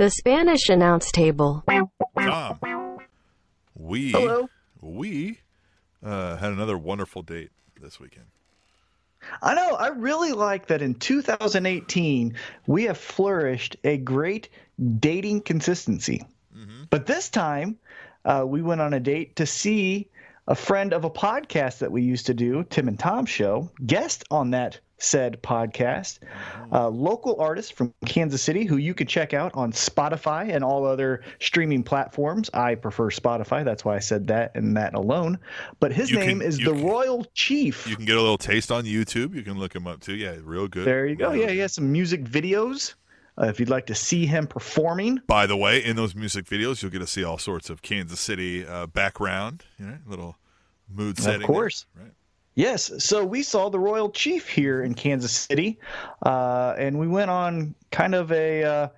The Spanish announce table. Tom, we Hello. we uh, had another wonderful date this weekend. I know. I really like that in 2018 we have flourished a great dating consistency. But this time uh, we went on a date to see a friend of a podcast that we used to do, Tim and Tom Show, guest on that said podcast, a local artist from Kansas City who you can check out on Spotify and all other streaming platforms. I prefer Spotify. That's why I said that and that alone. But his You name can- is the can- Royal Chief. You can get a little taste on YouTube. You can look him up too. Yeah, real good. There you go. Real Yeah, good. he has some music videos. Uh, if you'd like to see him performing, By the way, in those music videos, you'll get to see all sorts of Kansas City uh, background. You know, little mood setting. Of course. right? Yes. So we saw the Royal Chief here in Kansas City, uh, and we went on kind of a uh,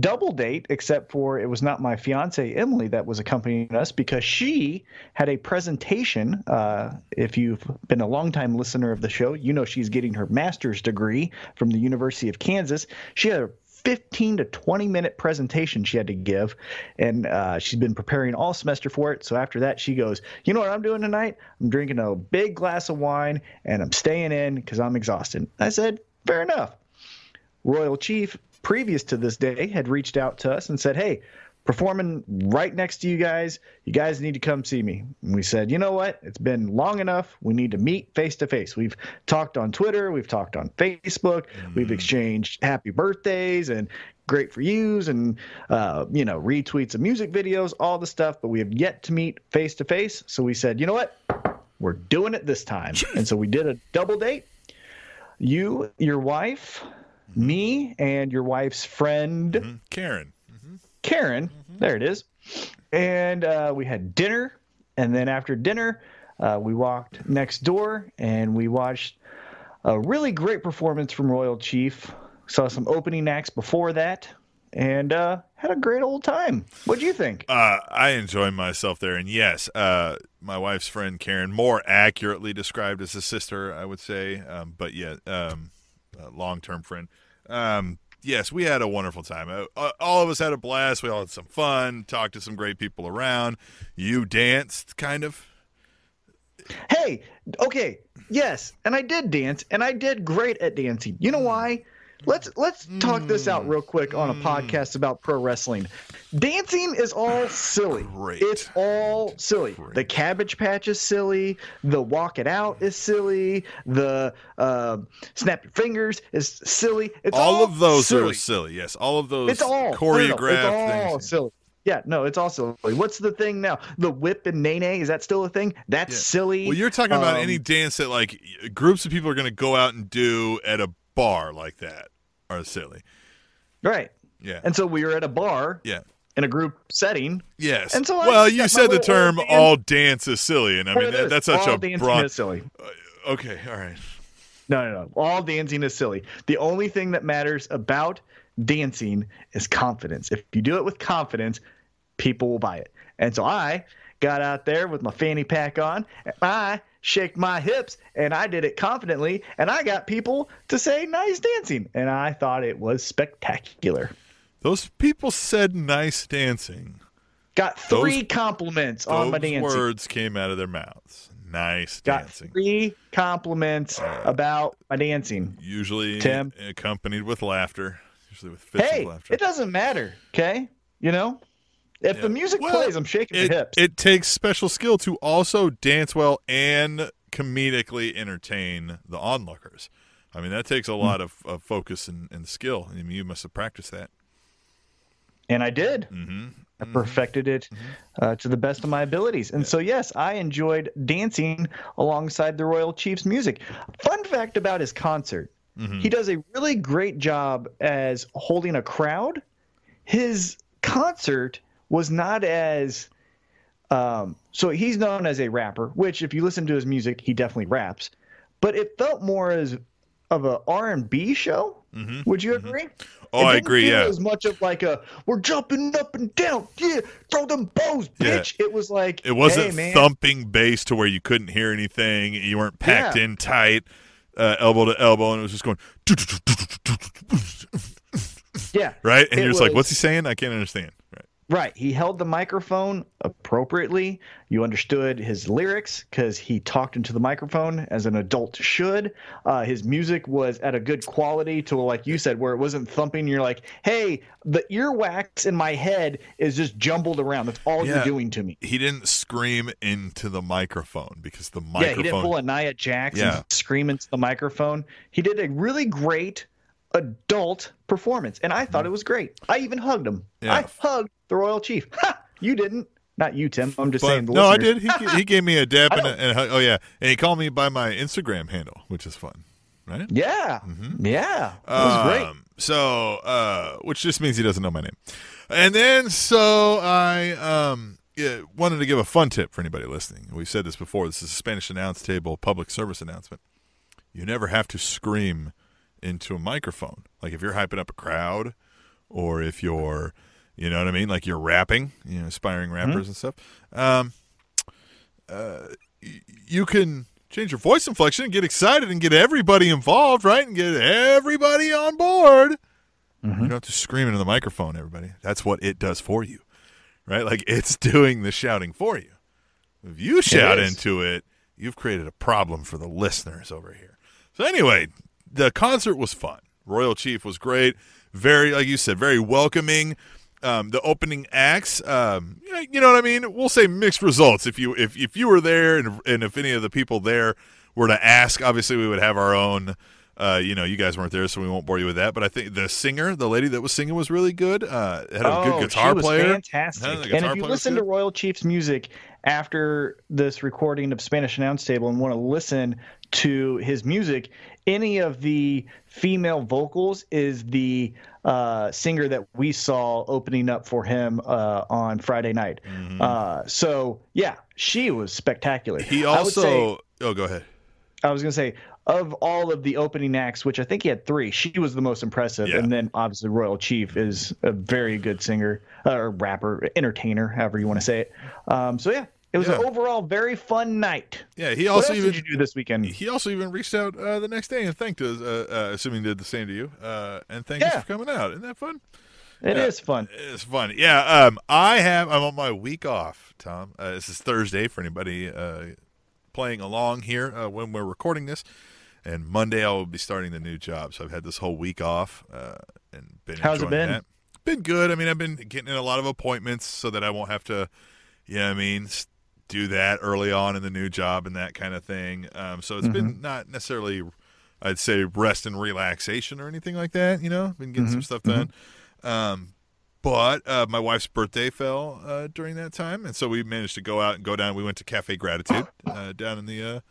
double date, except for it was not my fiance Emily that was accompanying us because she had a presentation. Uh, if you've been a longtime listener of the show, you know she's getting her master's degree from the University of Kansas. She had a 15 to 20 minute presentation she had to give and uh, she's been preparing all semester for it. So after that she goes you know what i'm doing tonight? I'm drinking a big glass of wine and i'm staying in because i'm exhausted. I said fair enough. Royal chief previous to this day had reached out to us and said hey performing right next to you guys. You guys need to come see me. And we said you know what? It's been long enough. We need to meet face to face we've talked on twitter. We've talked on facebook. We've exchanged happy birthdays and great for yous and uh, you know retweets of music videos all the stuff but we have yet to meet face to face so we said you know what? We're doing it this time. And so we did a double date. You your wife me and your wife's friend. Mhm. Karen. Karen. There it is. And uh, we had dinner. And then after dinner, uh, we walked next door and we watched a really great performance from Royal Chief. Saw some opening acts before that and uh, had a great old time. What'd you think? Uh, I enjoy myself there, and yes, uh, my wife's friend Karen, more accurately described as a sister, I would say, um, but yeah, um, long-term friend. Um, yes, we had a wonderful time. Uh, uh, all of us had a blast. We all had some fun. Talked to some great people around. You danced, kind of. Hey, okay, yes, and I did dance, and I did great at dancing. You know why? Let's let's talk this out real quick on a podcast about pro wrestling. Dancing is all silly. Great. It's all silly. Great. The Cabbage Patch is silly. The Walk It Out is silly. The uh, Snap Your Fingers is silly. It's all all of those silly. are silly. Yes, all of those It's all choreographed It's all things. silly. Yeah, no, it's all silly. What's the thing now? The whip and Nae Nae is that still a thing? That's Yeah. silly. Well, you're talking about Um, any dance that like groups of people are going to go out and do at a bar like that are silly. right. Yeah. And so we were at a bar yeah. in a group setting. Yes. And so I well, you said the term "all dance is silly," and I mean that, that's such all a dancing broad. is silly. Uh, okay, all right. No, no, no. All dancing is silly. The only thing that matters about dancing is confidence. If you do it with confidence, people will buy it. And so I got out there with my fanny pack on, and I shaked my hips, and I did it confidently, and I got people to say nice dancing, and I thought it was spectacular. Those people said nice dancing. Got three Those- compliments on my dancing. words came out of their mouths. Nice Got dancing. three compliments uh, about my dancing. Usually Tim? accompanied with laughter. Usually with fits Hey, of laughter. it doesn't matter. Okay, you know, if Yeah. the music Well, plays, I'm shaking it, hips. it takes special skill to also dance well and comedically entertain the onlookers. I mean, that takes a lot of, of focus and, and skill. I mean, you must have practiced that. and I did. Mm-hmm. I perfected it uh, to the best of my abilities. And so, yes, I enjoyed dancing alongside the Royal Chiefs music. Fun fact about his concert Mm-hmm. he does a really great job as holding a crowd. His concert was not as. Um, so he's known as a rapper, which if you listen to his music, he definitely raps. But it felt more as of a R&B show. Would you agree? Oh, It I agree, yeah. As much of like a we're jumping up and down, yeah, throw them bows, Yeah. bitch. It was like It wasn't hey, man, thumping bass to where you couldn't hear anything. You weren't packed Yeah. in tight, uh, elbow to elbow, and it was just going. Yeah. right? And It you're just like, what's he saying? I can't understand. Right. He held the microphone appropriately. You understood his lyrics because he talked into the microphone as an adult should. Uh, his music was at a good quality to, like you said, where it wasn't thumping. You're like, hey, the earwax in my head is just jumbled around. That's all Yeah. you're doing to me. He didn't scream into the microphone because the Yeah, he didn't pull a Nia Jax Yeah. and scream into the microphone. He did a really great adult performance, and I thought it was great. I even hugged him. Mm-hmm. Yeah. I hugged the royal chief. Ha! You didn't. Not you, Tim. I'm just But- saying. The no, I did. He, he gave me a dap and, a, and a, oh yeah, and he called me by my Instagram handle, which is fun, right? Yeah, yeah, it was great. Um, So, uh, which just means he doesn't know my name. And then, so I um, yeah, wanted to give a fun tip for anybody listening. We've said this before. This is a Spanish announce table public service announcement. You never have to scream into a microphone. Like if you're hyping up a crowd, or if you're, you know what I mean, like you're rapping, you know, aspiring rappers and stuff. Um, uh, y- you can change your voice inflection and get excited and get everybody involved, right? And get everybody on board. You don't have to scream into the microphone, everybody. That's what it does for you, right? Like it's doing the shouting for you. If you shout is. into it, you've created a problem for the listeners over here. So anyway, the concert was fun. Royal Chief was great. Very, like you said, very welcoming. Um, the opening acts, um, you know- what I mean. We'll say mixed results. If you if if you were there and and if any of the people there were to ask, obviously we would have our own. Uh, you know, you guys weren't there, so we won't bore you with that. But I think the singer, the lady that was singing, was really good. Uh, had a oh, good guitar she was player. fantastic. The and if you listen to. Royal Chief's music after this recording of Spanish Announce Table and want to listen to his music, any of the female vocals is the uh, singer that we saw opening up for him uh, on Friday night. Mm-hmm. Uh, so yeah, she was spectacular. He would say- also. oh, go ahead. I was gonna say of all of the opening acts, which I think he had three, she was the most impressive. Yeah. And then obviously Royal Chief is a very good singer uh, or rapper, entertainer, however you want to say it. Um, so yeah, it was Yeah. an overall very fun night. Yeah, he also even did you do this weekend? he also even reached out uh, the next day and thanked us, uh, uh, assuming he did the same to you, uh, and thanked us for coming out. Isn't that fun? It is fun. It's fun. Yeah. Um, I have. I'm on my week off, Tom. Uh, this is Thursday for anybody uh, playing along here uh, when we're recording this, and Monday I will be starting the new job. So I've had this whole week off uh, and been. How's it been? That. Been good. I mean, I've been getting in a lot of appointments so that I won't have to. You know I mean? Do that early on in the new job and that kind of thing. Um, so it's Mm-hmm. been not necessarily, I'd say, rest and relaxation or anything like that. You know, been getting some stuff done. Um, but uh, my wife's birthday fell uh, during that time, and so we managed to go out and go down. We went to Cafe Gratitude uh, down in the.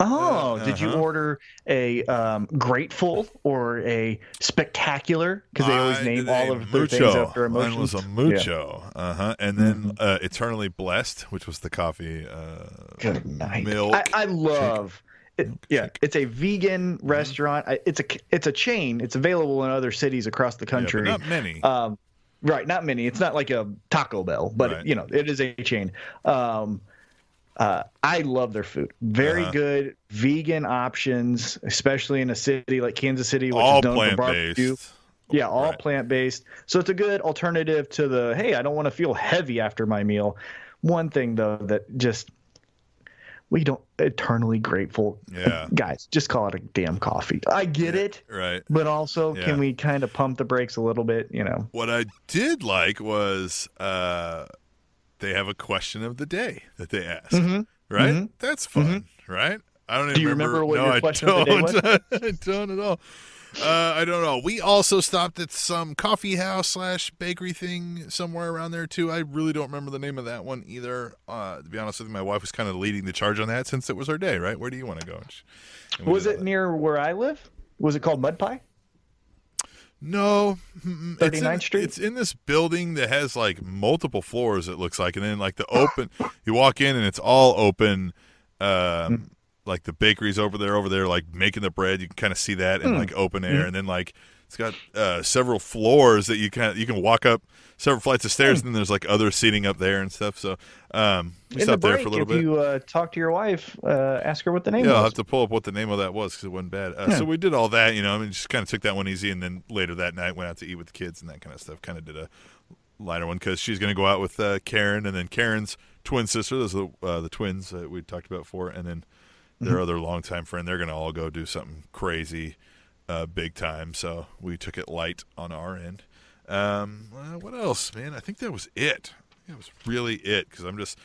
Oh, Uh, did you uh-huh. order a um, grateful or a spectacular? Because they always name all of their things after Mine emotions. was a mucho, uh huh, and then uh, eternally blessed, which was the coffee. Uh, Good night. Milk. I, I love. It, yeah, it's a vegan Mm-hmm. restaurant. I, it's a it's a chain. It's available in other cities across the yeah, country. but not many. um, right, not many. It's not like a Taco Bell, but Right. you know, it is a chain. Um, uh, I love their food. Very Uh-huh. good vegan options, especially in a city like Kansas City, which all is known for barbecue. based. Yeah, all Right. plant based. So it's a good alternative to the hey, I don't want to feel heavy after my meal. One thing though that just we don't eternally grateful. Yeah. Guys, just call it a damn coffee. I get it, Right. but also Yeah. can we kind of pump the brakes a little bit, you know? What I did like was uh, they have a question of the day that they ask. Mhm. Right? Mhm. That's fun, right? I don't even Do you remember what no, your I question of the day don't. I don't at all. Uh, I don't know. We also stopped at some coffee house slash bakery thing somewhere around there too. I really don't remember the name of that one either. Uh, to be honest with you, my wife was kind of leading the charge on that since it was her day. Right? Where do you want to go? And she- and we Was it that. near where I live? Was it called Mud Pie? No, mm-mm. It's in- Street? It's in this building that has like multiple floors. It looks like, and then like the open. you walk in and it's all open. Um, Hmm. like the bakery's over there, over there, like making the bread. You can kind of see that in like open air, and then like it's got uh, several floors that you can you can walk up several flights of stairs, and then there's like other seating up there and stuff. So um, we In the stopped there for a little if bit. you uh, talk to your wife, uh, ask her what the name Yeah, I'll was. have to pull up what the name of that was because it wasn't bad. Uh, So we did all that, you know. I mean, just kind of took that one easy, and then later that night went out to eat with the kids and that kind of stuff. Kind of did a lighter one because she's going to go out with uh, Karen, and then Karen's twin sister. Those are the, uh, the twins that we talked about before, and then their Mm-hmm. other longtime friend. They're going to all go do something crazy, uh, big time. So we took it light on our end. Um, uh, what else, man? I think that was it. That was really it because I'm just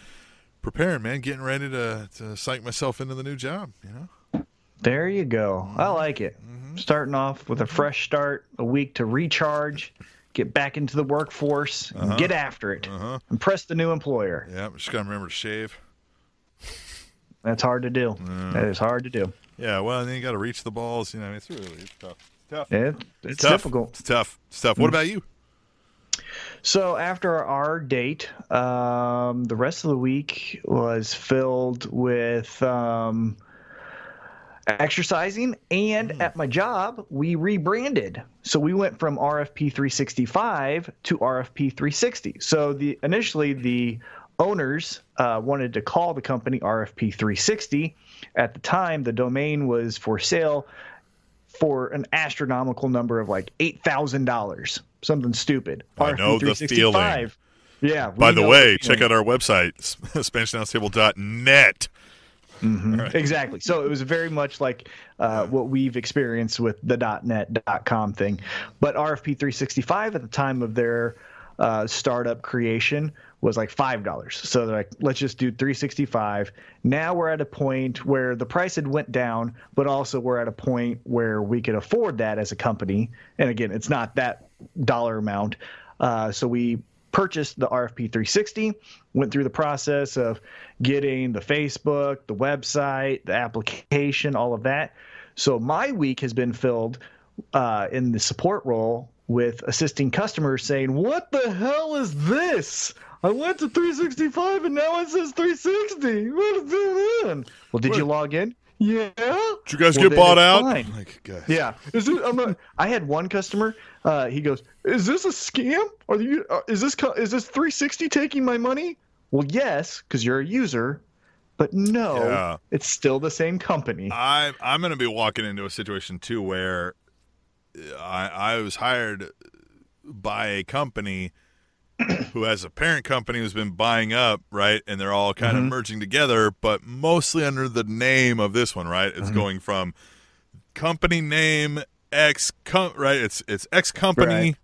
preparing, man, getting ready to to psych myself into the new job. You know. There you go. I like it. Mm-hmm. Starting off with a fresh start, a week to recharge, get back into the workforce, and get after it. Uh-huh. Impress the new employer. Yeah, I'm just gotta remember to shave. That's hard to do. That is hard to do. Yeah, well, and then you got to reach the balls. You know, it's really it's tough. It's tough. It, it's tough. difficult. It's tough. It's tough. What about you? So after our date, um, the rest of the week was filled with um, exercising, and at my job, we rebranded. So we went from RFP 365 to RFP 360. So the initially the owners uh, wanted to call the company RFP 360. At the time, the domain was for sale for an astronomical number of like eight thousand dollars, something stupid. I know the feeling. Yeah. By the way, the check out our website, SpanishAnnounceTable.net. exactly. So it was very much like uh, what we've experienced with the .net .com thing, but RFP 365 at the time of their uh, startup creation was like five dollars. So they're like, let's just do 365. Now we're at a point where the price had went down, but also we're at a point where we could afford that as a company. And again, it's not that dollar amount. Uh, so we purchased the RFP 360, went through the process of getting the Facebook, the website, the application, all of that. So my week has been filled uh, in the support role with assisting customers saying, What the hell is this? I went to 365 and now it says 360. What is going on? Well, did you log in? Yeah. Did you guys Well, get bought out? fine. Like, guys. Yeah. Is it, I'm not, had one customer. Uh, he goes, "Is this a scam? Are you? Uh, is this is this 360 taking my money?" Well, yes, because you're a user, but no, Yeah. it's still the same company. I'm I'm going to be walking into a situation too where I I was hired by a company who has a parent company who's been buying up, right? And they're all kind Mm-hmm. of merging together, but mostly under the name of this one, right? It's Mm-hmm. going from company name X com- right? It's it's X company Right.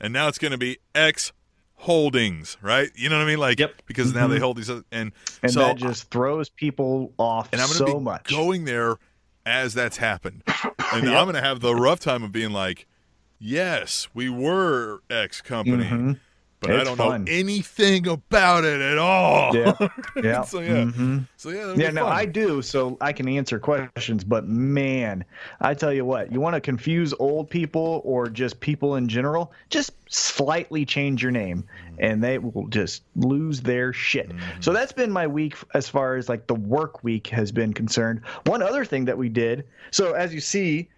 and now it's going to be X holdings, right? You know what I mean? Like Yep. because now they hold these other, and, and so that just throws people off and I'm going to so be much. going there as that's happened, and I'm going to have the rough time of being like, "Yes, we were X company, But I don't fun. know anything about it at all." Yeah. Yeah. so yeah, Mhm. so yeah, Yeah, no, fun. I do, so I can answer questions. But man, I tell you what, you want to confuse old people or just people in general, just slightly change your name, and they will just lose their shit. So that's been my week as far as like the work week has been concerned. One other thing that we did, so as you see.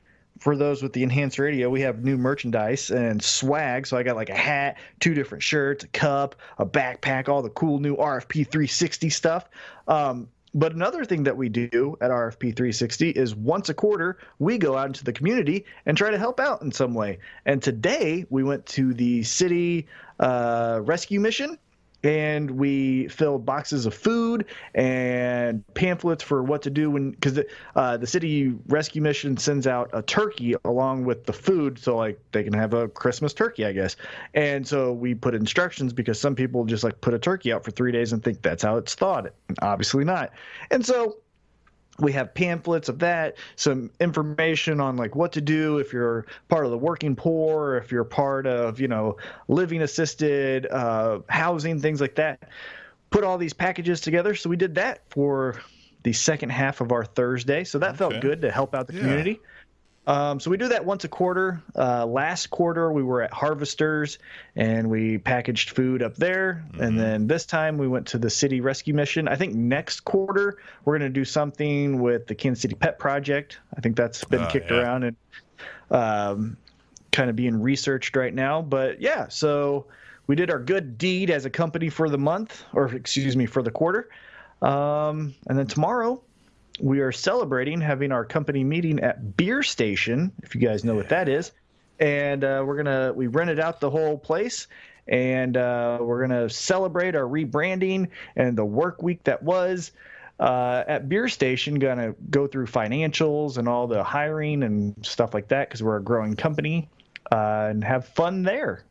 For those with the enhanced radio, we have new merchandise and swag. So I got like a hat, two different shirts, a cup, a backpack, all the cool new RFP 360 stuff. Um, but another thing that we do at RFP 360 is once a quarter, we go out into the community and try to help out in some way. And today we went to the city uh, rescue mission and we filled boxes of food and pamphlets for what to do when because the, uh, the city rescue mission sends out a turkey along with the food so like they can have a christmas turkey i guess. And so we put instructions because some people just like put a turkey out for three days and think that's how it's thawed obviously not. And so we have pamphlets of that some information on like what to do if you're part of the working poor if you're part of you know living assisted uh, housing things like that. Put all these packages together. So we did that for the second half of our thursday. So that felt good to help out the Yeah. community um, so we do that once a quarter. Uh, last quarter, we were at Harvesters and we packaged food up there. And then this time, we went to the city rescue mission. I think next quarter, we're going to do something with the Kansas City Pet Project. I think that's been Ah, kicked yeah. around and um, kind of being researched right now. But yeah, so we did our good deed as a company for the month, or excuse me, for the quarter. Um, and then tomorrow we are celebrating having our company meeting at Beer Station, if you guys know what that is. And uh, we're gonna we rented out the whole place, and uh, we're gonna celebrate our rebranding and the work week that was. Uh, at Beer Station, gonna go through financials and all the hiring and stuff like that because we're a growing company, uh, and have fun there.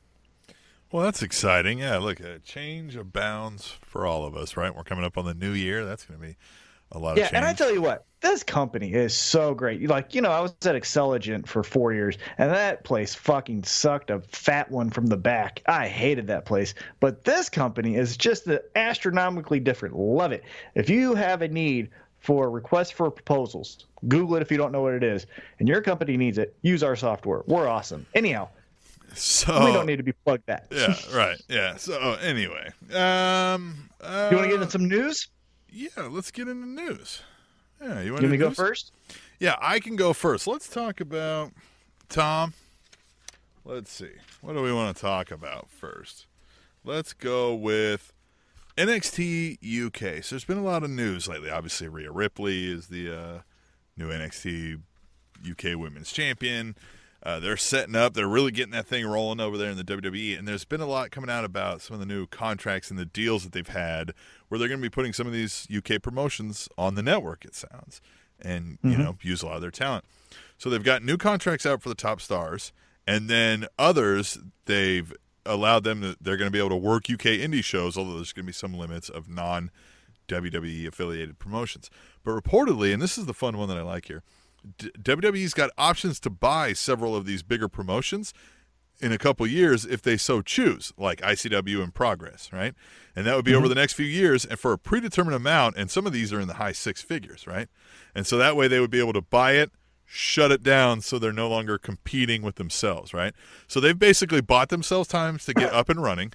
Well, that's exciting. Yeah, look, a change abounds for all of us, right? We're coming up on the new year. That's going to be a lot yeah, of change. and I tell you what, this company is so great. Like, you know, I was at Xceligent for four years, and that place fucking sucked a fat one from the back. I hated that place. But this company is just astronomically different. Love it. If you have a need for requests for proposals, Google it if you don't know what it is, and your company needs it, use our software. We're awesome. Anyhow, so we don't need to be plugged that. yeah, right. Yeah. So anyway, um, uh, You want to get into some news? Yeah, let's get into news. Yeah, you want me to go news? first? Yeah, I can go first. Let's talk about Tom. Let's see. What do we want to talk about first? Let's go with NXT UK. So there's been a lot of news lately. Obviously, Rhea Ripley is the uh, new NXT UK Women's Champion. Uh, they're setting up. They're really getting that thing rolling over there in the WWE. And there's been a lot coming out about some of the new contracts and the deals that they've had, where they're going to be putting some of these UK promotions on the network. It sounds, and you know, use a lot of their talent. So they've got new contracts out for the top stars, and then others they've allowed them to. They're going to be able to work UK indie shows, although there's going to be some limits of non WWE affiliated promotions. But reportedly, and this is the fun one that I like here. D- WWE's got options to buy several of these bigger promotions in a couple years if they so choose, like ICW in progress, right? And that would be over mm-hmm. the next few years and for a predetermined amount. And some of these are in the high six figures, right? And so that way they would be able to buy it, shut it down so they're no longer competing with themselves, right? So they've basically bought themselves times to get up and running,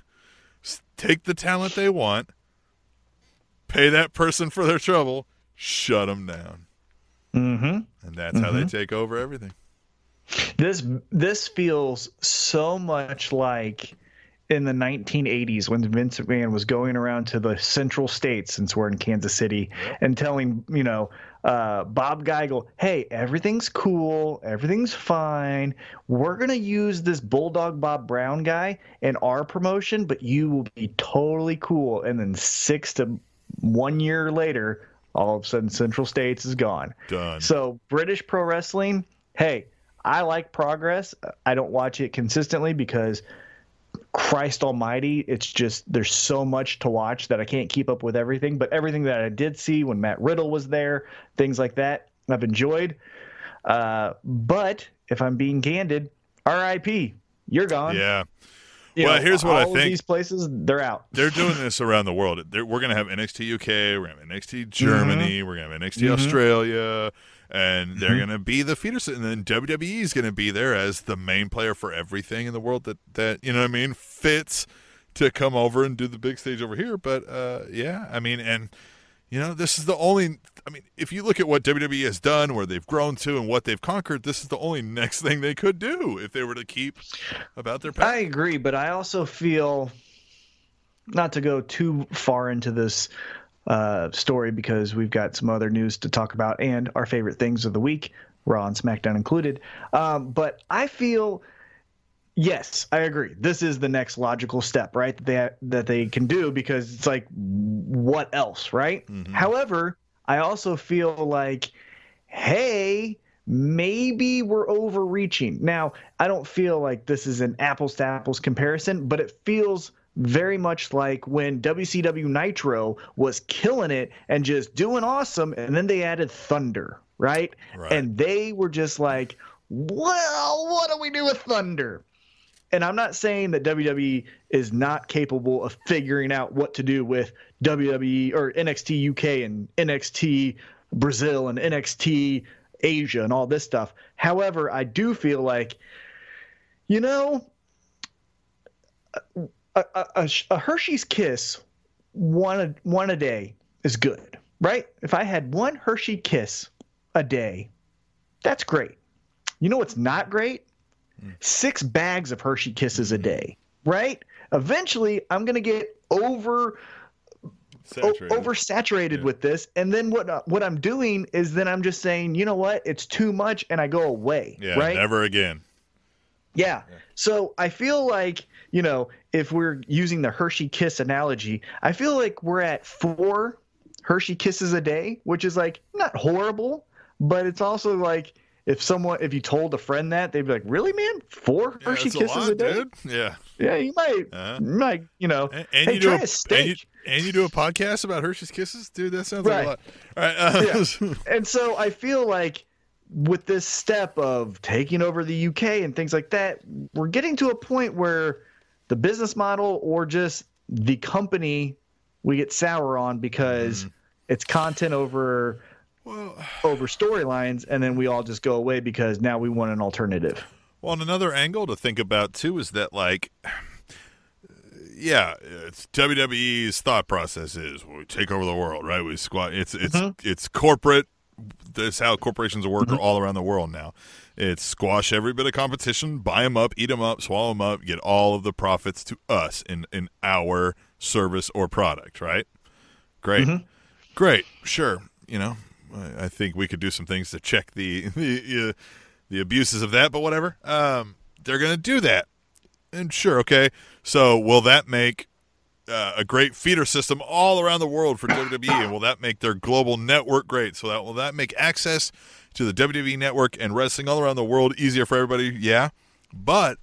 take the talent they want, pay that person for their trouble, shut them down. Mm-hmm. And that's how they take over everything. This this feels so much like in the 1980s when Vince McMahon was going around to the central states, since we're in Kansas City, and telling you know uh, Bob Geigel, "Hey, everything's cool, everything's fine. We're gonna use this Bulldog Bob Brown guy in our promotion, but you will be totally cool." And then six to one year later, all of a sudden, Central States is gone. Done. So British pro wrestling, hey, I like progress. I don't watch it consistently because Christ Almighty, it's just there's so much to watch that I can't keep up with everything. But everything that I did see when Matt Riddle was there, things like that, I've enjoyed. Uh, but if I'm being candid, R.I.P. You're gone. Yeah. Well, know, here's what I think. These places, they're out. They're doing this around the world. They're, we're going to have NXT UK, we're going to have NXT mm-hmm. Germany, we're going to have NXT mm-hmm. Australia, and they're mm-hmm. going to be the feeder. And then WWE is going to be there as the main player for everything in the world that, that you know what I mean, fits to come over and do the big stage over here. But uh, yeah, I mean, and you know, this is the only. I mean, if you look at what WWE has done, where they've grown to, and what they've conquered, this is the only next thing they could do if they were to keep about their I agree, but I also feel not to go too far into this uh, story because we've got some other news to talk about and our favorite things of the week, Raw and SmackDown included. Um, but I feel, yes, I agree. This is the next logical step, right? That they that they can do because it's like, what else, right? However, I also feel like, hey maybe we're overreaching. Now, I don't feel like this is an apples to apples comparison, but it feels very much like when WCW Nitro was killing it and just doing awesome, and then they added Thunder, right? Right. And they were just like, well, what do we do with Thunder? And I'm not saying that WWE is not capable of figuring out what to do with WWE or NXT UK and NXT Brazil and NXT Asia and all this stuff. However, I do feel like, you know, a, a, a, Hershey's Kiss one a, one a day is good, right? If I had one Hershey Kiss a day, that's great. You know what's not great? Six bags of Hershey Kisses a day, right? Eventually, I'm going to get over o- Saturated. oversaturated Yeah. with this, and then what uh, what I'm doing is then I'm just saying, you know what, it's too much, and I go away, yeah, right? never again. Yeah. So I feel like, you know, if we're using the Hershey Kiss analogy, I feel like we're at four Hershey Kisses a day, which is like not horrible, but it's also like if someone, if you told a friend that, they'd be like, really, man? Four Yeah, Hershey that's a Kisses lot, a day? dude. Yeah, Yeah, you might, Uh-huh. you might, you know, and, and hey, you do a, a and you, and you do a podcast about Hershey's Kisses, dude. That sounds like a lot. All right, uh, and so I feel like with this step of taking over the UK and things like that, we're getting to a point where the business model or just the company we get sour on because it's content over well, over storylines and then we all just go away because now we want an alternative. Well, and another angle to think about too is that like, yeah, it's WWE's thought process is we take over the world, right? We squat. It's it's mm-hmm. it's corporate. That's how corporations work mm-hmm. all around the world now. It's squash every bit of competition, buy them up, eat them up, swallow them up, get all of the profits to us in in our service or product, right? Great, mm-hmm. great, sure. You know, I, think we could do some things to check the the uh, the abuses of that, but whatever. Um, they're going to do that, and sure, okay. So will that make uh, a great feeder system all around the world for WWE, and will that make their global network great? So that will that make access to the WWE network and wrestling all around the world easier for everybody? Yeah, but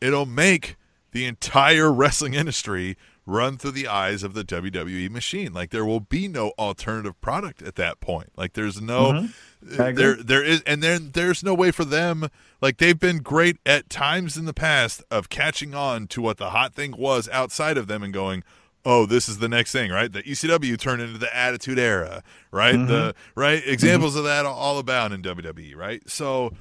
it'll make the entire wrestling industry run through the eyes of the WWE machine. Like there will be no alternative product at that point. Like there's no mm-hmm. I uh, agree. there there is and then there's no way for them like they've been great at times in the past of catching on to what the hot thing was outside of them and going Oh, this is the next thing, right? The ECW turned into the Attitude Era, right? Mm-hmm. The right mm-hmm. examples of that are all about in WWE, right? So,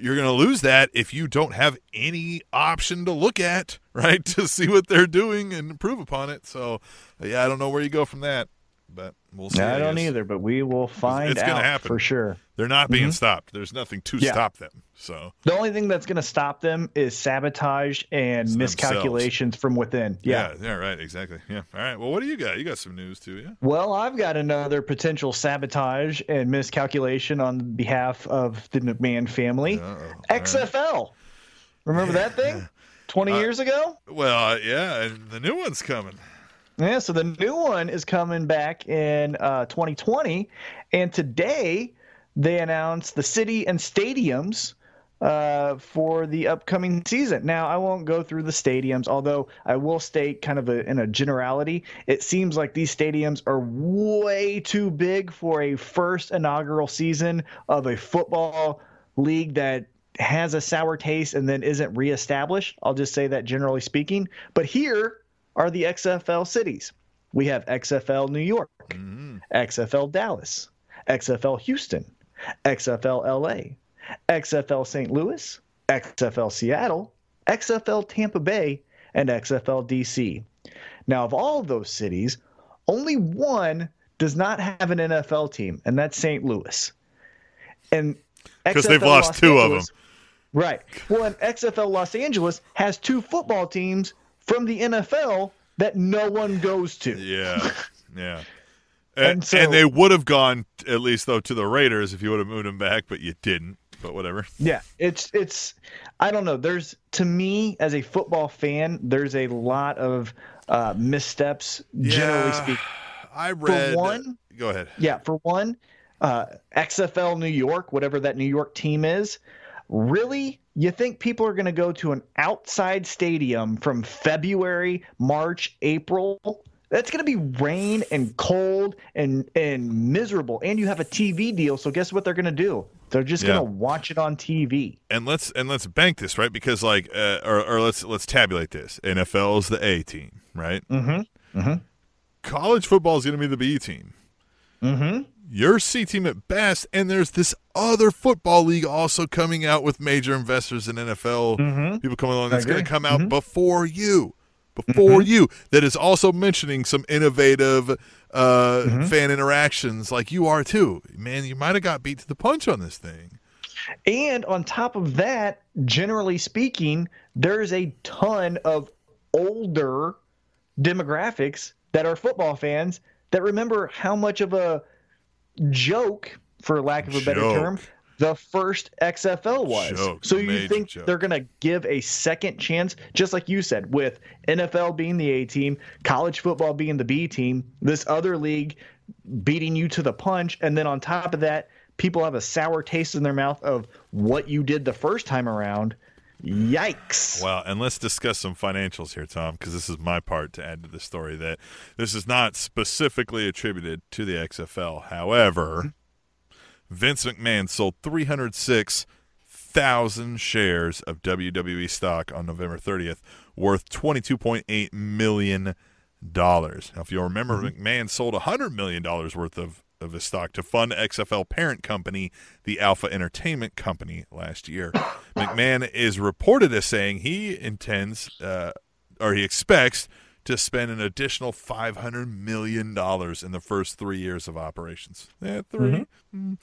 you're going to lose that if you don't have any option to look at, right? To see what they're doing and improve upon it. So, yeah, I don't know where you go from that, but we'll see. I don't either, but we will find it's gonna out happen. for sure. They're not being stopped. There's nothing to Mm-hmm. Yeah. stop them. So, The only thing that's going to stop them is sabotage and It's miscalculations from within. yeah. yeah, right, exactly. Yeah. All right. Well, what do you got? You got some news too, yeah? Well, I've got another potential sabotage and miscalculation on behalf of the McMahon family. Uh-oh. XFL. Remember that thing? 20 Uh, years ago? Well, yeah, and the new one's coming. Yeah, so the new one is coming back in uh, 2020. And today they announced the city and stadiums uh, for the upcoming season. Now, I won't go through the stadiums, although I will state kind of a, in a generality, it seems like these stadiums are way too big for a first inaugural season of a football league that has a sour taste and then isn't reestablished. I'll just say that generally speaking. But here are the XFL cities. We have XFL New York, XFL Dallas, XFL Houston, XFL LA, XFL St. Louis, XFL Seattle, XFL Tampa Bay, and XFL DC. Now, of all of those cities, only one does not have an NFL team, and that's St. Louis. And because they've lost Los two of them, Right. Well, and XFL Los Angeles has two football teams from the NFL that no one goes to. Yeah, yeah. And And, so- and they would have gone at least though to the Raiders if you would have moved them back, but you didn't. But whatever. Yeah, it's it's I don't know. There's to me as a football fan, there's a lot of uh, missteps generally Yeah. speaking. I read. one- go ahead. Yeah, for one, uh, XFL New York, whatever that New York team is, really, you think people are going to go to an outside stadium from February, March, April? That's going to be rain and cold and and miserable. And you have a TV deal, so guess what they're going to do? They're just Yeah. going to watch it on TV. And let's and let's bank this right because like uh, or or let's let's tabulate this. NFL is the A team, right? Mm-hmm. Mm-hmm. College football is going to be the B team. Mm-hmm. Your C team at best, and there's this other football league also coming out with major investors in NFL Mhm. people coming along that's going to come out Mhm. before you, before you. That is also mentioning some innovative uh, fan interactions like you are too. Man, you might have got beat to the punch on this thing. And on top of that, generally speaking, there's a ton of older demographics that are football fans that remember how much of a joke, for lack of a better term, the first XFL was. Joke, so you major think joke. they're going to give a second chance, just like you said, with NFL being the A team, college football being the B team, this other league beating you to the punch, and then on top of that, people have a sour taste in their mouth of what you did the first time around. Yikes! Well, and let's discuss some financials here, Tom, because this is my part to add to the story. That this is not specifically attributed to the XFL. However, mm-hmm. Vince McMahon sold 306,000 shares of WWE stock on November 30th, worth 22.8 million dollars. Now, if you'll remember, mm-hmm. McMahon sold 100 million dollars worth of of his stock to fund XFL parent company, the Alpha Entertainment Company, last year. McMahon is reported as saying he intends, uh, or he expects, to spend an additional five hundred million dollars in the first three years of operations. Yeah, 3 Mm.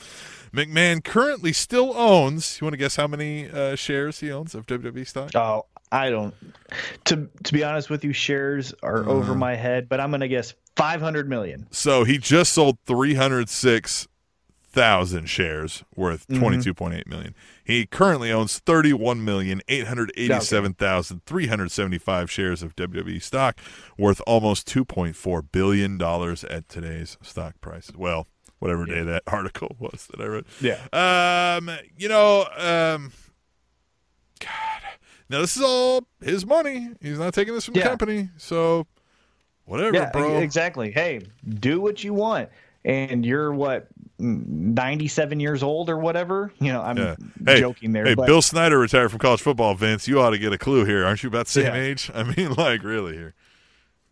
McMahon currently still owns. You want to guess how many uh, shares he owns of WWE stock? Oh, I don't. To to be honest with you, shares are Mm-hmm. over my head, but I'm going to guess 500 million. So he just sold 306,000 shares worth Mm-hmm. 22.8 million. He currently owns 31,887,375 shares of WWE stock worth almost 2.4 billion dollars at today's stock price. Well, whatever day that article was that I read. Yeah. Um, you know, um. Now this is all his money. He's not taking this from the company. So whatever, Yeah, bro. exactly. Hey, do what you want. And you're what 97 years old or whatever? You know, I'm Yeah. Hey, joking there, Hey, but Bill Snyder retired from college football, Vince. You ought to get a clue here. Aren't you about the same Yeah. age? I mean, like, really here.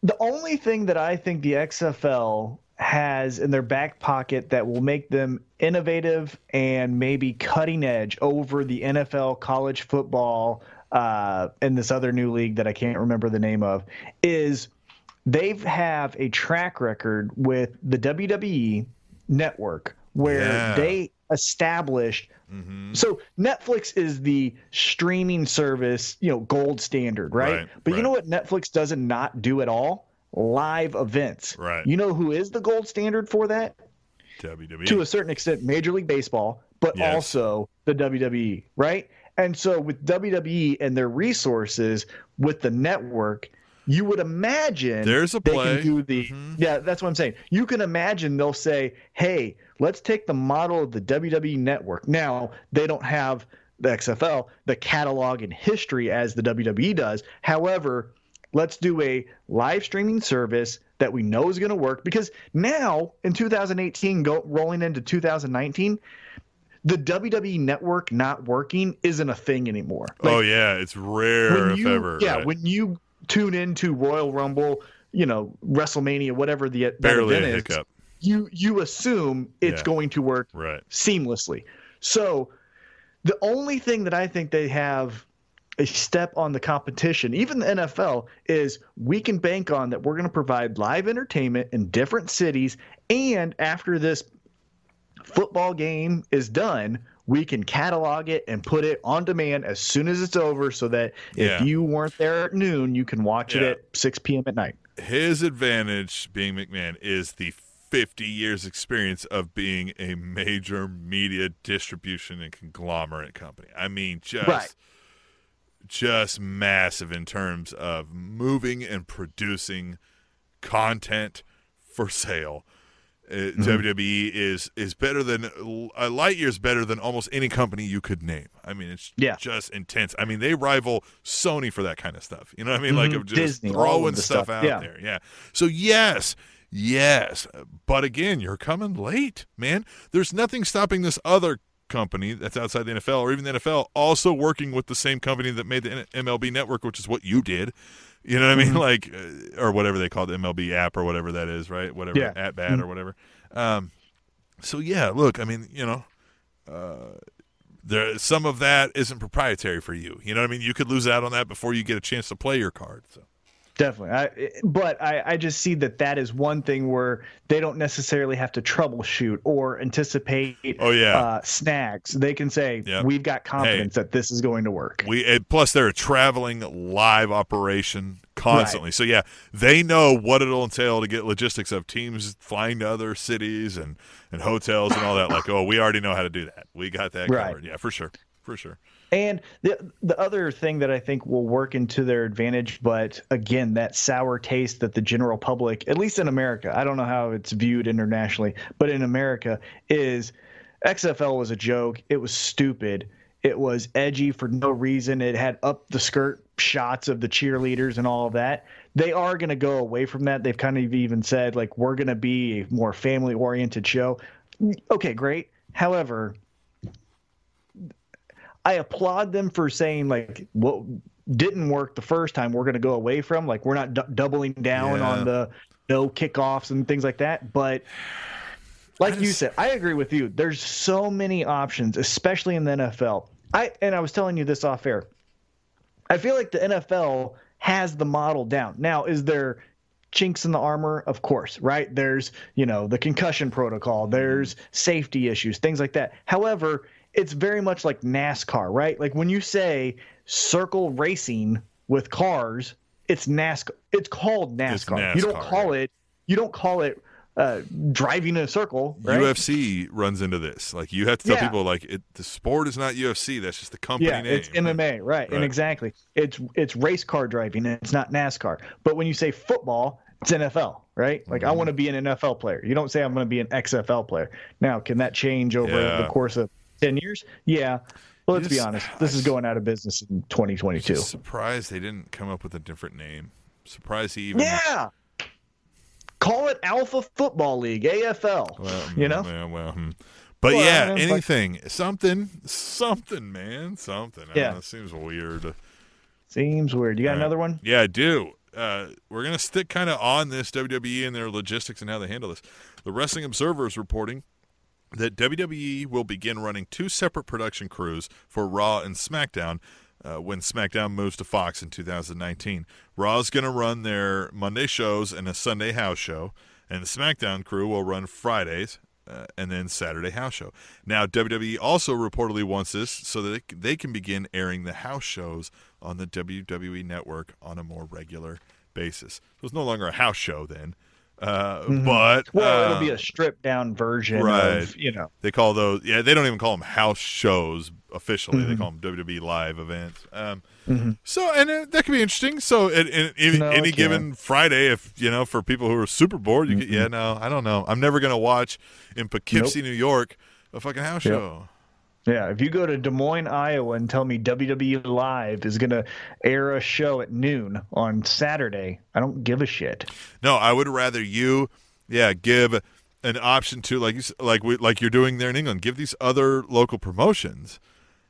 the only thing that I think the XFL has in their back pocket that will make them innovative and maybe cutting edge over the NFL, college football, uh, and this other new league that I can't remember the name of is they have a track record with the WWE network where Yeah. they established Mm-hmm. so Netflix is the streaming service, you know, gold standard, right? Right, but you know what Netflix doesn't not do at all? Live events. Right. You know who is the gold standard for that? WWE. To a certain extent, Major League Baseball, but Yes. also the WWE, right? And so with WWE and their resources with the network, you would imagine There's a they play. can do the Mhm. yeah that's what i'm saying you can imagine they'll say hey let's take the model of the wwe network now they don't have the xfl the catalog and history as the wwe does however let's do a live streaming service that we know is going to work because now in 2018 go rolling into 2019 the WWE network not working isn't a thing anymore. Oh, like, oh, yeah. It's rare, when if ever. yeah, right. when you tune into Royal Rumble, you know WrestleMania, whatever the that Barely a event is, you you assume it's Yeah. going to work Right. seamlessly. So the only thing that I think they have a step on the competition, even the NFL, is we can bank on that we're going to provide live entertainment in different cities, and after this football game is done, we can catalog it and put it on demand as soon as it's over, so that Yeah. if you weren't there at noon, you can watch Yeah. it at 6 p.m. at night. His advantage, being McMahon, is the 50 years experience of being a major media distribution and conglomerate company. I mean, just Right. just massive in terms of moving and producing content for sale. Uh, Mm-hmm. WWE is is better than a light years better than almost any company you could name. I mean, it's Yeah. just intense. I mean, they rival Sony for that kind of stuff. You know what I mean? Like Mhm. of just Disney, throwing of stuff, stuff. out Yeah. there. Yeah. So yes, yes, but again, you're coming late, man. There's nothing stopping this other company that's outside the NFL or even the NFL also working with the same company that made the MLB network, which is what you did. You know what I mean? Mm-hmm. Like, uh, or whatever they call the MLB app or whatever that is, right? Whatever Yeah. at bat or whatever. Um, so yeah, look, I mean, you know, uh, there some of that isn't proprietary for you. You know what I mean? You could lose out on that before you get a chance to play your card. So Definitely. I, but I, I just see that that is one thing where they don't necessarily have to troubleshoot or anticipate Oh, yeah. uh, snags. They can say, Yep. we've got confidence that this is going to work. We plus they're a traveling live operation constantly. So yeah, they know what it'll entail to get logistics of teams flying to other cities and and hotels and all that. Like, oh, we already know how to do that. We got that Right. covered. Yeah, for sure, for sure. And the the other thing that I think will work into their advantage, but again, that sour taste that the general public, at least in America, I don't know how it's viewed internationally, but in America, is XFL was a joke. It was stupid. It was edgy for no reason. It had up the skirt shots of the cheerleaders and all of that. They are going to go away from that. They've kind of even said like we're going to be a more family oriented show. Okay, great. However, I applaud them for saying like what didn't work the first time we're going to go away from. Like we're not d- doubling down Yeah. on the no kickoffs and things like that but like I you said I agree with you. There's so many options especially in the NFL I and I was telling you this off air. I feel like the NFL has the model down. Now is there chinks in the armor? Of course right? There's you know the concussion protocol. There's safety issues things like that. However it's very much like nascar right like when you say circle racing with cars it's nascar it's called nascar, you don't call it you don't call it uh, driving in a circle right? UFC runs into this. Like you have to tell Yeah. people like it, the sport is not UFC. That's just the company yeah, name. it's MMA, right? Right. And exactly, it's it's race car driving, and it's not NASCAR. But when you say football, it's NFL, right? Like Mm-hmm. I want to be an NFL player. You don't say I'm going to be an XFL player. Now, can that change over Yeah. the course of ten years? Yeah. Well, let's be honest. This is going out of business in 2022. Just surprised they didn't come up with a different name. Surprised he even. Yeah. Call it Alpha Football League, AFL. Well, you know? yeah, well, hmm. but Well, yeah, I it's like- anything, something, something, man, something. I Yeah. don't know, seems weird. Seems weird. You got right. another one? Yeah, I do. Uh, we're gonna stick kind of on this WWE and their logistics and how they handle this. The Wrestling Observer is reporting that WWE will begin running two separate production crews for Raw and SmackDown uh, when SmackDown moves to Fox in 2019. Raw's going to run their Monday shows and a Sunday house show, and the SmackDown crew will run Fridays uh, and then Saturday house show. Now, WWE also reportedly wants this so that it, they can begin airing the house shows on the WWE network on a more regular basis. So it's no longer a house show then. Uh, But Mm-hmm. Well, it'll uh, be a stripped down version right. of, you know. they call those yeah they don't even call them house shows officially Mm-hmm. they call them wwe live events um, so and uh, that could be interesting so at, in, No, any given friday if you know for people who are super bored you get yeah no i don't know i'm never gonna watch in poughkeepsie new york a fucking house Yep. show Yeah, if you go to Des Moines, Iowa, and tell me WWE Live is going to air a show at noon on Saturday, I don't give a shit. no i would rather you yeah give an option to like like we, like you're doing there in england give these other local promotions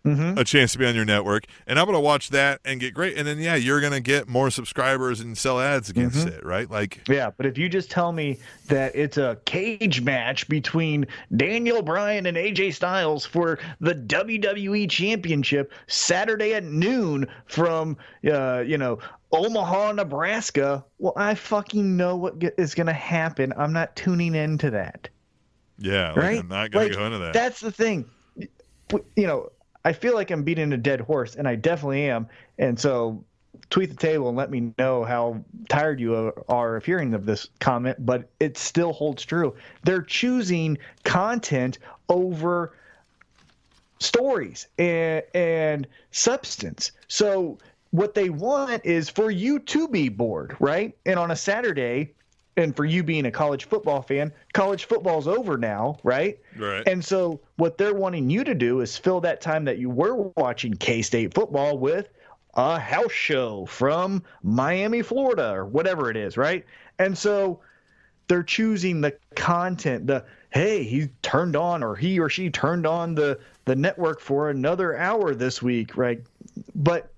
Mm-hmm. a chance to be on your network, and I'm going to watch that and get great. And then, yeah, you're going to get more subscribers and sell ads against Mm-hmm. it, right? Like, Yeah, but if you just tell me that it's a cage match between Daniel Bryan and AJ Styles for the WWE Championship Saturday at noon from, uh, you know, Omaha, Nebraska, well, I fucking know what is going to happen. I'm not tuning into that. yeah, like, right? I'm not going Like, to go into that. That's the thing. You know, I feel like I'm beating a dead horse, and I definitely am. And so, tweet the table and let me know how tired you are- of hearing of this comment. But it still holds true. They're choosing content over stories and, and substance. So what they want is for you to be bored, right? And on a Saturday, and for you being a college football fan, college football's over now, right? Right. And so what they're wanting you to do is fill that time that you were watching K-State football with a house show from Miami, Florida, or whatever it is, right? And so they're choosing the content the hey he turned on or he or she turned on the the network for another hour this week right but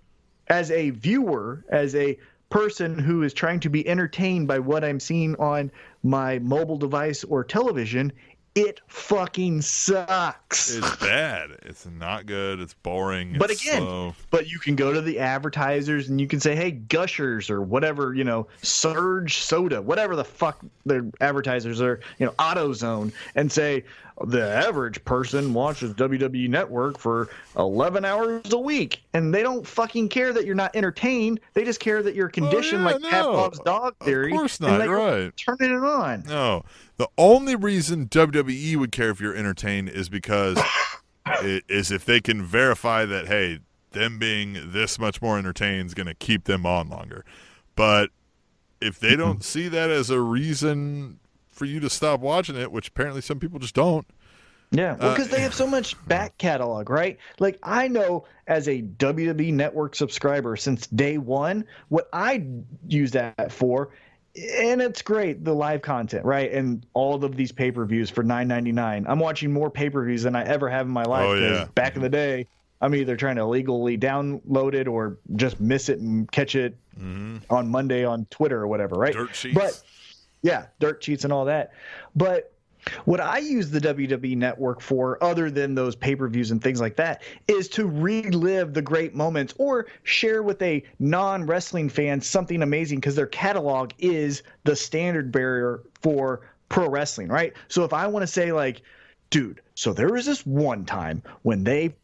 as a viewer as a person who is trying to be entertained by what i'm seeing on my mobile device or television it fucking sucks. It's bad. It's not good. It's boring. But it's again, slow. but you can go to the advertisers and you can say, "Hey, Gushers or whatever, you know, Surge Soda, whatever the fuck their advertisers are, you know, AutoZone," and say the average person watches WWE Network for 11 hours a week, and they don't fucking care that you're not entertained. They just care that you're conditioned Oh, yeah, like no. Pavlov's dog theory. Of course not. Right. Turning it on. No, the only reason WWE would care if you're entertained is because it is if they can verify that hey, them being this much more entertained is going to keep them on longer. But if they don't see that as a reason for you to stop watching it, which apparently some people just don't. Yeah, well, Uh, because they have so much back catalog, right? Like I know as a WWE Network subscriber since day one, what I use that for, and it's great, the live content, right? And all of these pay per views for nine ninety nine. I'm watching more pay per views than I ever have in my life. Oh, yeah. Back in the day, I'm either trying to illegally download it or just miss it and catch it on Monday on Twitter or whatever, right? Dirt sheets. But yeah, dirt cheats and all that. But what I use the WWE network for, other than those pay per views and things like that, is to relive the great moments or share with a non wrestling fan something amazing because their catalog is the standard bearer for pro wrestling, right? So if I want to say, like, dude, so there was this one time when they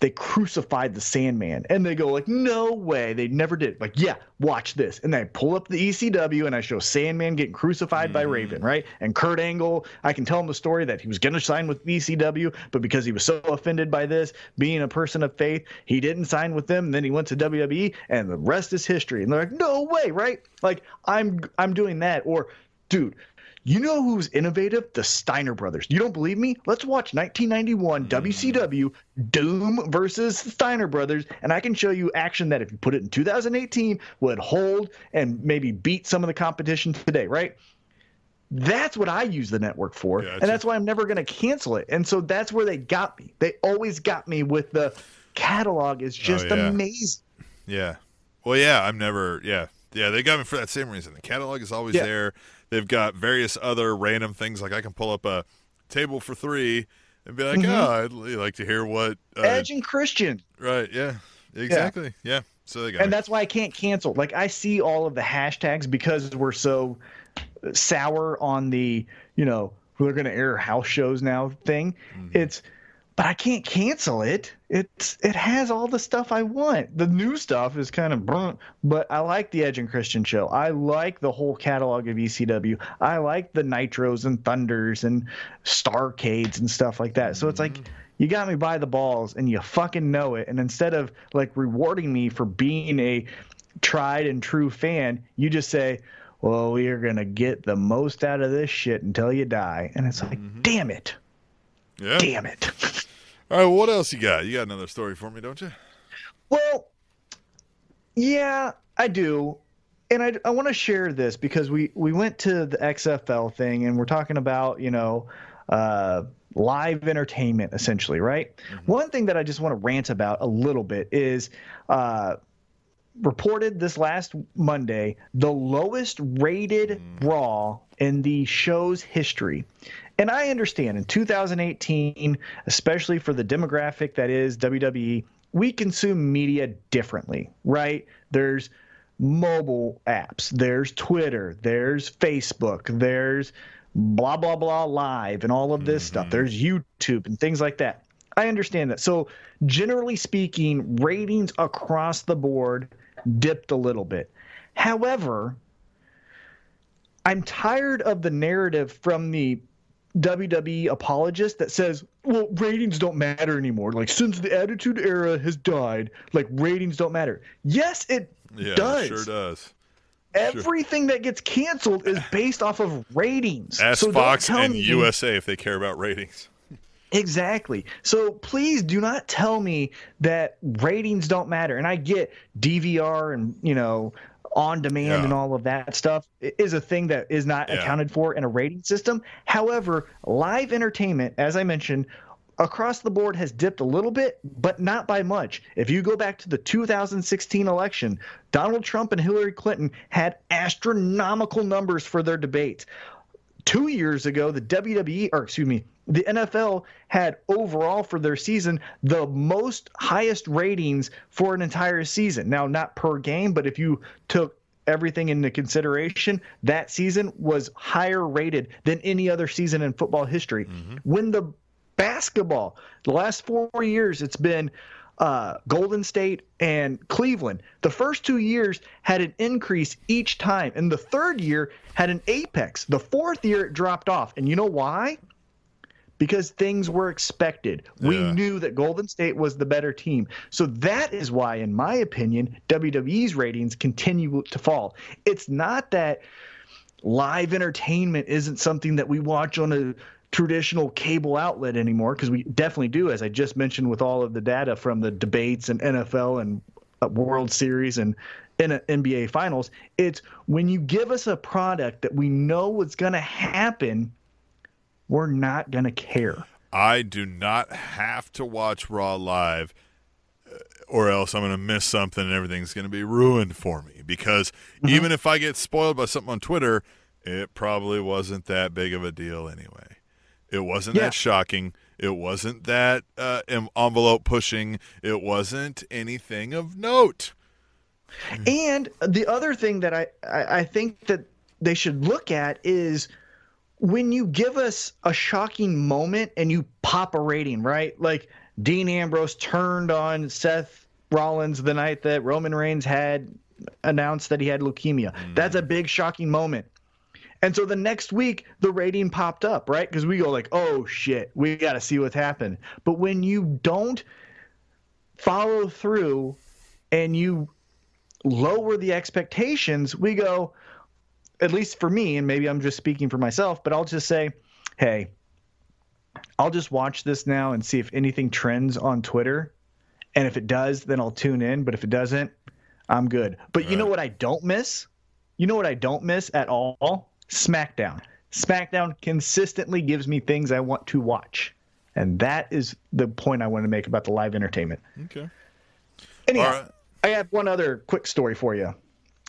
they crucified the Sandman, and they go like, "No way, they never did." Like, yeah, watch this, and then I pull up the ECW and I show Sandman getting crucified by hmm. Raven, right? And Kurt Angle, I can tell him the story that he was going to sign with ECW, but because he was so offended by this, being a person of faith, he didn't sign with them. And then he went to WWE, and the rest is history. And they're like, "No way, right?" Like, I'm I'm doing that, or dude. You know who's innovative? The Steiner brothers. You don't believe me? Let's watch 1991 WCW hmm. Doom versus Steiner brothers, and I can show you action that if you put it in 2018 would hold and maybe beat some of the competition today, right? That's what I use the network for, and that's why I'm never going to cancel it. And so that's where they got me. They always got me with the catalog is oh, just Oh, yeah. amazing. Yeah. Well, yeah, I'm never. Yeah, yeah. They got me for that same reason. The catalog is always Yeah. there. They've got various other random things. Like I can pull up a table for three and be like, Mhm. oh, I'd like to hear what. Uh, Edge and Christian. Right. Yeah. Exactly. Yeah. So they got. and me. that's why I can't cancel. Like I see all of the hashtags because we're so sour on the you know we're going to air house shows now thing. Mm-hmm. It's but I can't cancel it. It's it has all the stuff I want. The new stuff is kind of burnt, but I like the Edge and Christian show. I like the whole catalog of ECW. I like the Nitros and Thunders and Starcades and stuff like that. So it's like mm-hmm. you got me by the balls and you fucking know it. And instead of like rewarding me for being a tried and true fan, you just say, well, we are going to get the most out of this shit until you die. And it's like, mm-hmm. damn it. yeah. Damn it. All right. What else you got? You got another story for me, don't you? well, yeah, I do. And I, I want to share this because we, we went to the XFL thing and we're talking about, you know, uh, live entertainment essentially, right? One thing that I just want to rant about a little bit is uh, reported this last Monday the lowest rated mm. Raw in the show's history. And I understand in 2018, especially for the demographic that is WWE, we consume media differently, right? There's mobile apps, there's Twitter, there's Facebook, there's blah, blah, blah live and all of this stuff. Mm-hmm. There's YouTube and things like that. I understand that. So, generally speaking, ratings across the board dipped a little bit. However, I'm tired of the narrative from the WWE apologist that says, well, ratings don't matter anymore. Like, since the Attitude Era has died, like, ratings don't matter. Yes, it Yeah. does. It sure does. Everything that gets canceled is based off of ratings. Ask So Fox and me- USA if they care about ratings. Exactly. So please do not tell me that ratings don't matter. And I get DVR and, you know, on demand Yeah. and all of that stuff is a thing that is not Yeah. accounted for in a rating system. However, live entertainment, as I mentioned, across the board has dipped a little bit, but not by much. If you go back to the 2016 election, Donald Trump and Hillary Clinton had astronomical numbers for their debates. two years ago, the WWE, or excuse me, the NFL had overall for their season the most highest ratings for an entire season. Now, not per game, but if you took everything into consideration, that season was higher rated than any other season in football history. Mm-hmm. When the basketball, the last four years, it's been uh, Golden State and Cleveland. The first two years had an increase each time, and the third year had an apex. The fourth year it dropped off, and you know why? Because things were expected. Yeah. We knew that Golden State was the better team. So that is why, in my opinion, WWE's ratings continue to fall. It's not that live entertainment isn't something that we watch on a traditional cable outlet anymore because we definitely do, as I just mentioned, with all of the data from the debates and NFL and uh, World Series and in NBA Finals. It's when you give us a product that we know what's going to happen, we're not going to care. I do not have to watch Raw live uh, or else I'm going to miss something and everything's going to be ruined for me. Because mm-hmm. even if I get spoiled by something on Twitter, it probably wasn't that big of a deal anyway. It wasn't yeah. that shocking. It wasn't that uh, envelope pushing. It wasn't anything of note. And the other thing that I, I, I think that they should look at is when you give us a shocking moment and you pop a rating, right? Like Dean Ambrose turned on Seth Rollins the night that Roman Reigns had announced that he had leukemia. Mm. That's a big shocking moment. And so the next week, the rating popped up, right? Because we go like, oh shit, we got to see what's happened. But when you don't follow through and you lower the expectations, we go, at least for me, and maybe I'm just speaking for myself, but I'll just say, hey, I'll just watch this now and see if anything trends on Twitter. And if it does, then I'll tune in. But if it doesn't, I'm good. But right. you know what I don't miss? You know what I don't miss at all? SmackDown. SmackDown consistently gives me things I want to watch. And that is the point I want to make about the live entertainment. Okay. Anyhow, right. I have one other quick story for you.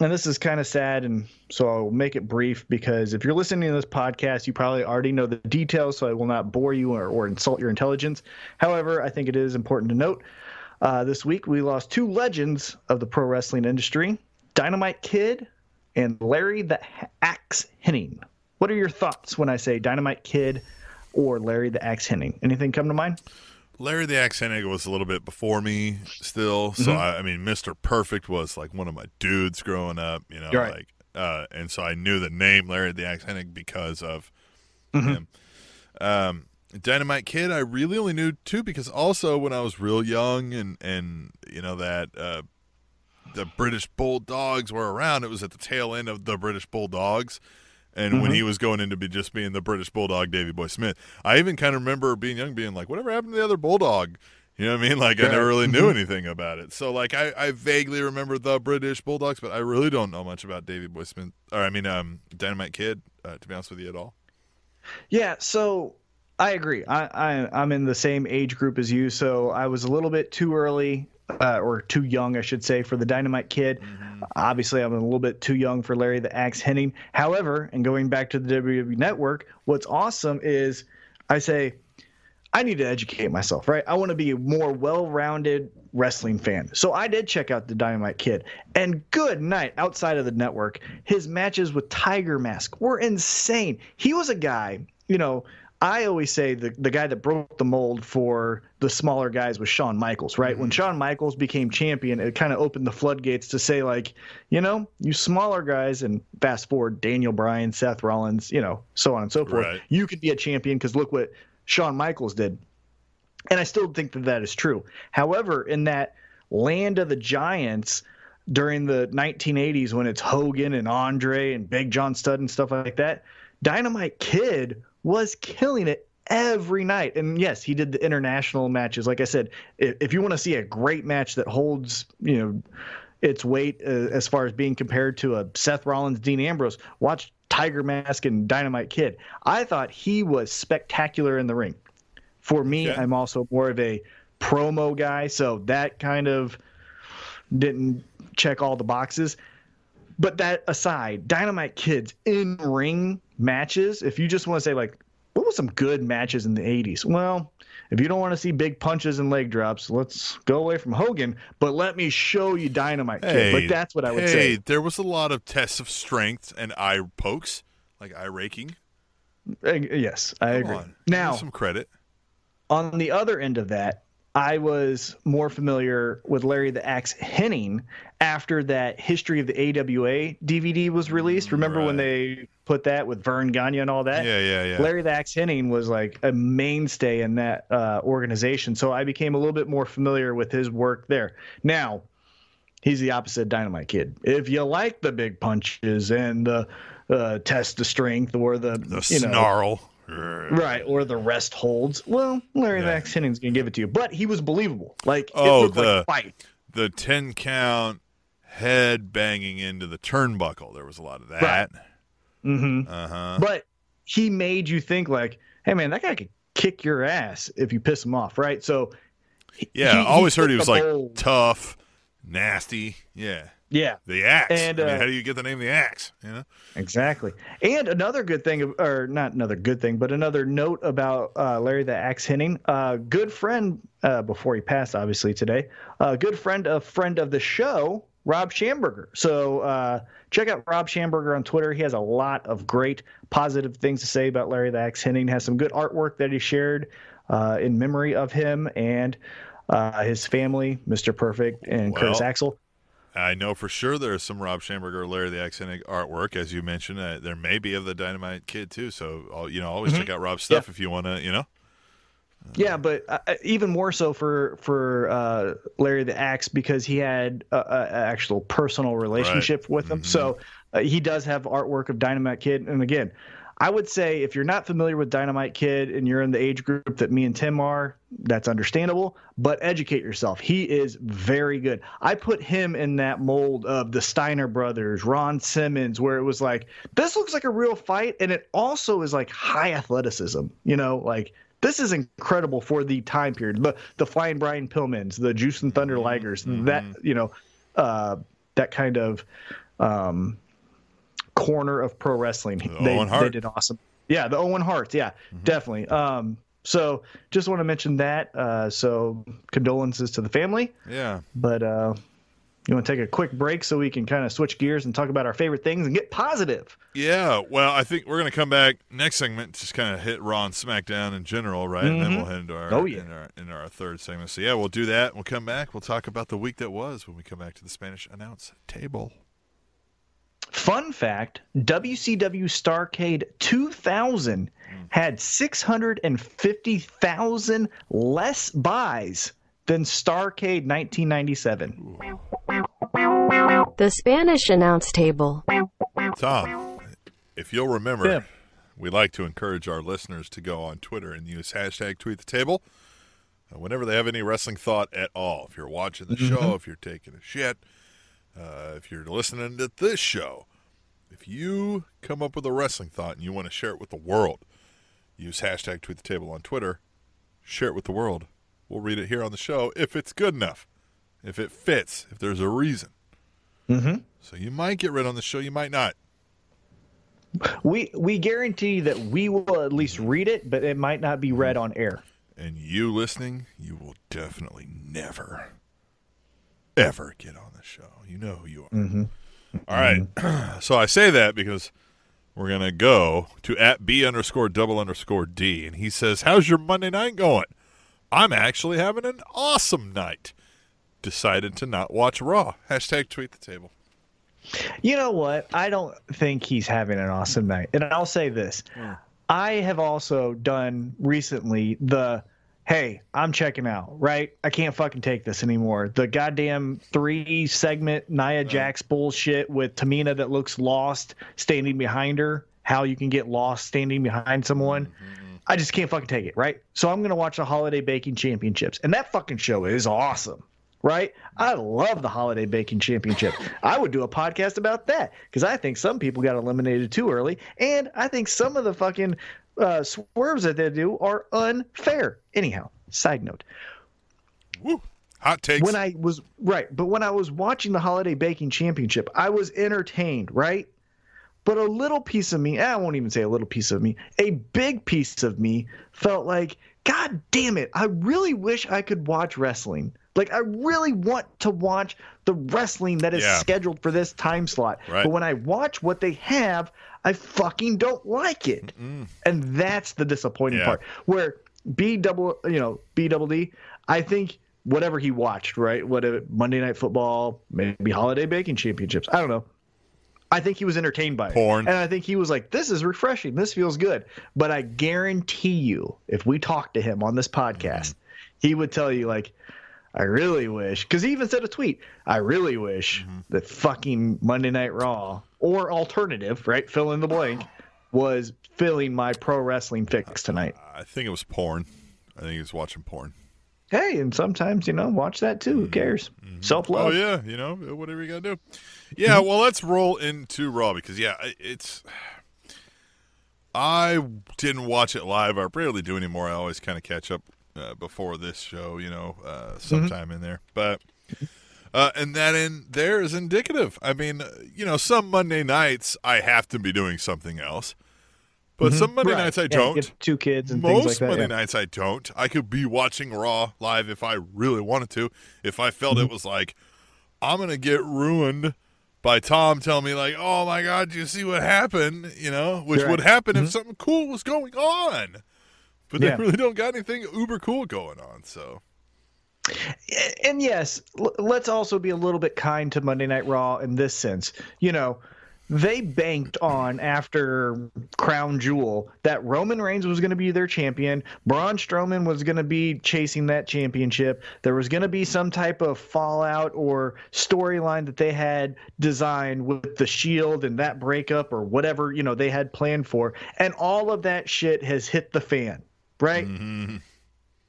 And this is kind of sad, and so I'll make it brief because if you're listening to this podcast, you probably already know the details, so I will not bore you or, or insult your intelligence. However, I think it is important to note uh, this week we lost two legends of the pro wrestling industry Dynamite Kid and Larry the Axe Hennig. What are your thoughts when I say Dynamite Kid or Larry the Axe Hennig? Anything come to mind? Larry the Axe Hennig was a little bit before me still. So, mm-hmm. I, I, mean, Mr. Perfect was like one of my dudes growing up, you know, right. like, uh, and so I knew the name Larry the Axe Hennig because of mm-hmm. him. Um, Dynamite Kid, I really only knew too because also when I was real young and, and, you know, that, uh, the British Bulldogs were around. It was at the tail end of the British Bulldogs. And mm-hmm. when he was going into be just being the British Bulldog, Davy Boy Smith, I even kind of remember being young, being like, "Whatever happened to the other Bulldog?" You know what I mean? Like I never really knew mm-hmm. anything about it. So like I, I vaguely remember the British Bulldogs, but I really don't know much about Davy Boy Smith. Or I mean, um, Dynamite Kid. Uh, to be honest with you, at all. Yeah. So I agree. I, I I'm in the same age group as you, so I was a little bit too early uh, or too young, I should say, for the Dynamite Kid. Mm-hmm. Obviously, I'm a little bit too young for Larry the Axe Hennig. However, and going back to the WWE Network, what's awesome is I say, I need to educate myself, right? I want to be a more well rounded wrestling fan. So I did check out the Dynamite Kid. And good night outside of the network. His matches with Tiger Mask were insane. He was a guy, you know, I always say the, the guy that broke the mold for the smaller guys was Shawn Michaels, right? Mm-hmm. When Shawn Michaels became champion, it kind of opened the floodgates to say, like, you know, you smaller guys, and fast forward Daniel Bryan, Seth Rollins, you know, so on and so forth, right. you could be a champion because look what Shawn Michaels did. And I still think that that is true. However, in that land of the giants, during the 1980s when it's Hogan and Andre and Big John Studd and stuff like that, Dynamite Kid was killing it every night. And yes, he did the international matches. Like I said, if, if you want to see a great match that holds, you know, its weight uh, as far as being compared to a Seth Rollins, Dean Ambrose, watch Tiger Mask and Dynamite Kid. I thought he was spectacular in the ring. For me, okay. I'm also more of a promo guy, so that kind of didn't check all the boxes. but that aside, Dynamite Kids in ring matches, if you just want to say, like, what was some good matches in the 80s? Well, if you don't want to see big punches and leg drops, let's go away from Hogan, but let me show you Dynamite. Hey, like, that's what I would hey, say. there was a lot of tests of strength and eye pokes, like eye raking. Yes, I Come agree. on. Now, some credit. on the other end of that, I was more familiar with Larry the Axe Hennig after that History of the AWA DVD was released. Remember when they put that with Verne Gagne and all that? Yeah, yeah, yeah. Larry the Axe Hennig was like a mainstay in that uh, organization. So I became a little bit more familiar with his work there. Now, he's the opposite of Dynamite Kid. If you like the big punches and the uh, test of strength or the, the you know, snarl. Right, or the rest holds. Well, Larry Yeah. Axe Hennig's gonna give it to you, but he was believable. Like Oh, it looked the- like fight. The 10 count head banging into the turnbuckle. There was a lot of that. hmm Uh huh. But he made you think like, hey man, that guy could kick your ass if you piss him off, right? So Yeah, he- I always he heard he was like bold- tough, nasty. Yeah. Yeah, The axe. And, I mean, uh, how do you get the name of the axe? You know? exactly. And another good thing, or not another good thing, but another note about uh, Larry the Axe Hennig, uh, good friend uh, before he passed, obviously today, uh, good friend of friend of the show, Rob Schamberger. So uh, check out Rob Schamberger on Twitter. He has a lot of great positive things to say about Larry the Axe Hennig. Has some good artwork that he shared uh, in memory of him and uh, his family, Mr. Perfect and Curtis Well, Axel. I know for sure there's some Rob Schamberger, Larry the Axe Hennig artwork, as you mentioned. Uh, there may be of the Dynamite Kid too. So you know, always Mm-hmm. check out Rob's stuff if you want to. You know, Yeah, but uh, uh, even more so for for uh, Larry the Axe because he had a, a, a actual personal relationship with him. So uh, he does have artwork of Dynamite Kid. And again, I would say if you're not familiar with Dynamite Kid and you're in the age group that me and Tim are, that's understandable. But educate yourself. He is very good. I put him in that mold of the Steiner brothers, Ron Simmons, where it was like this looks like a real fight, and it also is like high athleticism. You know, like this is incredible for the time period. But the Flying Brian Pillmans, the Jushin Thunder Ligers, that you know, uh, that kind of um, corner of pro wrestling. they, Owen they did awesome. Yeah, the Owen Harts. Yeah, definitely. Um, so just want to mention that. Uh, so condolences to the family. yeah. But uh, you want to take a quick break so we can kind of switch gears and talk about our favorite things and get positive. Yeah, well, I think we're going to come back next segment, just kind of hit Raw and SmackDown in general, right? And then we'll head into our, Oh, yeah. into our, into our third segment. So, yeah, we'll do that. We'll come back. We'll talk about the week that was when we come back to the Spanish announce table. Fun fact WCW Starcade 2000 had 650,000 less buys than Starcade 1997. The Spanish announce table. Tom, if you'll remember, Yeah. we like to encourage our listeners to go on Twitter and use hashtag tweet the table uh, whenever they have any wrestling thought at all. If you're watching the show, if you're taking a shit, uh, if you're listening to this show, if you come up with a wrestling thought and you want to share it with the world, use hashtag tweet the table on Twitter, share it with the world. We'll read it here on the show if it's good enough, if it fits, if there's a reason. Mm-hmm. So you might get read on the show, you might not. We we guarantee that we will at least read it, but it might not be read on air. And you listening, you will definitely never, ever get on the show. You know who you are. Mm-hmm. All right. so I say that because we're going to go to at B underscore double underscore D. And he says, How's your Monday night going? I'm actually having an awesome night. Decided to not watch Raw. Hashtag tweet the table. You know what? I don't think he's having an awesome night. And I'll say this. I have also done recently the hey, I'm checking out, right? I can't fucking take this anymore. The goddamn three segment Nia uh-huh. Jax bullshit with Tamina that looks lost standing behind her, how you can get lost standing behind someone. Mm-hmm, mm-hmm. I just can't fucking take it, right? So I'm going to watch the Holiday Baking Championships. And that fucking show is awesome right? I love the Holiday Baking Championship. I would do a podcast about that because I think some people got eliminated too early, and I think some of the fucking uh, swerves that they do are unfair. Anyhow, side note. Woo. Hot takes. when I was right, but when I was watching the Holiday Baking Championship, I was entertained, right? But a little piece of me, I won't even say a little piece of me, a big piece of me felt like, God damn it, I really wish I could watch wrestling. Like, I really want to watch the wrestling that is Yeah. scheduled for this time slot. Right. But when I watch what they have, I fucking don't like it. And that's the disappointing Yeah. part. Where B double, you know, B double D, I think whatever he watched, right? What uh, Monday Night Football, maybe Holiday Baking Championships. I don't know. I think he was entertained by it. Porn. And I think he was like, this is refreshing. This feels good. But I guarantee you, if we talk to him on this podcast, mm-hmm. he would tell you, like, I really wish, because he even said a tweet, I really wish mm-hmm. that fucking Monday Night Raw or alternative, right? Fill in the blank, was filling my pro wrestling fix tonight. I think it was porn. I think he was watching porn. Hey, and sometimes, you know, watch that too. Who mm-hmm. cares? Mm-hmm. Self love. Oh yeah, you know whatever you gotta do. Yeah, well, let's roll into Raw because yeah, it's. I didn't watch it live. I rarely do anymore. I always kind of catch up uh, before this show, you know, uh, sometime in there. But uh, and that in there is indicative. I mean, you know, some Monday nights I have to be doing something else, but some Monday Right. nights I Yeah, don't. get two kids and Most things like that. Monday yeah. nights I don't. I could be watching Raw live if I really wanted to. If I felt Mm-hmm. it was like, I'm gonna get ruined by Tom telling me like, "Oh my God, you see what happened?" You know, which Right. would happen if something cool was going on. But Yeah. they really don't got anything uber cool going on. So and yes, l- let's also be a little bit kind to Monday Night Raw in this sense. You know, they banked on after Crown Jewel that Roman Reigns was going to be their champion. Braun Strowman was going to be chasing that championship. There was going to be some type of fallout or storyline that they had designed with the Shield and that breakup or whatever you know they had planned for, and all of that shit has hit the fan, right? Mm-hmm.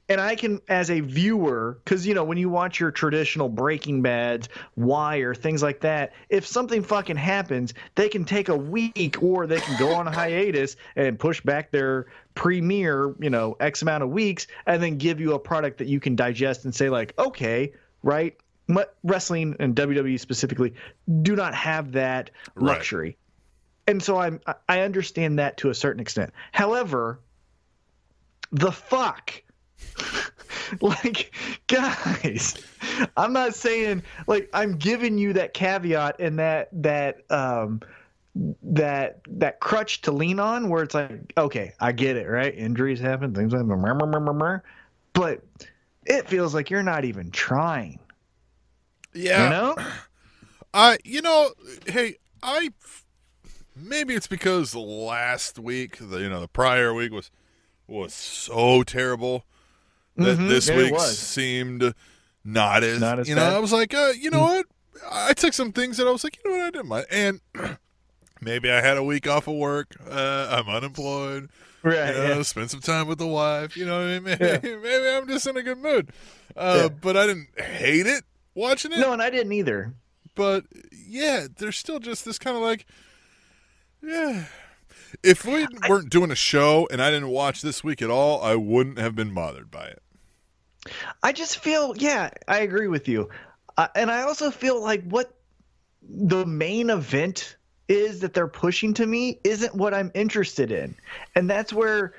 and I can, as a viewer, because you know when you watch your traditional Breaking Bad's, Wire, things like that, if something fucking happens, they can take a week or they can go on a hiatus and push back their premiere, you know, X amount of weeks, and then give you a product that you can digest and say like, okay, right. Wrestling and WWE specifically do not have that Right. luxury, and so I'm I understand that to a certain extent. However, the fuck? Like guys i'm not saying like i'm giving you that caveat and that that um that that crutch to lean on where it's like okay i get it right? Injuries happen things like that but it feels like you're not even trying. Yeah, you know? I you know, hey, I maybe it's because last week, the you know, the prior week was was so terrible that Mhm, this it week seemed not as, Not as you know. I was like, uh, you know what? I took some things that I was like, you know what, I didn't mind, and maybe I had a week off of work. Uh, I'm unemployed. right You know, yeah. spend some time with the wife. You know what I mean? Maybe, Yeah. maybe I'm just in a good mood. Uh, Yeah. But I didn't hate it watching it no and i didn't either but yeah, there's still just this kind of like, yeah. If we weren't doing a show and I didn't watch this week at all, I wouldn't have been bothered by it. I just feel, yeah, I agree with you. Uh, and I also feel like what the main event is that they're pushing to me isn't what I'm interested in. And that's where,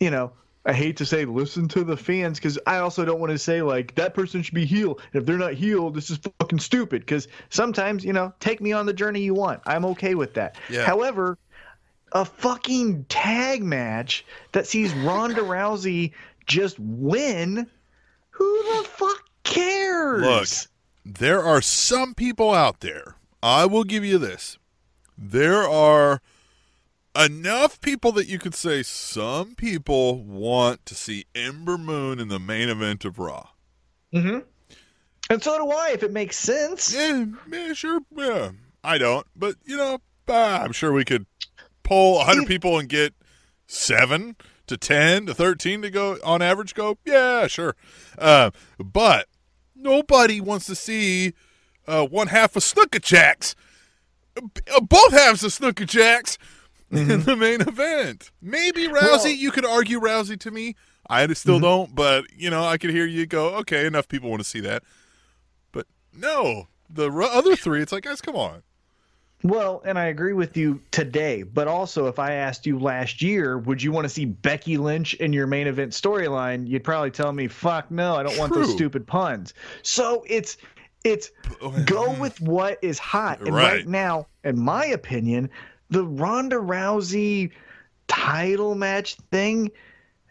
you know, I hate to say listen to the fans because I also don't want to say like that person should be healed. And if they're not healed, this is fucking stupid. Because sometimes, you know, take me on the journey you want. I'm okay with that. Yeah. However, a fucking tag match that sees Ronda Rousey just win, who the fuck cares? Look, there are some people out there. I will give you this. There are enough people that you could say some people want to see Ember Moon in the main event of Raw. Mm-hmm. And so do I, if it makes sense. Yeah, yeah, sure. Yeah, I don't, but you know, uh, I'm sure we could poll 100 See- people and get seven to 10 to 13 to go on average. Go, yeah, sure. Uh, but nobody wants to see uh, one half of Snooker Jacks, uh, both halves of Snooker Jacks in the main event. Maybe Rousey, Well- you could argue Rousey to me I still don't, but you know, I could hear you go, okay, enough people want to see that. But no, the r- other three, it's like, guys, come on. Well, and I agree with you today, but also if I asked you last year, would you want to see Becky Lynch in your main event storyline? You'd probably tell me, "Fuck no, I don't want those stupid puns." So it's it's go with what is hot. And Right. right now, in my opinion, the Ronda Rousey title match thing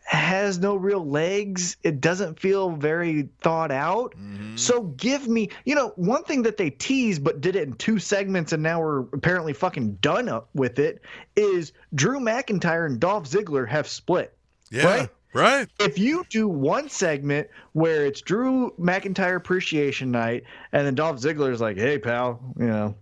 has no real legs. It doesn't feel very thought out. Mm-hmm. So give me, you know, one thing that they teased but did it in two segments and now we're apparently fucking done up with it is Drew McIntyre and Dolph Ziggler have split. Yeah, Right? right. If you do one segment where it's Drew McIntyre Appreciation Night and then Dolph Ziggler is like, "Hey pal, you know,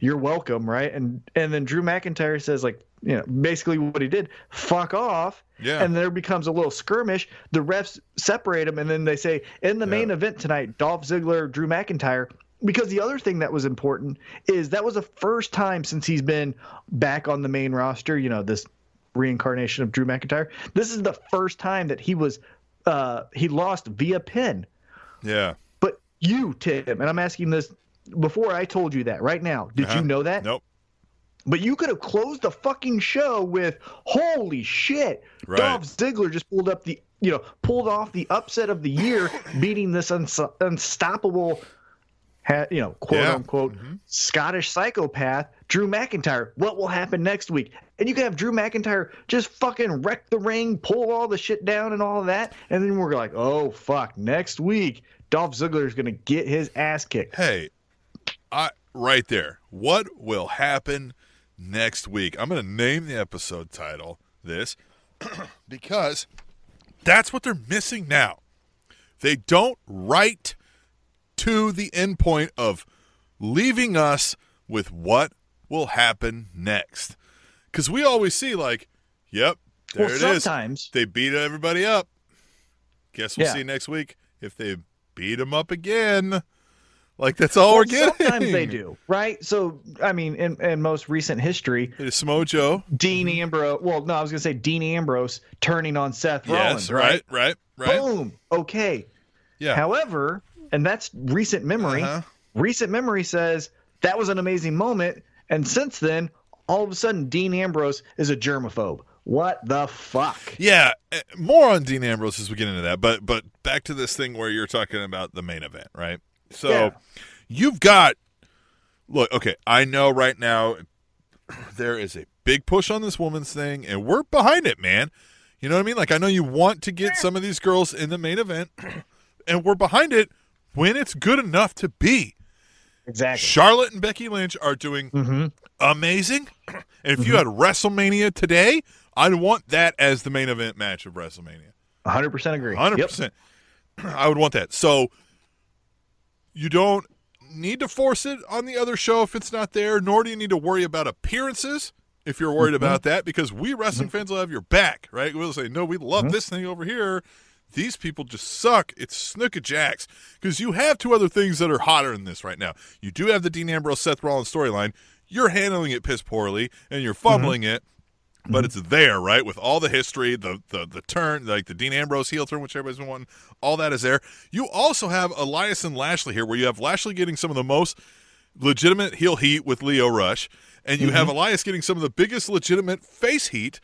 you're welcome," right? And and then Drew McIntyre says like, you know, basically what he did, "Fuck off." Yeah. And there becomes a little skirmish. The refs separate them, and then they say, in the main event tonight, Dolph Ziggler, Drew McIntyre. Because the other thing that was important is that was the first time since he's been back on the main roster, you know, this reincarnation of Drew McIntyre. This is the first time that he was uh he lost via pin. Yeah. But you, Tim, and I'm asking this before I told you that right now. Did Uh-huh. you know that? Nope. But you could have closed the fucking show with holy shit. Right. Dolph Ziggler just pulled up the you know, pulled off the upset of the year, beating this uns- unstoppable you know, quote Yeah. unquote Scottish psychopath, Drew McIntyre. What will happen next week? And you can have Drew McIntyre just fucking wreck the ring, pull all the shit down and all that, and then we're like, oh fuck, next week Dolph Ziggler is gonna get his ass kicked. Hey, I right there. What will happen next week? I'm going to name the episode title this because that's what they're missing now. They don't write to the end point of leaving us with what will happen next. Because we always see, like, yep, there well, it is. sometimes They beat everybody up. Guess we'll Yeah. see next week if they beat them up again. Like that's all Well, we're getting. Sometimes they do, right? So, I mean, in, in most recent history, Smojo. Dean Ambrose. Well, no, I was going to say Dean Ambrose turning on Seth Rollins, Yes, right, right, right. Boom. Okay. Yeah. However, and that's recent memory. Uh-huh. Recent memory says that was an amazing moment, and since then, all of a sudden, Dean Ambrose is a germaphobe. What the fuck? Yeah, eh, more on Dean Ambrose as we get into that, but but back to this thing where you're talking about the main event, right? So Yeah. you've got look, okay, I know right now there is a big push on this woman's thing, and we're behind it, man. You know what I mean? Like I know you want to get some of these girls in the main event, and we're behind it when it's good enough to be. Exactly. Charlotte and Becky Lynch are doing Mm-hmm. amazing. And if you had WrestleMania today, I'd want that as the main event match of WrestleMania. 100% agree. Hundred Yep. percent. I would want that. So you don't need to force it on the other show if it's not there, nor do you need to worry about appearances if you're worried mm-hmm. about that, because we wrestling mm-hmm. fans will have your back, right? We'll say, no, we love mm-hmm. this thing over here. These people just suck. It's Snooka Jacks. Because you have two other things that are hotter than this right now. You do have the Dean Ambrose Seth Rollins storyline. You're handling it piss poorly and you're fumbling it but mm-hmm. it's there, right? With all the history, the the the turn, like the Dean Ambrose heel turn, which everybody's been wanting, all that is there. You also have Elias and Lashley here, where you have Lashley getting some of the most legitimate heel heat with Lio Rush, and you have mm-hmm. Elias getting some of the biggest legitimate face heat.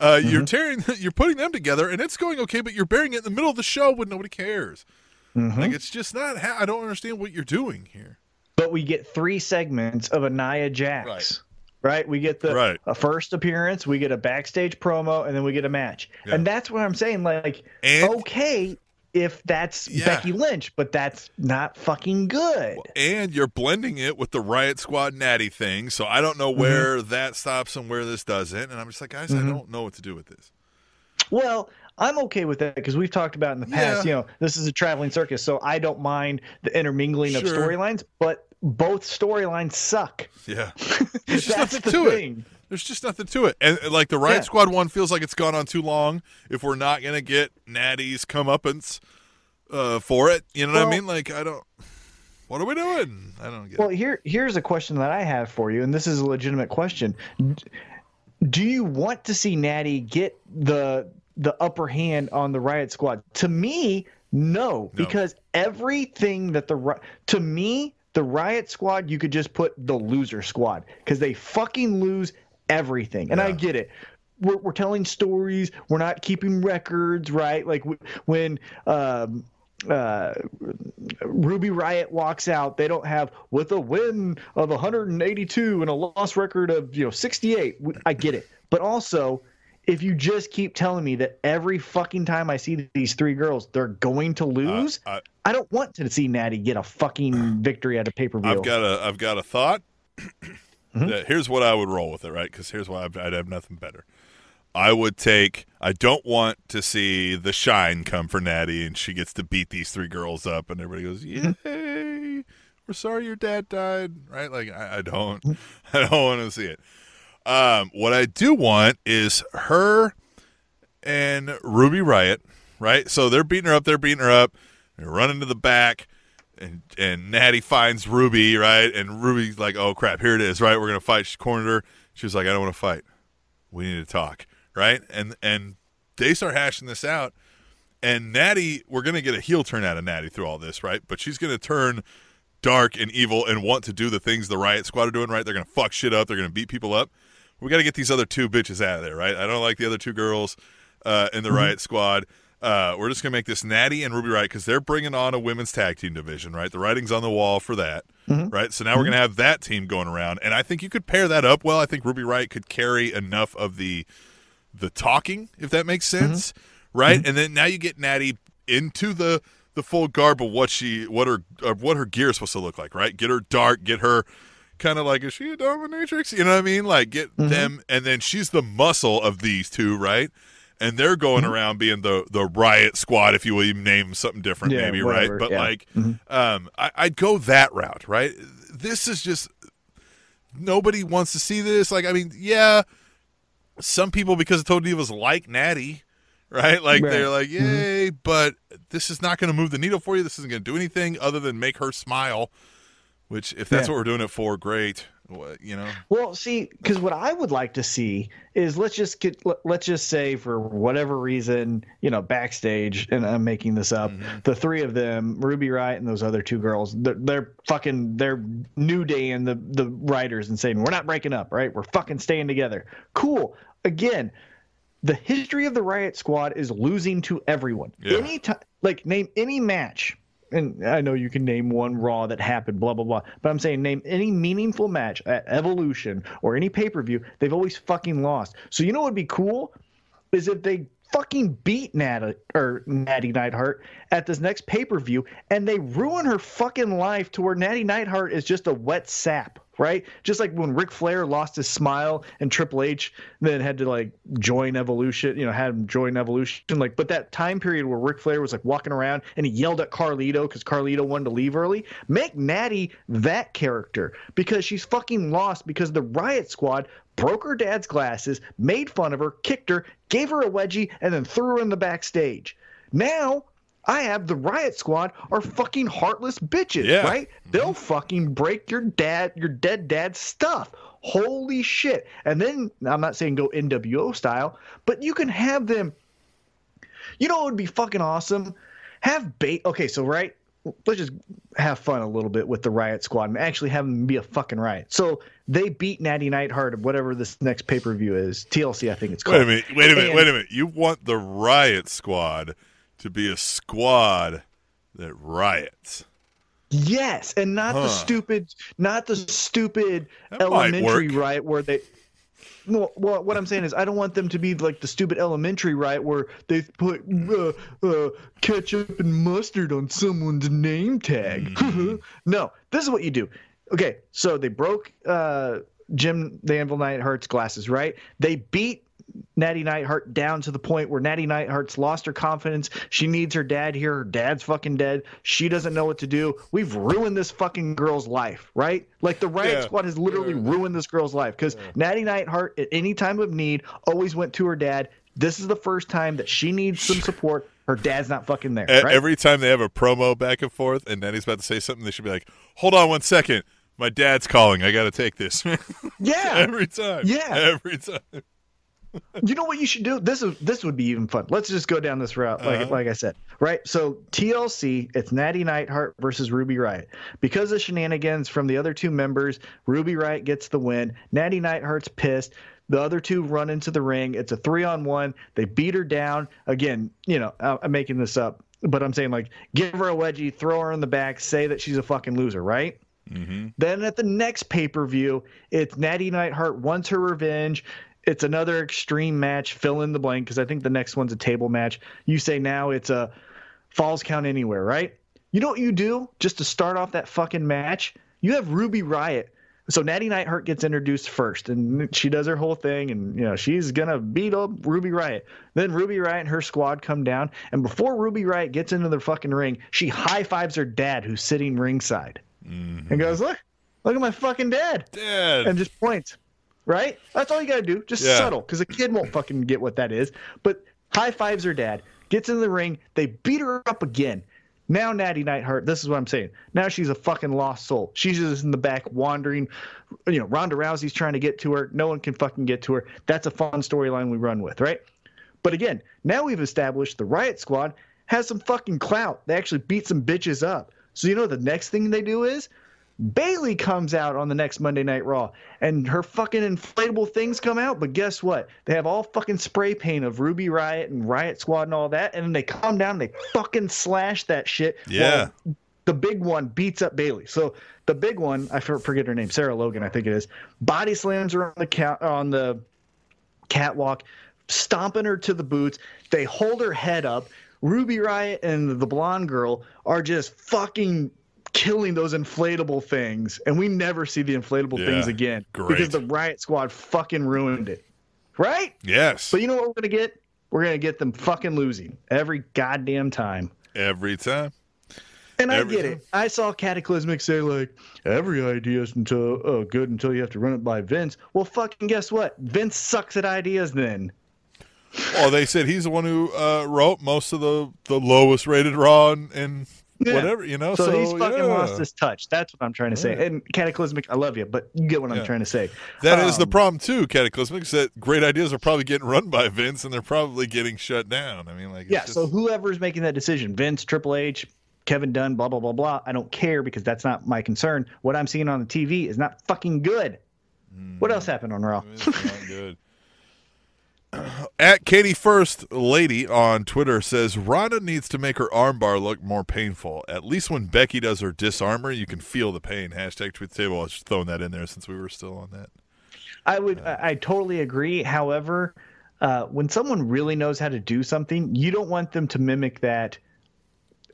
Uh, You're mm-hmm. tearing, you're putting them together, and it's going okay, but you're burying it in the middle of the show when nobody cares. Like it's just not. Ha- I don't understand what you're doing here. But we get three segments of a Nia Jax. Right. Right. We get the Right. a first appearance, we get a backstage promo, and then we get a match. Yeah. And that's what I'm saying. Like, And- okay, if that's Yeah. Becky Lynch, but that's not fucking good. and you're blending it with the Riott Squad Natty thing. So I don't know Mm-hmm. where that stops and where this doesn't. And I'm just like, guys, I don't know what to do with this. Well, I'm okay with that because we've talked about in the past, Yeah. you know, this is a traveling circus, so I don't mind the intermingling of storylines, but both storylines suck. Yeah, there's just nothing the to thing. it. There's just nothing to it. And like the Riott Yeah. Squad one feels like it's gone on too long. If we're not gonna get Natty's comeuppance uh, for it, you know what I mean? Like I don't. What are we doing? I don't get. Well, it. here here's a question that I have for you, and this is a legitimate question. Do you want to see Natty get the the upper hand on the Riott Squad? To me, no, because everything that the to me the Riott Squad you could just put the loser squad because they fucking lose everything, and I get it. We're, we're telling stories. We're not keeping records, right? Like w- when um, uh, Ruby Riott walks out, they don't have with a win of 182 and a loss record of you know 68. I get it, but also if you just keep telling me that every fucking time I see these three girls, they're going to lose, I- I don't want to see Natty get a fucking victory at a pay per view. I've got a I've got a thought. Mm-hmm. here's what I would roll with it, right? Because here's why I'd, I'd have nothing better. I would take. I don't want to see the shine come for Natty, and she gets to beat these three girls up, and everybody goes, Mm-hmm. "Yay! We're sorry your dad died." Right? Like I, I don't. Mm-hmm. I don't want to see it. Um, what I do want is her and Ruby Riott, right? So they're beating her up. They're beating her up. They're running to the back, and and Natty finds Ruby, right? And Ruby's like, "Oh crap, here it is, right? We're gonna fight." She cornered her. She was like, "I don't want to fight. We need to talk, right?" And and they start hashing this out. And Natty, we're gonna get a heel turn out of Natty through all this, right? But she's gonna turn dark and evil and want to do the things the Riott Squad are doing, right? They're gonna fuck shit up. They're gonna beat people up. We got to get these other two bitches out of there, right? I don't like the other two girls uh, in the mm-hmm. Riott Squad. Uh, we're just gonna make this Natty and Ruby Riott because they're bringing on a women's tag team division, right? The writing's on the wall for that, mm-hmm. right? So now we're mm-hmm. gonna have that team going around, and I think you could pair that up well. I think Ruby Riott could carry enough of the the talking, if that makes sense, right? And then now you get Natty into the the full garb of what she what her of what her gear is supposed to look like, right? Get her dark, get her kind of like is she a dominatrix? You know what I mean? Like get mm-hmm. them, and then she's the muscle of these two, right? And they're going mm-hmm. around being the the riot squad, if you will, you name something different, Yeah, maybe, whatever, right? But yeah. like, mm-hmm. um, I, I'd go that route, right? This is just nobody wants to see this. Like, I mean, yeah, some people because of Total Divas like Natty, right? Like Right. they're like, yay, but this is not going to move the needle for you. This isn't going to do anything other than make her smile. Which, if that's Yeah. what we're doing it for, great. You know, Well, see, because what I would like to see is let's just get let- let's just say for whatever reason, you know, backstage, and I'm making this up, mm-hmm. the three of them, Ruby Riott and those other two girls, they're, they're fucking they're new day and the the writers and saying we're not breaking up, right? We're fucking staying together. Cool. Again, the history of the Riott Squad is losing to everyone. Yeah. Any time, like name any match, and I know you can name one Raw that happened, blah blah blah. But I'm saying name any meaningful match at Evolution or any pay per view, they've always fucking lost. So you know what would be cool is if they fucking beat Natty or Natty Neidhart at this next pay per view, and they ruin her fucking life to where Natty Neidhart is just a wet sap, right? Just like when Ric Flair lost his smile and Triple H then had to like join Evolution, you know, had him join Evolution, like. But that time period where Ric Flair was like walking around and he yelled at Carlito because Carlito wanted to leave early, make Natty that character because she's fucking lost because the Riott Squad broke her dad's glasses, made fun of her, kicked her, gave her a wedgie, and then threw her in the backstage. Now I have the Riott Squad are fucking heartless bitches, Yeah. right? Mm-hmm. They'll fucking break your dad, your dead dad's stuff. Holy shit. And then I'm not saying go NWO style, but you can have them. You know it would be fucking awesome? Have bait. Okay, so right, let's just have fun a little bit with the Riott Squad and actually have them be a fucking riot. So they beat Natty Neidhart of whatever this next pay per view is. TLC, I think it's called. wait a minute, wait a minute, And- wait a minute. You want the Riott Squad to be a squad that riots? Yes, and not Huh. the stupid, not the stupid That elementary riot where they. Well, what I'm saying is, I don't want them to be like the stupid elementary riot where they put uh, uh, ketchup and mustard on someone's name tag. Mm. no, this is what you do. Okay, so they broke uh, Jim the Anvil Neidhart's glasses, right? They beat Natty Neidhart down to the point where Natty Neidhart's lost her confidence. She needs her dad here. Her dad's fucking dead. She doesn't know what to do. We've ruined this fucking girl's life, right? Like the Riott Yeah. Squad has literally ruined this girl's life because Natty Neidhart, at any time of need, always went to her dad. This is the first time that she needs some support. Her dad's not fucking there. Right? Every time they have a promo back and forth, and Natty's about to say something, they should be like, "Hold on one second, my dad's calling. I got to take this." yeah. every time. Yeah. every time. You know what you should do? This is this would be even fun. Let's just go down this route, like Uh-huh. like I said, right? So TLC, it's Natty Neidhart versus Ruby Riott. Because of shenanigans from the other two members, Ruby Riott gets the win. Natty Neidhart's pissed. The other two run into the ring. It's a three on one. They beat her down. Again, you know, I'm making this up, but I'm saying like, give her a wedgie, throw her in the back, say that she's a fucking loser, right? Mm-hmm. Then at the next pay per view, it's Natty Neidhart wants her revenge. It's another extreme match, fill in the blank, because I think the next one's a table match. You say now it's a falls count anywhere, right? You know what you do just to start off that fucking match? You have Ruby Riott. So Natty Neidhart gets introduced first, and she does her whole thing, and you know she's gonna beat up Ruby Riott. Then Ruby Riott and her squad come down, and before Ruby Riott gets into the fucking ring, she high fives her dad, who's sitting ringside Mm-hmm. and goes, "Look, look at my fucking dad," Dad. and just points. Right? That's all you gotta do. Just Yeah. subtle, because a kid won't fucking get what that is. But high fives her dad, gets in the ring, they beat her up again. Now Natty Neidhart, this is what I'm saying. Now she's a fucking lost soul. She's just in the back wandering. You know, Ronda Rousey's trying to get to her. No one can fucking get to her. That's a fun storyline we run with, right? But again, now we've established the Riott Squad has some fucking clout. They actually beat some bitches up. So you know the next thing they do is Bayley comes out on the next Monday Night Raw, and her fucking inflatable things come out. But guess what? They have all fucking spray paint of Ruby Riott and Riott Squad and all that, and then they come down and they fucking slash that shit. Yeah. the big one beats up Bayley. So the big one, I forget her name, Sarah Logan, I think it is. Body slams her on the count on the catwalk, stomping her to the boots. They hold her head up. Ruby Riott and the blonde girl are just fucking killing those inflatable things, and we never see the inflatable Yeah, things again great. because the Riott Squad fucking ruined it. Right? yes. But you know what we're gonna get? We're gonna get them fucking losing every goddamn time. Every time. And I get time. it. I saw Cataclysmic say like every idea is until uh, good until you have to run it by Vince. Well, fucking guess what? Vince sucks at ideas. Then Oh, they said he's the one who uh, wrote most of the, the lowest rated Raw and, and Yeah. whatever, you know. so, So, he's fucking yeah. lost his touch. That's what I'm trying to say. Yeah. And Cataclysmic, I love you, but you get what I'm trying to say. That is the Um, problem too, Cataclysmic. Is that great ideas are probably getting run by Vince, and they're probably getting shut down. I mean, like, Yeah. just- So whoever's making that decision, Vince, Triple H, Kevin Dunn, blah blah blah blah. I don't care because that's not my concern. What I'm seeing on the TV is not fucking good. What else happened on Raw? Good. At Katie First Lady on Twitter says Ronda needs to make her armbar look more painful. At least when Becky does her Dis-arm-her, you can feel the pain. Hashtag tweet the table. I was just throwing that in there since we were still on that. I would, I I totally agree. However, uh, when someone really knows how to do something, you don't want them to mimic that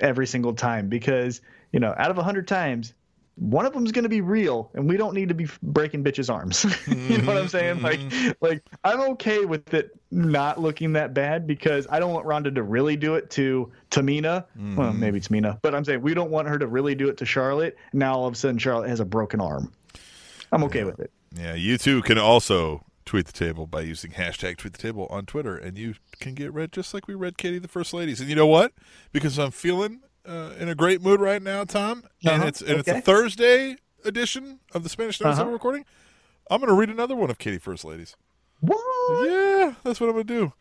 every single time because you know, out of a hundred times, one of them's going to be real, and we don't need to be breaking bitches' arms. you know what I'm saying? Like, mm-hmm. like I'm okay with it not looking that bad because I don't want Ronda to really do it to Tamina. Mm-hmm. Well, maybe Tamina, but I'm saying we don't want her to really do it to Charlotte. Now all of a sudden, Charlotte has a broken arm. I'm okay with it. Yeah, you too can also tweet the table by using hashtag tweet the table on Twitter, and you can get read just like we read Katie the First Ladies. And you know what? Because I'm feeling uh, in a great mood right now, Tom, and Uh-huh, it's and it's a. Thursday edition of the Spanish that Uh-huh. we're recording. I'm going to read another one of Katie First Ladies. What? Yeah, that's what I'm going to do.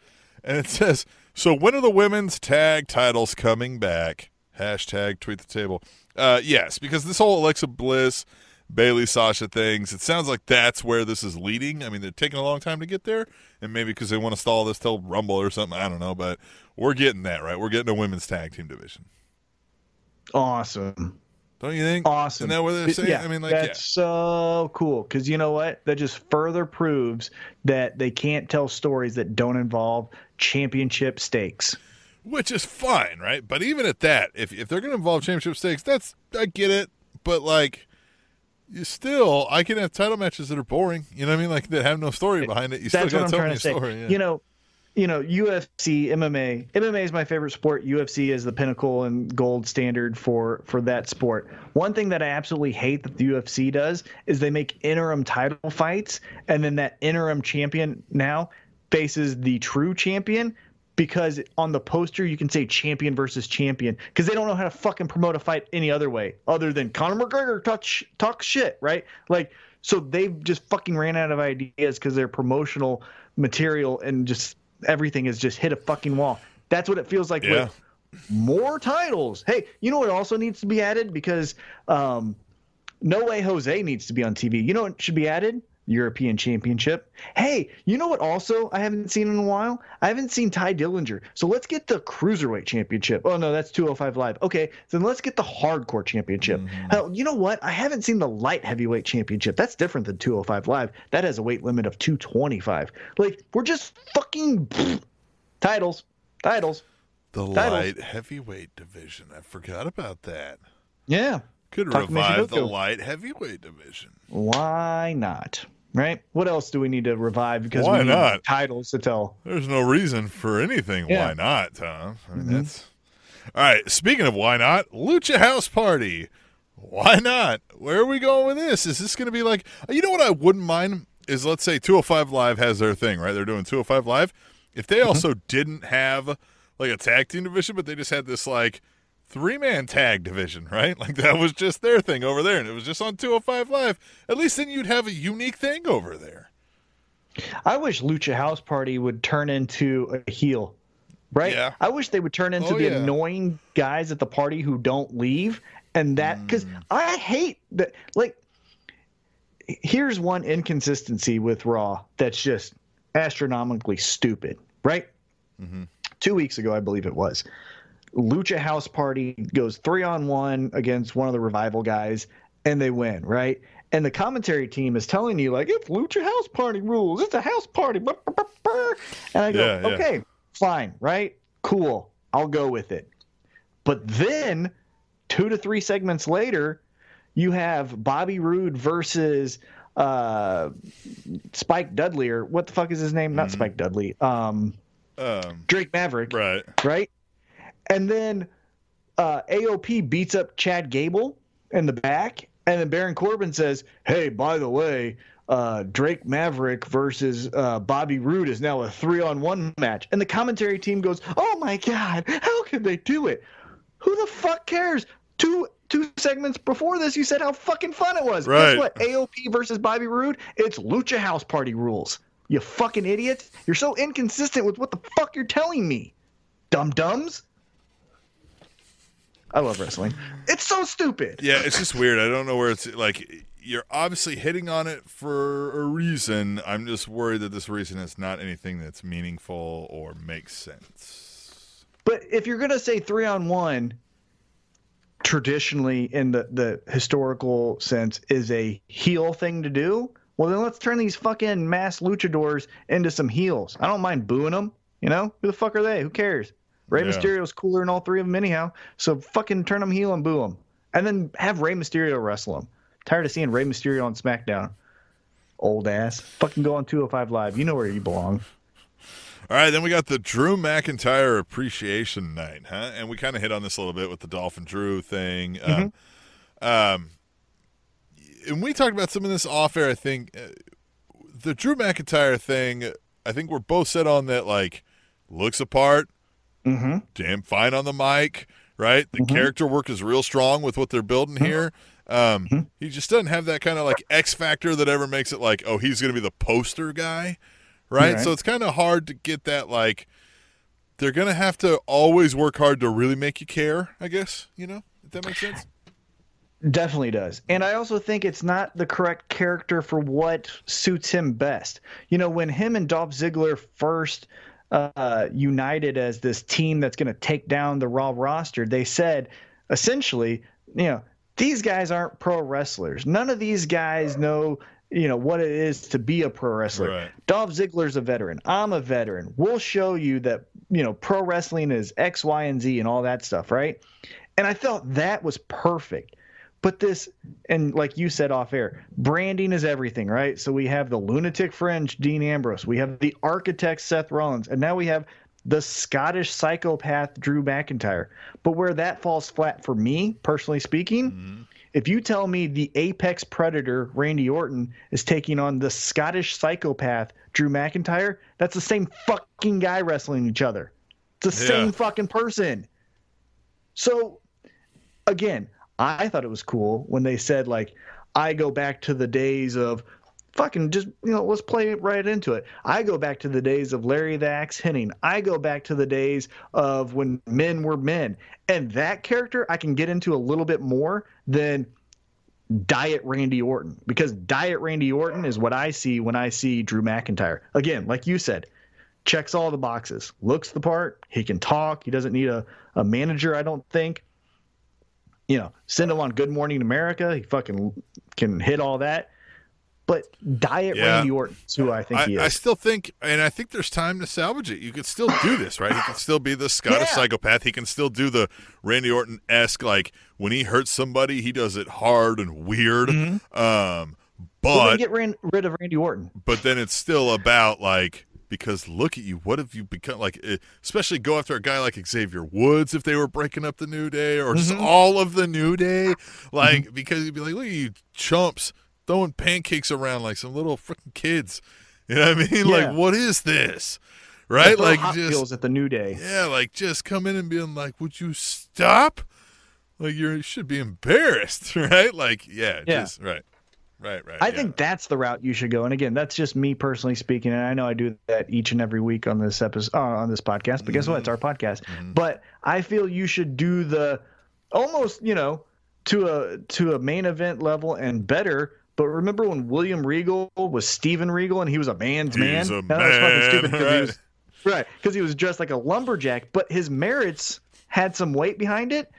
And it says, so when are the women's tag titles coming back? Hashtag tweet the table. Uh, yes, because this whole Alexa Bliss, Bayley, Sasha things, it sounds like that's where this is leading. I mean, they're taking a long time to get there, and maybe because they want to stall this till Rumble or something. I don't know, but we're getting that, right? We're getting a women's tag team division. Awesome. Don't you think? Awesome. Isn't that what they're saying? Yeah, I mean, like, that's yeah. so cool because you know what? That just further proves that they can't tell stories that don't involve championship stakes. which is fine, right? But even at that, if if they're going to involve championship stakes, that's I get it. But like, you still, I can have title matches that are boring. You know what I mean? Like that have no story behind it. You still got to tell me a story. Yeah. You know, you know, UFC, MMA. MMA is my favorite sport. UFC is the pinnacle and gold standard for for that sport. One thing that I absolutely hate that the UFC does is they make interim title fights, and then that interim champion now faces the true champion. Because on the poster you can say champion versus champion because they don't know how to fucking promote a fight any other way other than Conor McGregor touch talk shit right like So they've just fucking ran out of ideas because their promotional material and just everything has just hit a fucking wall. That's what it feels like Yeah. with more titles. Hey, you know what also needs to be added because um, No Way Jose needs to be on TV. You know what should be added? European Championship. Hey, you know what also I haven't seen in a while? I haven't seen Tye Dillinger. So let's get the Cruiserweight Championship. Oh no, that's 205 Live. Okay, then let's get the Hardcore Championship. Mm-hmm. Hell, you know what? I haven't seen the Light Heavyweight Championship. That's different than 205 Live. That has a weight limit of 225. Like we're just fucking titles, titles. The Titles. light heavyweight division. I forgot about that. Yeah. Could Taka revive the light heavyweight division. Why not? Right? What else do we need to revive? Because Why not? titles to tell. There's no reason for anything. Yeah. Why not, Tom? I mean, Mhm. that's all right. Speaking of why not, Lucha House Party. Why not? Where are we going with this? Is this going to be like? You know what I wouldn't mind is let's say 205 Live has their thing, right? They're doing 205 Live. If Mm-hmm. they also didn't have like a tag team division, but they just had this like three man tag division, right? Like that was just their thing over there, and it was just on 205 Live. At least then you'd have a unique thing over there. I wish Lucha House Party would turn into a heel. Right? Yeah. I wish they would turn into Oh, the yeah. annoying guys at the party who don't leave. And that, because Mm. I hate that. Like, here's one inconsistency with Raw that's just astronomically stupid, right? Mhm. Two weeks ago, I believe it was. Lucha House Party goes three on one against one of the revival guys, and they win, right? And the commentary team is telling you, like, it's Lucha House Party rules. It's a house party. And I go, Yeah, yeah. okay, fine, right? Cool. I'll go with it. But then, two to three segments later, you have Bobby Roode versus uh, Spike Dudley, or what the fuck is his name? Not Mhm. Spike Dudley. Um, Um, Drake Maverick right. right? And then uh, AOP beats up Chad Gable in the back, and then Baron Corbin says, "Hey, by the way, uh, Drake Maverick versus uh, Bobby Roode is now a three-on-one match." And the commentary team goes, "Oh my god, how could they do it? Who the fuck cares?" Two two segments before this, you said how fucking fun it was. Right. Guess what? AOP versus Bobby Roode, it's Lucha House Party rules. You fucking idiots! You're so inconsistent with what the fuck you're telling me dum dums. I love wrestling. It's so stupid. Yeah, it's just weird. I don't know where it's like you're obviously hitting on it for a reason. I'm just worried that this reason is not anything that's meaningful or makes sense. But if you're gonna say three on one, traditionally in the the historical sense is a heel thing to do, well then let's turn these fucking mass luchadors into some heels. I don't mind booing them. You know who the fuck are they? Who cares? Rey Yeah. Mysterio's cooler than all three of them anyhow. So fucking turn them heel and boo them, and then have Rey Mysterio wrestle them. Tired of seeing Rey Mysterio on SmackDown. Old ass. Fucking go on 205 Live. You know where you belong. All right, then we got the Drew McIntyre Appreciation Night, huh? And we kind of hit on this a little bit with the Dolphin Drew thing. Um, um, and we talked about some of this off air. I think uh, the Drew McIntyre thing. I think we're both set on that. Like, looks apart, Mm-hmm. damn fine on the mic, right? The character work is real strong with what they're building here. Um, He just doesn't have that kind of like X factor that ever makes it like, oh, he's going to be the poster guy, right? Right. So it's kind of hard to get that like. They're going to have to always work hard to really make you care, I guess. You know, if that makes sense. Definitely does. And I also think it's not the correct character for what suits him best. You know, when him and Dolph Ziggler first uh, united as this team that's going to take down the Raw roster, they said essentially, you know, these guys aren't pro wrestlers. None of these guys know, you know, what it is to be a pro wrestler. Right. Dolph Ziggler's a veteran. I'm a veteran. We'll show you that, you know, pro wrestling is X, Y, and Z and all that stuff, right? And I felt that was perfect. But this, and like you said off air, branding is everything, right? So we have the lunatic fringe, Dean Ambrose. We have the architect, Seth Rollins. And now we have the Scottish psychopath, Drew McIntyre. But where that falls flat for me, personally speaking, mm-hmm. if you tell me the apex predator, Randy Orton, is taking on the Scottish psychopath, Drew McIntyre, that's the same fucking guy wrestling each other. It's the Yeah. same fucking person. So again, I thought it was cool when they said like, I go back to the days of fucking just you know let's play right into it. I go back to the days of larry the axe hennig i go back to the days of when men were men. And that character i can get into a little bit more than diet randy orton because diet randy orton is what i see when i see drew mcintyre. Again like you said checks all the boxes looks the part he can talk he doesn't need a, a manager i don't think you know send him on good morning america he fucking can hit all that but Diet Yeah. Randy Orton is who I think I, he I still think, and I think there's time to salvage it. You could still do this, right? He can still be the Scottish Yeah. psychopath. He can still do the Randy Orton esque, like when he hurts somebody, he does it hard and weird. Um, well, then but get ran, rid of Randy Orton. but then it's still about like because look at you, what have you become? Like, eh, especially go after a guy like Xavier Woods if they were breaking up the New Day or just Mm-hmm. all of the New Day, like because you'd be like, look at you chumps throwing pancakes around like some little freaking kids. You know what I mean? Yeah. Like, what is this? Right? Like, just at the New Day. yeah, like just come in and being like, "Would you stop?" Like you're, you should be embarrassed, right? Like, yeah, Yeah. just right, right, right. I yeah. think that's the route you should go. And again, that's just me personally speaking, and I know I do that each and every week on this episode uh, on this podcast. But guess what? It's our podcast. But I feel you should do the almost, you know, to a to a main event level and better. But remember when William Regal was Steven Regal and he was a man's man? He's a That was fucking man, stupid 'cause he was right because he was dressed like a lumberjack, but his merits had some weight behind it.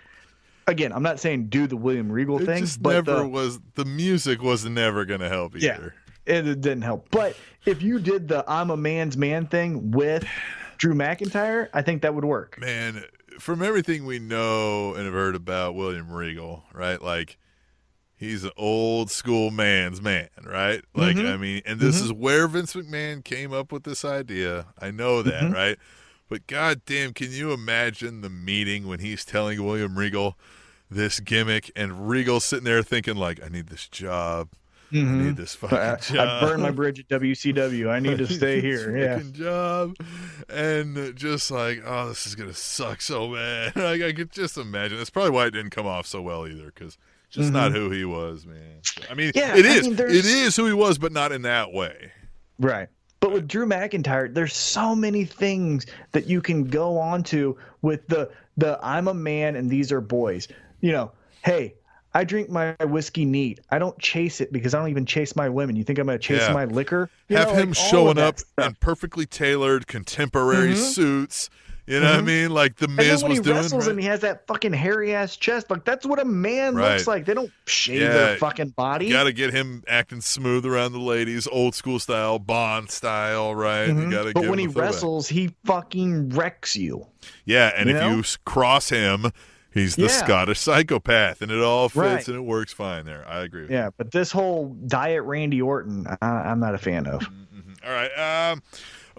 Again, I'm not saying do the William Regal It thing, but never the, was. The music was never going to help Yeah. either. it, it didn't help. But if you did the I'm a man's man thing with Drew McIntyre, I think that would work. Man, from everything we know and have heard about William Regal, right? Like, he's an old school man's man, right? Like, Mhm. I mean, and this is where Vince McMahon came up with this idea. I know that, Mhm. right? But goddamn, can you imagine the meeting when he's telling William Regal this gimmick, and Regal sitting there thinking like, "I need this job. I need this fucking I, job. I burned my bridge at WCW. I need to stay here. Yeah. job, and just like, oh, this is gonna suck so bad. like I could just imagine. That's probably why it didn't come off so well either, because just not who he was, man. I mean, Mm-hmm. Yeah, it I is. Mean, it is who he was, but not in that way. Right. But with Drew McIntyre, there's so many things that you can go on to with the the I'm a man and these are boys. You know, hey, I drink my whiskey neat. I don't chase it because I don't even chase my women. You think I'm gonna chase Yeah. my liquor? You Have know, him like, showing up stuff. in perfectly tailored contemporary mm-hmm. suits. You know what I mean? Like the Mm-hmm. And then Miz when was he doing. wrestles right? and he has that fucking hairy ass chest, like that's what a man Right. looks like. They don't shave Yeah. their fucking body. You Got to get him acting smooth around the ladies, old school style, Bond style, right? You Mhm. got to but when he wrestles, he fucking wrecks you. Yeah, and You if know? you cross him, he's the Yeah. Scottish psychopath, and it all fits Right. and it works fine there. I agree. With Yeah, but this whole diet Randy Orton, I, I'm not a fan of. you. All right. Um,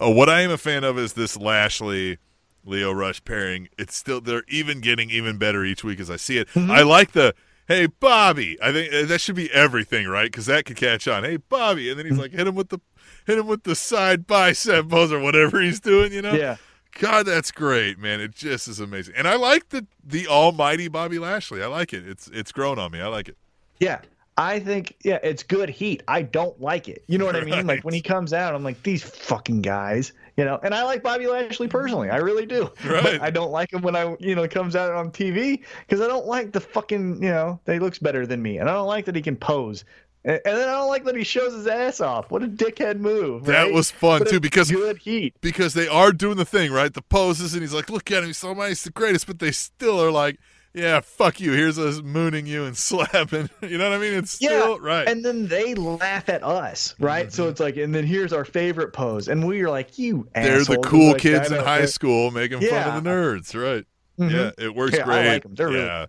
uh, what I am a fan of is this Lashley. Lio Rush pairing. It's still they're even getting even better each week as I see it. Mm-hmm. I like the hey Bobby. I think uh, that should be everything, right? Because that could catch on. Hey Bobby, and then Mm-hmm. he's like hit him with the hit him with the side bicep pose or whatever he's doing. You know? Yeah. God, that's great, man. It just is amazing. And I like the the almighty Bobby Lashley. I like it. It's it's grown on me. I like it. Yeah. I think yeah, it's good heat. I don't like it. You know what I mean? Like when he comes out, I'm like these fucking guys, you know. And I like Bobby Lashley personally, I really do. Right. But I don't like him when I, you know, comes out on TV because I don't like the fucking, you know, that he looks better than me, and I don't like that he can pose, and, and then I don't like that he shows his ass off. What a dickhead move! That right? was fun too because good heat. because they are doing the thing, right? The poses and he's like, look at him, he's so nice, the greatest, but they still are like, yeah, fuck you. Here's us mooning you and slapping. You know what I mean? It's still right. And then they laugh at us, right? So it's like, and then here's our favorite pose, and we are like, you. They're the cool Like, kids in high school making fun of the nerds, right? mhm. Yeah, it works Yeah, I great. like 'em. They're really- yeah.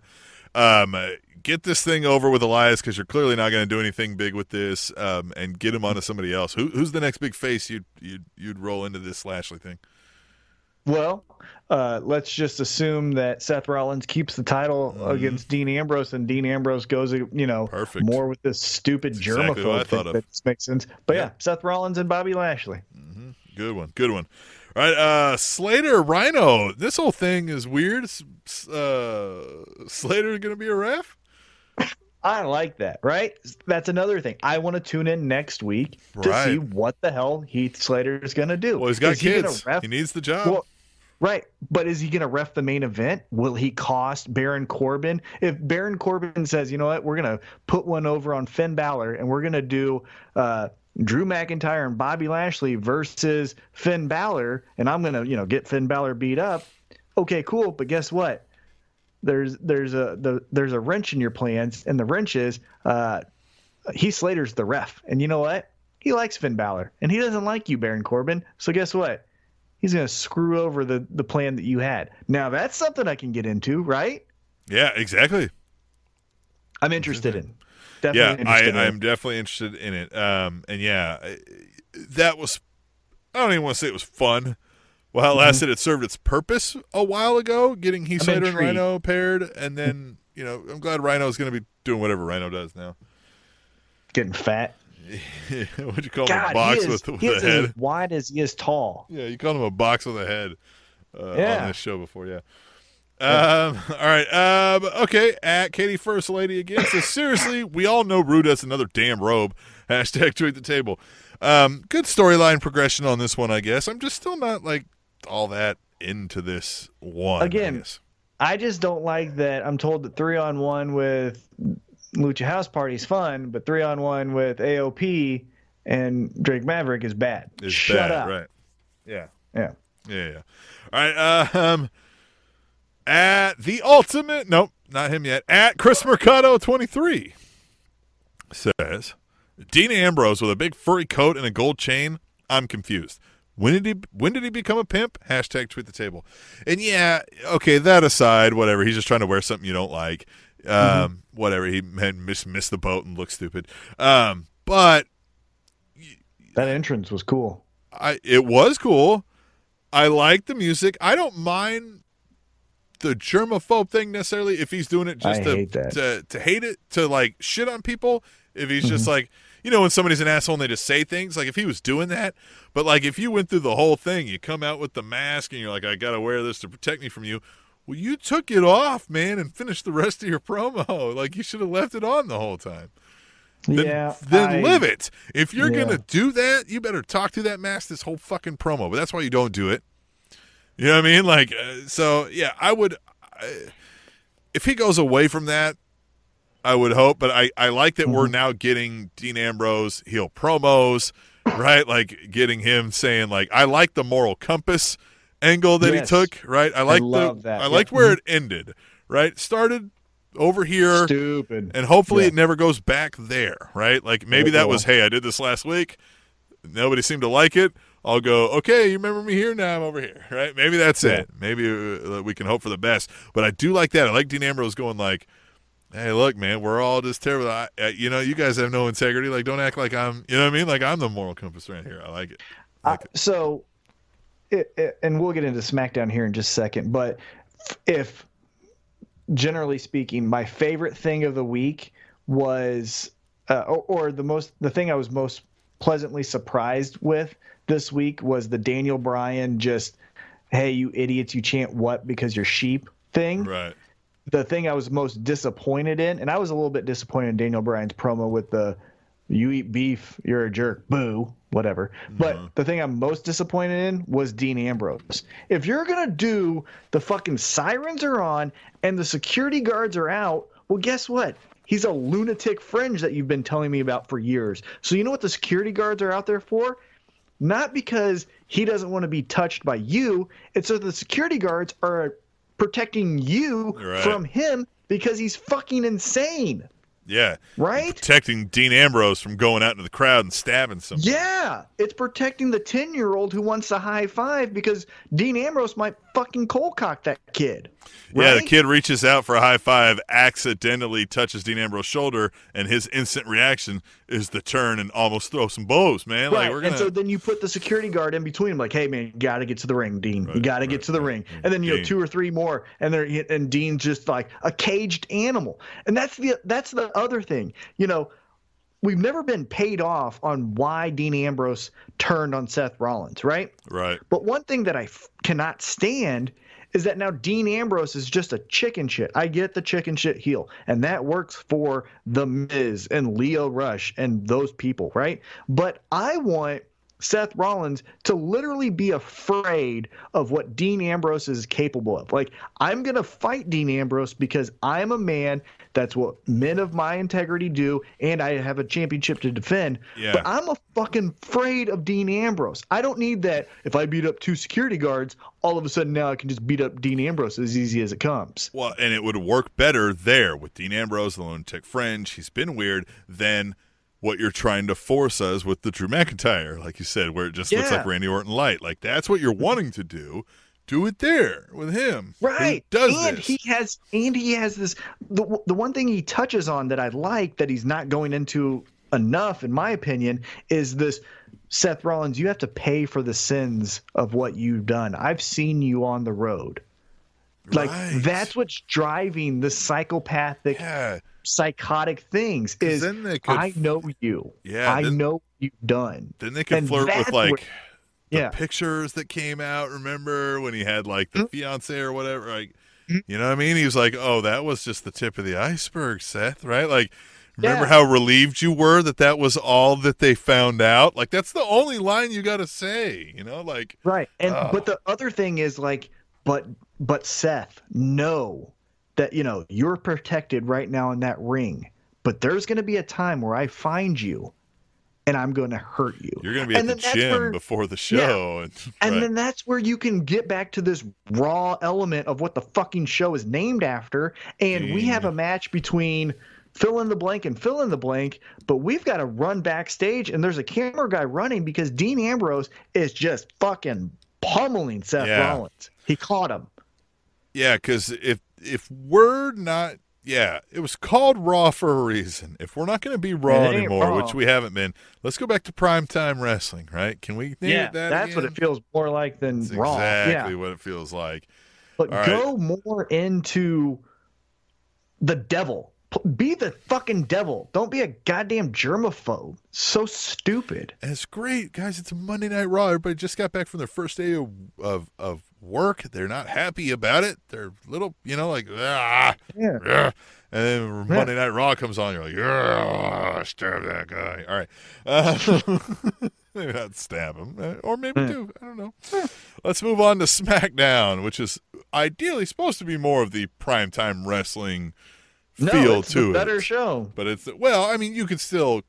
Um, uh, get this thing over with Elias because you're clearly not going to do anything big with this. Um, and get him onto somebody else. Who, who's the next big face you'd you'd you'd roll into this Lashley thing? Well, uh, let's just assume that Seth Rollins keeps the title Mhm. against Dean Ambrose, and Dean Ambrose goes, you know, Perfect. more with this stupid That's exactly I germaphobe thought thing. of. That makes sense. But yeah. Yeah. Seth Rollins and Bobby Lashley. hmm Good one. Good one. All right, uh, Slater Rhino. This whole thing is weird. Uh, Slater going to be a ref? I like that, right? That's another thing. I want to tune in next week to see what the hell Heath Slater is going to do. Well, he's got Is he kids. ref- he needs the job. Well, right. But is he going to ref the main event? Will he cost Baron Corbin? If Baron Corbin says, you know what, we're going to put one over on Finn Balor and we're going to do uh, Drew McIntyre and Bobby Lashley versus Finn Balor, and I'm going to, you know, get Finn Balor beat up. Okay, cool. But guess what? There's there's a the, there's a wrench in your plans, and the wrench is uh, Heath Slater's the ref, and you know what? He likes Finn Balor, and he doesn't like you, Baron Corbin. So guess what? He's gonna screw over the the plan that you had. Now that's something I can get into, right? yeah, exactly. I'm interested in. Yeah, Definitely I, in. I'm definitely interested in it. Um, and yeah, that was. I don't even want to say it was fun. While it lasted, it served its purpose a while ago, getting Heath Mm-hmm. Slater and. Rhino paired, and then you know I'm glad Rhino is going to be doing whatever Rhino does now. getting fat. What'd you call him? A box is, with, with he a head? as wide as he is tall. Yeah, you called him a box with a head uh, Yeah. on this show before, yeah. Um, all right. Um, okay. At Katie First Lady again So seriously, we all know Roode has another damn robe. Hashtag tweet the table. Um, good storyline progression on this one, I guess. I'm just still not like all that into this one. Again, guess. I just don't like that. I'm told that three on one with Lucha House Party is fun, but three on one with AOP and Drake Maverick is bad. It's Shut bad, up. right? Yeah. Yeah. Yeah, yeah. All right. Uh, um, at the ultimate, nope, not him yet. At Chris Mercado twenty three says Dean Ambrose with a big furry coat and a gold chain. I'm confused. When did he? When did he become a pimp? Hashtag tweet the table. And yeah, okay. That aside, whatever. He's just trying to wear something you don't like. Um, Mm-hmm. whatever. He had miss missed the boat and looked stupid. Um, but That entrance was cool. I it was cool. I like the music. I don't mind the germaphobe thing necessarily if he's doing it just to, hate to to hate it to like shit on people. If he's just like you know when somebody's an asshole and they just say things like if he was doing that, but like if you went through the whole thing, you come out with the mask and you're like I got to wear this to protect me from you. Well, you took it off, man, and finished the rest of your promo. Like you should have left it on the whole time then, yeah. then I- live it. If you're Yeah. gonna do that, you better talk to that mask this whole fucking promo. But that's why you don't do it. You know what I mean? Like, uh, so yeah, I would. I, if he goes away from that, I would hope. But I, I like that Mm-hmm. we're now getting Dean Ambrose heel promos, right? Like getting him saying like, I like the moral compass angle that Yes. he took, right? I like the, that. I liked Yeah. where it ended, right? Started over here Stupid. and hopefully Yeah. it never goes back there, right? Like maybe that was, hey, I did this last week. Nobody seemed to like it. I'll go, okay, you remember me here? Now I'm over here, right? Maybe that's Yeah. it. Maybe uh, we can hope for the best. But I do like that. I like Dean Ambrose going like, hey, look, man, we're all just terrible. I, you know, you guys have no integrity. Like, don't act like I'm, you know what I mean? Like I'm the moral compass right here. I like it. I like it. so, it, it- and we'll get into SmackDown here in just a second. But if, generally speaking, my favorite thing of the week was, uh, or, or the most, the thing I was most pleasantly surprised with this week was the Daniel Bryan just, hey, you idiots, you chant what because you're sheep thing Right. the thing I was most disappointed in, and I was a little bit disappointed in Daniel Bryan's promo with the "you eat beef, you're a jerk," boo, whatever. But mm-hmm. the thing I'm most disappointed in was Dean Ambrose. If you're gonna do the fucking sirens are on and the security guards are out, well, guess what? He's a lunatic fringe that you've been telling me about for years. So you know what the security guards are out there for? not because he doesn't want to be touched by you. It's so the security guards are protecting you Right. from him because he's fucking insane, Yeah. right? Protecting Dean Ambrose from going out into the crowd and stabbing somebody. Yeah, it's protecting the 10 year old who wants a high five because Dean Ambrose might fucking cold cock that kid. Yeah, the kid reaches out for a high five, accidentally touches Dean Ambrose's shoulder, and his instant reaction is to turn and almost throw some bows, man. Right. Like we're gonna And so then you put the security guard in between them, like, "Hey man, you got to get to the ring, Dean. you got to get to the right. ring." And then you know two or three more, and they're and Dean's just like a caged animal. And that's the that's the other thing. You know, we've never been paid off on why Dean Ambrose turned on Seth Rollins, right? right. But one thing that I f- cannot stand is that now Dean Ambrose is just a chicken shit. I get the chicken shit heel, and that works for The Miz and Lio Rush and those people, right? But I want Seth Rollins to literally be afraid of what Dean Ambrose is capable of. Like, I'm going to fight Dean Ambrose because I'm a man. That's what men of my integrity do, and I have a championship to defend. Yeah. But I'm a fucking afraid of Dean Ambrose. I don't need that. If I beat up two security guards, all of a sudden now I can just beat up Dean Ambrose as easy as it comes. Well, and it would work better there with Dean Ambrose, the lunatic fringe. He's been weird than what you're trying to force us with the Drew McIntyre, like you said, where it just looks like Randy Orton light. Like that's what you're wanting to do. Do it there with him. who Right. Does and this. he has and he has this the the one thing he touches on that I like that he's not going into enough in my opinion is this Seth Rollins, you have to pay for the sins of what you've done. I've seen you on the road. Like Right. that's what's driving the psychopathic yeah. psychotic things. is then they could- I know you. Yeah, I then- know what you've done. Then they could And flirt with like the Yeah. pictures that came out. Remember when he had like the mm-hmm. fiance or whatever? Like, mm-hmm. you know what I mean? He was like, "Oh, that was just the tip of the iceberg, Seth." Right? Like, remember Yeah. how relieved you were that that was all that they found out? Like, that's the only line you got to say. You know, like, Right. And Oh. but the other thing is like, but but Seth, know that you know you're protected right now in that ring. But there's going to be a time where I find you, and I'm going to hurt you. you're gonna be at the gym where- before the show, and, And right. then that's where you can get back to this raw element of what the fucking show is named after. And we have a match between fill in the blank and fill in the blank, but we've got to run backstage and there's a camera guy running because Dean Ambrose is just fucking pummeling Seth Yeah. Rollins. He caught him. Yeah, because if if we're not, yeah, it was called Raw for a reason. If we're not going to be Raw anymore, Raw. which we haven't been, let's go back to primetime wrestling, right? Can we it that? that's what it feels more like than That's Raw. exactly Yeah, what it feels like. but All right. go more into the devil. Be the fucking devil. Don't be a goddamn germaphobe. So stupid. And it's great, guys. It's a Monday Night Raw. Everybody just got back from their first day of of, of work. They're not happy about it. They're little, you know, like ah, Yeah. yeah. And then Monday Night Raw comes on. You're like, yeah, stab that guy. All right. Uh, maybe not stab him, uh, or maybe Hmm. do. I don't know. Let's move on to SmackDown, which is ideally supposed to be more of the primetime wrestling No, feel it's to the better show. But it's well, I mean, you could still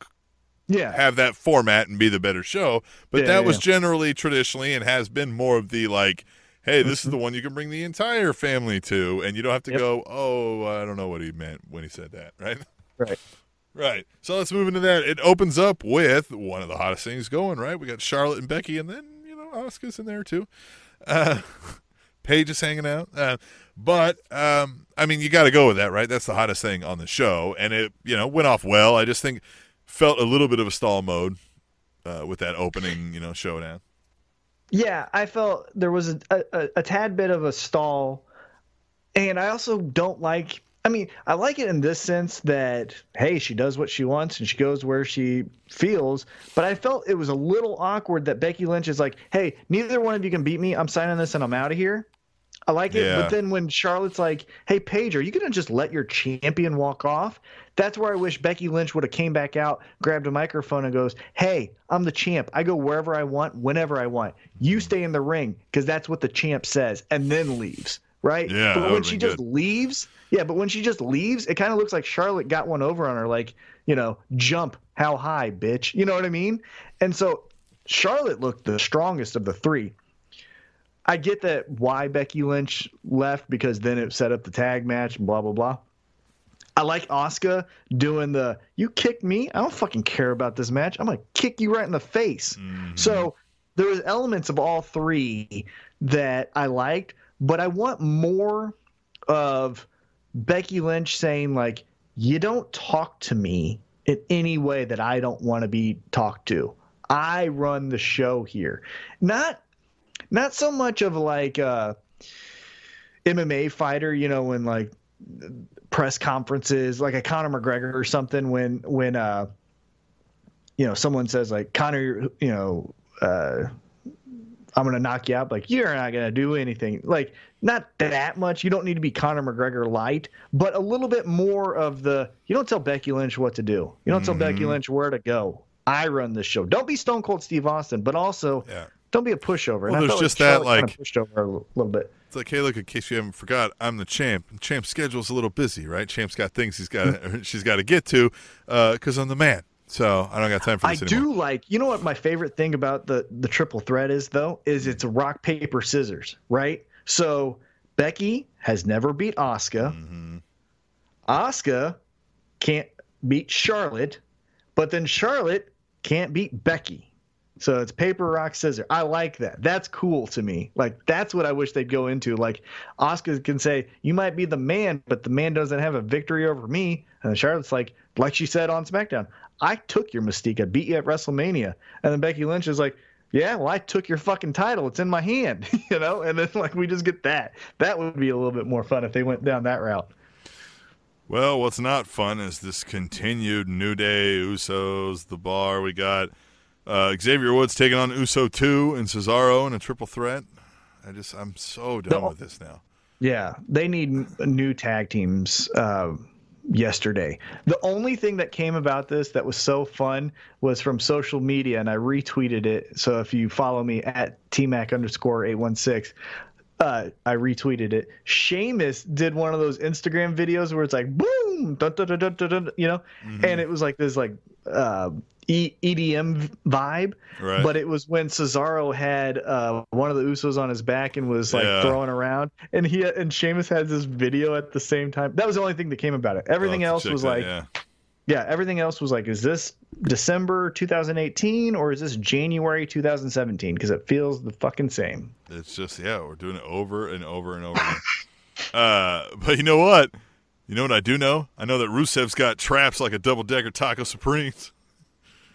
Yeah. have that format and be the better show. But Yeah, that was yeah. generally traditionally and has been more of the like, hey, this Mm-hmm. is the one you can bring the entire family to, and you don't have to Yep. go, oh, I don't know what he meant when he said that, right? Right. Right. So let's move into that. It opens up with one of the hottest things going, right? We got Charlotte and Becky, and then, you know, Asuka's in there too. Uh, Paige is hanging out. Uh, but, um, I mean, you got to go with that, right? That's the hottest thing on the show. And it, you know, went off well. I just think felt a little bit of a stall mode uh, with that opening, you know, showdown. Yeah, I felt there was a, a, a tad bit of a stall. And I also don't like I mean, I like it in this sense that hey, she does what she wants and she goes where she feels, but I felt it was a little awkward that Becky Lynch is like, "Hey, neither one of you can beat me. I'm signing this and I'm out of here." I like it, Yeah. but then when Charlotte's like, "Hey, Paige, are you gonna just let your champion walk off?" That's where I wish Becky Lynch would have came back out, grabbed a microphone, and goes, "Hey, I'm the champ. I go wherever I want, whenever I want. You stay in the ring because that's what the champ says," and then leaves. Right? Yeah, But when she just good. leaves, yeah. But when she just leaves, it kind of looks like Charlotte got one over on her, like you know, jump how high, bitch. You know what I mean? And so Charlotte looked the strongest of the three. I get that why Becky Lynch left because then it set up the tag match and blah blah blah. I like Asuka doing the you kicked me. I don't fucking care about this match. I'm gonna kick you right in the face. Mm-hmm. So there was elements of all three that I liked, but I want more of Becky Lynch saying like, "You don't talk to me in any way that I don't want to be talked to. I run the show here." Not not so much of like uh, a MMA fighter, you know, when like press conferences, like a Conor McGregor or something, when when uh, you know, someone says like Conor, you know, uh, I'm gonna knock you out. Like you're not gonna do anything. Like not that much. You don't need to be Conor McGregor light, but a little bit more of the. You don't tell Becky Lynch what to do. You don't tell Becky Mm-hmm. Lynch where to go. I run this show. Don't be Stone Cold Steve Austin, but also Yeah. don't be a pushover. Well, there's just that, Charlotte like- pushed over a little bit. Like, hey, look, in case you haven't forgot, I'm the champ. And Champ's schedule's a little busy, right? Champ's got things he's got, hmm. she's got to get to, uh, because I'm the man. So I don't got time for I anymore. do like. You know what my favorite thing about the the triple threat is though is hmm. it's rock paper scissors, right? So Becky has never beat Asuka. Mm-hmm. Asuka can't beat Charlotte, but then Charlotte can't beat Becky. So it's paper rock scissors. I like that. That's cool to me. Like that's what I wish they'd go into. Like Asuka can say, "You might be the man, but the man doesn't have a victory over me." And Charlotte's like, like she said on SmackDown, "I took your mystique. I beat you at WrestleMania." And then Becky Lynch is like, "Yeah, well, I took your fucking title. It's in my hand," you know. And then like we just get that. That would be a little bit more fun if they went down that route. Well, what's not fun is this continued New Day, Usos, the bar. We got uh, Xavier Woods taking on Uso 2 and Cesaro in a triple threat. I just, I'm so done No. with this now. Yeah, they need new tag teams uh, yesterday. The only thing that came about this that was so fun was from social media, and I retweeted it. So if you follow me at tmac underscore eight one six, uh, I retweeted it. Sheamus did one of those Instagram videos where it's like boom, dun, dun, dun, dun, dun, dun, you know, and it was like this like uh, e- EDM vibe. Right. But it was when Cesaro had uh, one of the Usos on his back and was like Yeah. throwing around, and he and Sheamus had this video at the same time. That was the only thing that came about it. Everything else was that, like, yeah. yeah, everything else was like, is this December 2018 or is this January 2017? Because it feels the fucking same. It's just yeah, we're doing it over and over and over. uh, but you know what? You know what I do know? I know that Rusev's got traps like a double decker taco supremes.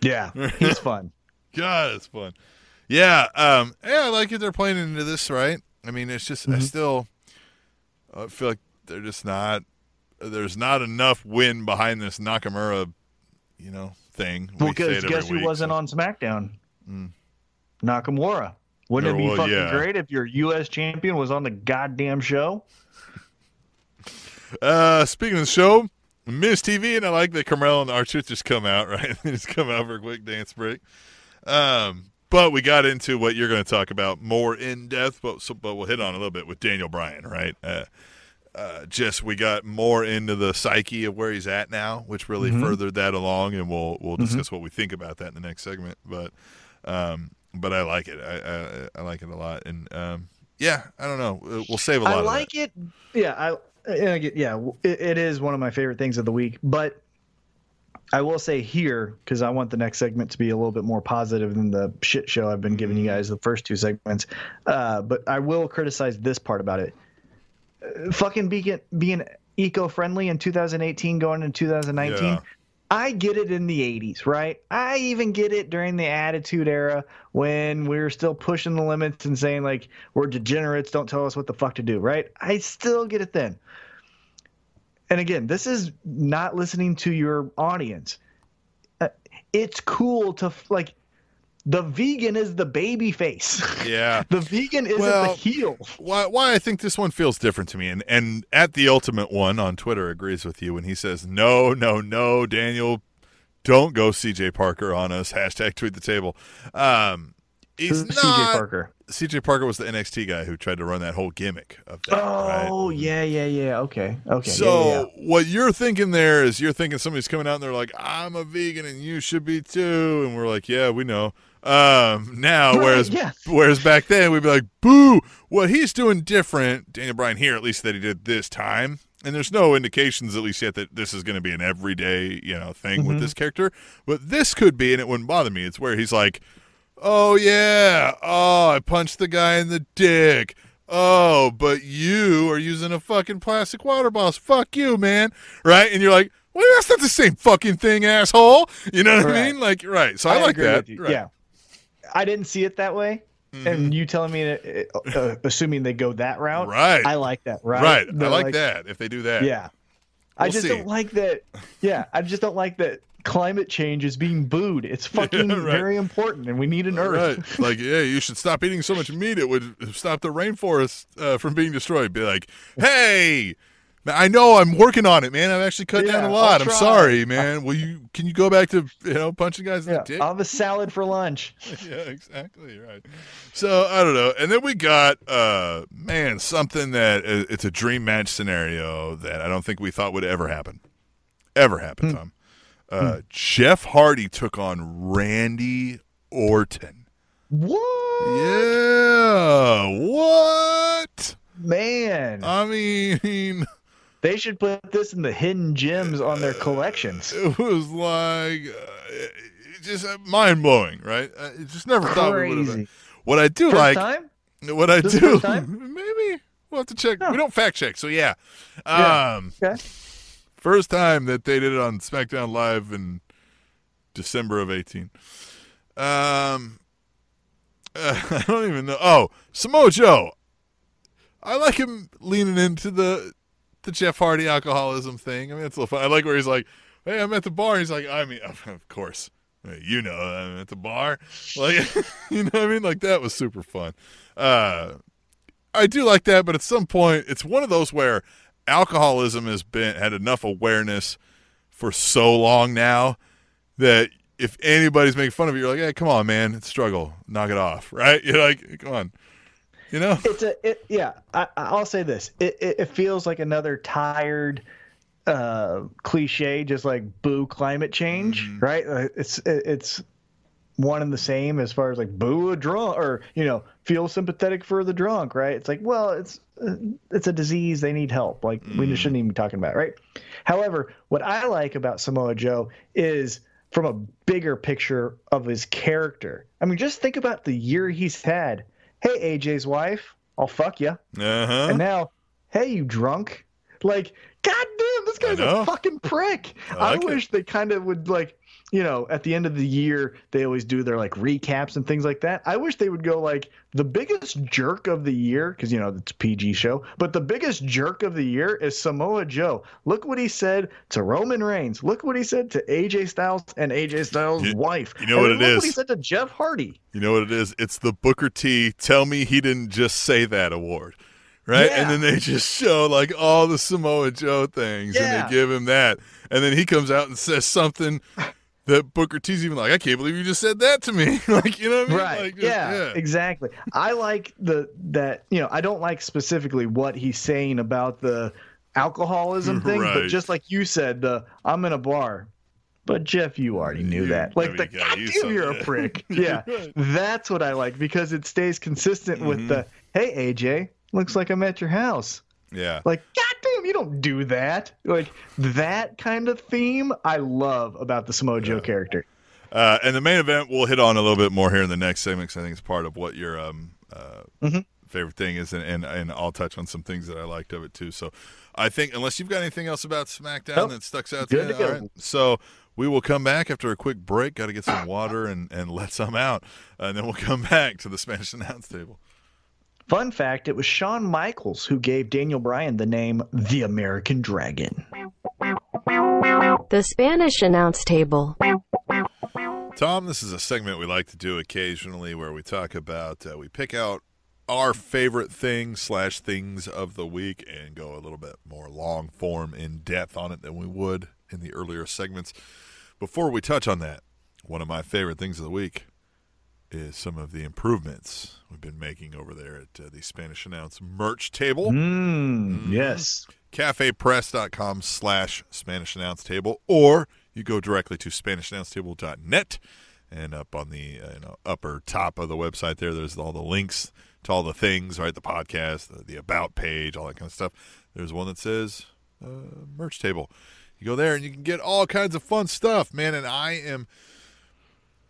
Yeah, he's fun. God, it's fun. Yeah, um, yeah, I like it. They're playing into this, right? I mean, it's just I still I feel like they're just not. There's not enough win behind this Nakamura, you know, thing. Well, We say because it guess who week, wasn't so- on SmackDown? Nakamura. Wouldn't it be well, fucking yeah. great if your U.S. champion was on the goddamn show? Uh, speaking of the show, Miz TV, and I like that Carmella and R Truth just come out, right? They just come out for a quick dance break. Um, but we got into what you're going to talk about more in depth, but so, but we'll hit on a little bit with Daniel Bryan, right? Uh, uh, just we got more into the psyche of where he's at now, which really furthered that along, and we'll we'll discuss what we think about that in the next segment. But um, but I like it. I I, I like it a lot, and um, yeah, I don't know. We'll- save a lot. I like it. Yeah, I yeah, it, it is one of my favorite things of the week. But I will say here because I want the next segment to be a little bit more positive than the shit show I've been giving you guys the first two segments. Uh, but I will criticize this part about it. Uh, fucking being being eco-friendly in 2018 going into 2019. Yeah. I get it in the 80s, right? I even get it during the Attitude Era when we were still pushing the limits and saying, like, we're degenerates, don't tell us what the fuck to do, right? I still get it then. And again, this is not listening to your audience. Uh, It's cool to, like, the vegan is the baby face. Yeah. the vegan isn't Well, the heel. why why I think this one feels different to me and and at the ultimate one on Twitter agrees with you when he says no no no Daniel don't go CJ Parker on us hashtag tweet the table um he's not CJ Parker? CJ Parker was the NXT guy who tried to run that whole gimmick of that Oh, right? yeah, yeah, yeah. Okay. Okay. yeah, So yeah, yeah. what you're thinking there is you're thinking somebody's coming out and they're like, I'm a vegan and you should be too, and we're like, yeah, we know. Um, now, Right, whereas whereas back then we'd be like, boo, what he's doing different, Daniel Bryan here at least that he did this time. And there's no indications at least yet that this is going to be an everyday, you know, thing Mm-hmm. with this character. But this could be, and it wouldn't bother me. It's where he's like, Oh yeah. Oh, I punched the guy in the dick. Oh, but you are using a fucking plastic water bottle. Fuck you, man. Right? And you're like, well, that's not the same fucking thing, asshole. You know what I mean? Like, right. So I, like that. Right. Yeah, I didn't see it that way, and you telling me, uh, uh, assuming they go that route, Right. I like that. Right. Right. I They're like, that if they do that. Yeah. I We'll just see. don't like that. Yeah, I just don't like that. climate change is being booed. It's fucking Yeah, right. very important, and we need an Earth. Right. Like, yeah, you should stop eating so much meat. It would stop the rainforest uh, from being destroyed. Be like, hey, I know I'm working on it, man. I've actually cut down a lot. I'm sorry, man. Will you? Can you go back to you know punching guys in Yeah, the dick? I'll have a salad for lunch. yeah, exactly right. So I don't know. And then we got uh man, something that uh, it's a dream match scenario that I don't think we thought would ever happen. Ever happen, Hmm. Tom. Uh Jeff Hardy took on Randy Orton. What? Yeah. What? Man, I mean, they should put this in the hidden gems on their collections. it was like uh, just mind blowing, right? I just never thought we would have. Crazy. What I do First like time? What I This do, maybe we'll have to check. Huh. We don't fact check, so yeah. Yeah. Um, Okay. first time that they did it on SmackDown Live in December of eighteen. Um, uh, I don't even know. Oh, Samoa Joe. I like him leaning into the the Jeff Hardy alcoholism thing. I mean, it's a little fun. I like where he's like, "Hey, I'm at the bar." He's like, "I mean, of course." You know, I'm at the bar. Like, you know what I mean? Like, that was super fun. Uh, I do like that, but at some point, it's one of those where alcoholism has been had enough awareness for so long now that if anybody's making fun of you, you're like, "Hey, come on, man, it's struggle, knock it off." Right? You're like, "Come on," you know? It's a it, yeah. I, I'll say this. It, it it feels like another tired uh cliche just like boo climate change Mhm. right Uh, it's it, it's one and the same as far as like boo a drunk or you know feel sympathetic for the drunk right it's like well it's uh, it's a disease they need help like we Mhm. shouldn't even be talking about it, right however what i like about samoa joe is from a bigger picture of his character i mean just think about the year he's had hey aj's wife i'll fuck you Uh huh. and now, hey, you drunk? Like, goddamn, this guy's a fucking prick. I I, like it. wish they kind of would like, you know, at the end of the year, they always do their like recaps and things like that. I wish they would go like the biggest jerk of the year, because you know it's a PG show, but the biggest jerk of the year is Samoa Joe. Look what he said to Roman Reigns. Look what he said to AJ Styles and AJ Styles' You- wife. you know And what it look is? What he said to Jeff Hardy. You know what it is? It's the Booker T. Tell me he didn't just say that award, right? Yeah. And then they just show like all the Samoa Joe things, and they give him that, and then he comes out and says something that Booker T's even like, I can't believe you just said that to me, like you know what I mean? right Like, just- yeah, exactly i like the that you know i don't like specifically what he's saying about the alcoholism thing Right. but just like you said the i'm in a bar but jeff you already knew You- that like the you gotta use goddamn you're a prick yeah right. that's what i like because it stays consistent Mhm. with the hey aj looks like i'm at your house yeah. like goddamn you don't do that like that kind of theme i love about the samoa joe Yeah. character Uh, and the main event we'll hit on a little bit more here in the next segment because I think it's part of what your um, uh, Mhm. favorite thing is, and, and and I'll touch on some things that I liked of it too. So I think unless you've got anything else about SmackDown Nope. that sticks out to you, all right. So we will come back after a quick break. Got to get some water and and let some out, and then we'll come back to the Spanish announce table. Fun fact it was Shawn Michaels who gave Daniel Bryan the name the American Dragon. The Spanish announce table. Tom, this is a segment we like to do occasionally where we talk about uh, we pick out our favorite things slash things of the week and go a little bit more long form in depth on it than we would in the earlier segments. Before we touch on that, one of my favorite things of the week is some of the improvements we've been making over there at uh, the Spanish Announce merch table Mmm, yes. cafepress.com slash Spanish Announce Table, or you go directly to SpanishAnnounceTable.net, and up on the uh, you know, upper top of the website there, there's all the links to all the things, right? The podcast, the, the About page, all that kind of stuff. There's one that says uh, Merch Table. You go there and you can get all kinds of fun stuff, man. And I am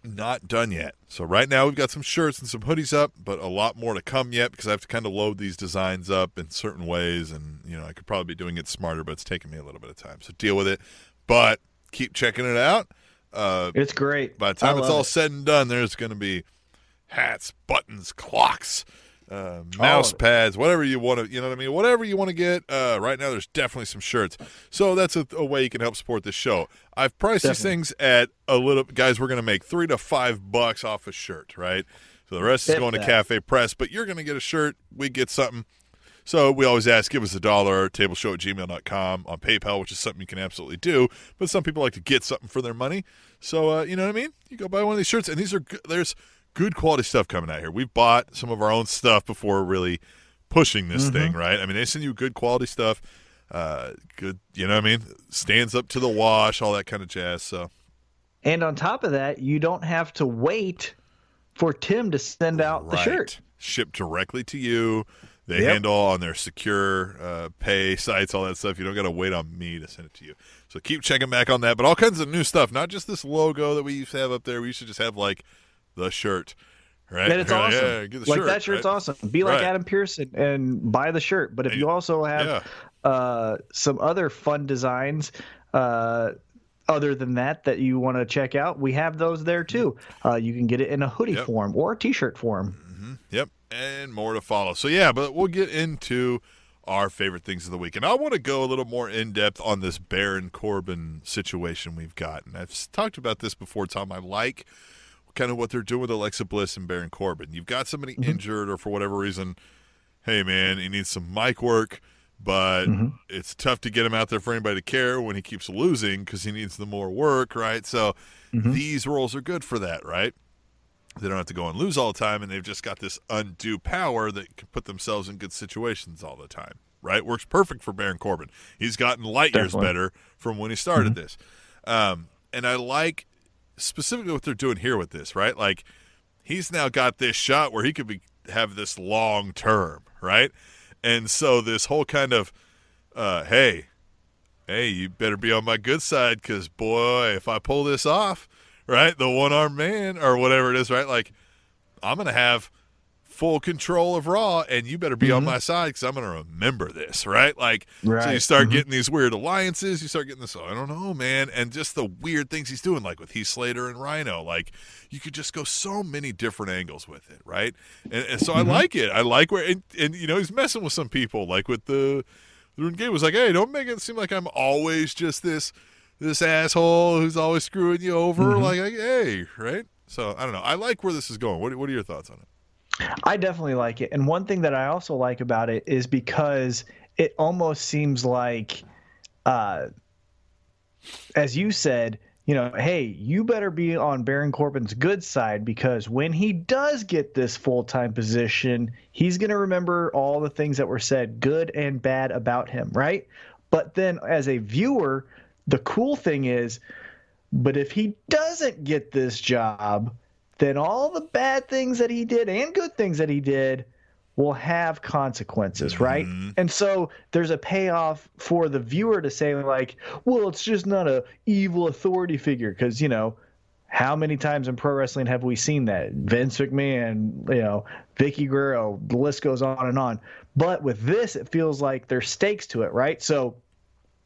not done yet. So right now we've got some shirts and some hoodies up, but a lot more to come yet because I have to kind of load these designs up in certain ways, and you know I could probably be doing it smarter, but it's taking me a little bit of time. So deal with it, but keep checking it out. Uh, It's great. by the time it's all it. said and done, there's going to be hats, buttons, clocks, uh, mouse pads, whatever you want to, you know what I mean? Whatever you want to get. Uh, right now, there's definitely some shirts. So that's a, a way you can help support this show. I've priced these things at a little, guys, we're going to make three to five bucks off a shirt, right? So the rest is going to. Cafe Press, but you're going to get a shirt. We get something. So we always ask, give us a dollar, tableshow at gmail.com on PayPal, which is something you can absolutely do. But some people like to get something for their money. So, uh, you know what I mean? You go buy one of these shirts, and these are. There's good quality stuff coming out here. We've bought some of our own stuff before really pushing this Mm-hmm. thing, right? I mean, they send you good quality stuff. Uh, good, you know what I mean? Stands up to the wash, all that kind of jazz. So, And on top of that, you don't have to wait for Tim to send out the shirt. Shipped directly to you. They Yep. handle on their secure uh, pay sites, all that stuff. You don't got to wait on me to send it to you. So keep checking back on that. But all kinds of new stuff, not just this logo that we used to have up there. We used to just have like the shirt, right? And it's awesome. Yeah, get the like shirt, that shirt's right? awesome. Be like Right. Adam Pearson and buy the shirt. But if And- you also have Yeah. uh, some other fun designs, uh, other than that, that you want to check out, we have those there too. Uh, you can get it in a hoodie Yep. form or a t-shirt form. Yep, and more to follow. So yeah, but we'll get into our favorite things of the week, and I want to go a little more in depth on this Baron Corbin situation we've gotten. I've talked about this before, Tom. I like kind of what they're doing with Alexa Bliss and Baron Corbin. You've got somebody mm-hmm. injured, or for whatever reason, hey man, he needs some mic work. But mm-hmm. it's tough to get him out there for anybody to care when he keeps losing because he needs the more work, right? So mm-hmm. these roles are good for that, right? They don't have to go and lose all the time, and they've just got this undue power that can put themselves in good situations all the time. Right? Works perfect for Baron Corbin. He's gotten light years better from when he started this. Um, and I like specifically what they're doing here with this, right? Like he's now got this shot where he could be have this long term, right? And so this whole kind of uh, hey, hey, you better be on my good side because boy, if I pull this off, right, the one armed man or whatever it is, right, like I'm gonna have full control of Raw, and you better be on mm-hmm. my side because I'm gonna remember this, right? Like, so you Right. start mm-hmm. getting these weird alliances, you start getting this, oh, I don't know, man, and just the weird things he's doing, like with Heath Slater and Rhino, like you could just go so many different angles with it, right? And, and so I mm-hmm. like it. I like where, and, and you know, he's messing with some people, like with the. The Renegade was like, "Hey, don't make it seem like I'm always just this this asshole who's always screwing you over." Like, like, hey, right? So I don't know. I like where this is going. What What are your thoughts on it? I definitely like it. And one thing that I also like about it is because it almost seems like, uh, as you said, you know, hey, you better be on Baron Corbin's good side because when he does get this full time position, he's going to remember all the things that were said, good and bad, about him, right? But then as a viewer, the cool thing is, but if he doesn't get this job, then all the bad things that he did and good things that he did will have consequences, mm-hmm. right? And so there's a payoff for the viewer to say like, well, it's just not a evil authority figure because, you know, how many times in pro wrestling have we seen that? Vince McMahon, you know, Vickie Guerrero, the list goes on and on. But with this, it feels like there's stakes to it, right? So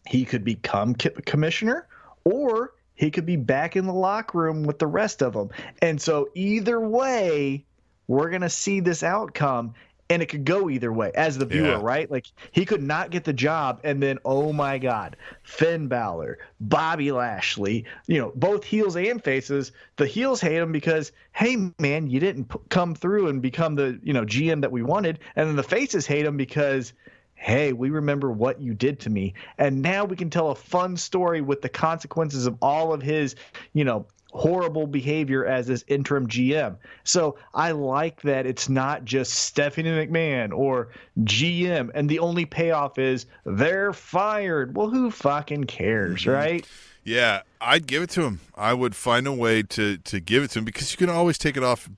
he could become commissioner or he could be back in the locker room with the rest of them. And so either way, we're going to see this outcome and it could go either way as the viewer, Yeah. right? Like he could not get the job and then oh my god, Finn Balor, Bobby Lashley, you know, both heels and faces. The heels hate him because hey man, you didn't p- come through and become the, you know, GM that we wanted. And then the faces hate him because hey, we remember what you did to me. And now we can tell a fun story with the consequences of all of his, you know, horrible behavior as this interim GM. So I like that it's not just Stephanie McMahon or GM and the only payoff is they're fired. Well, who fucking cares, right? Yeah, I'd give it to him. I would find a way to to give it to him because you can always take it off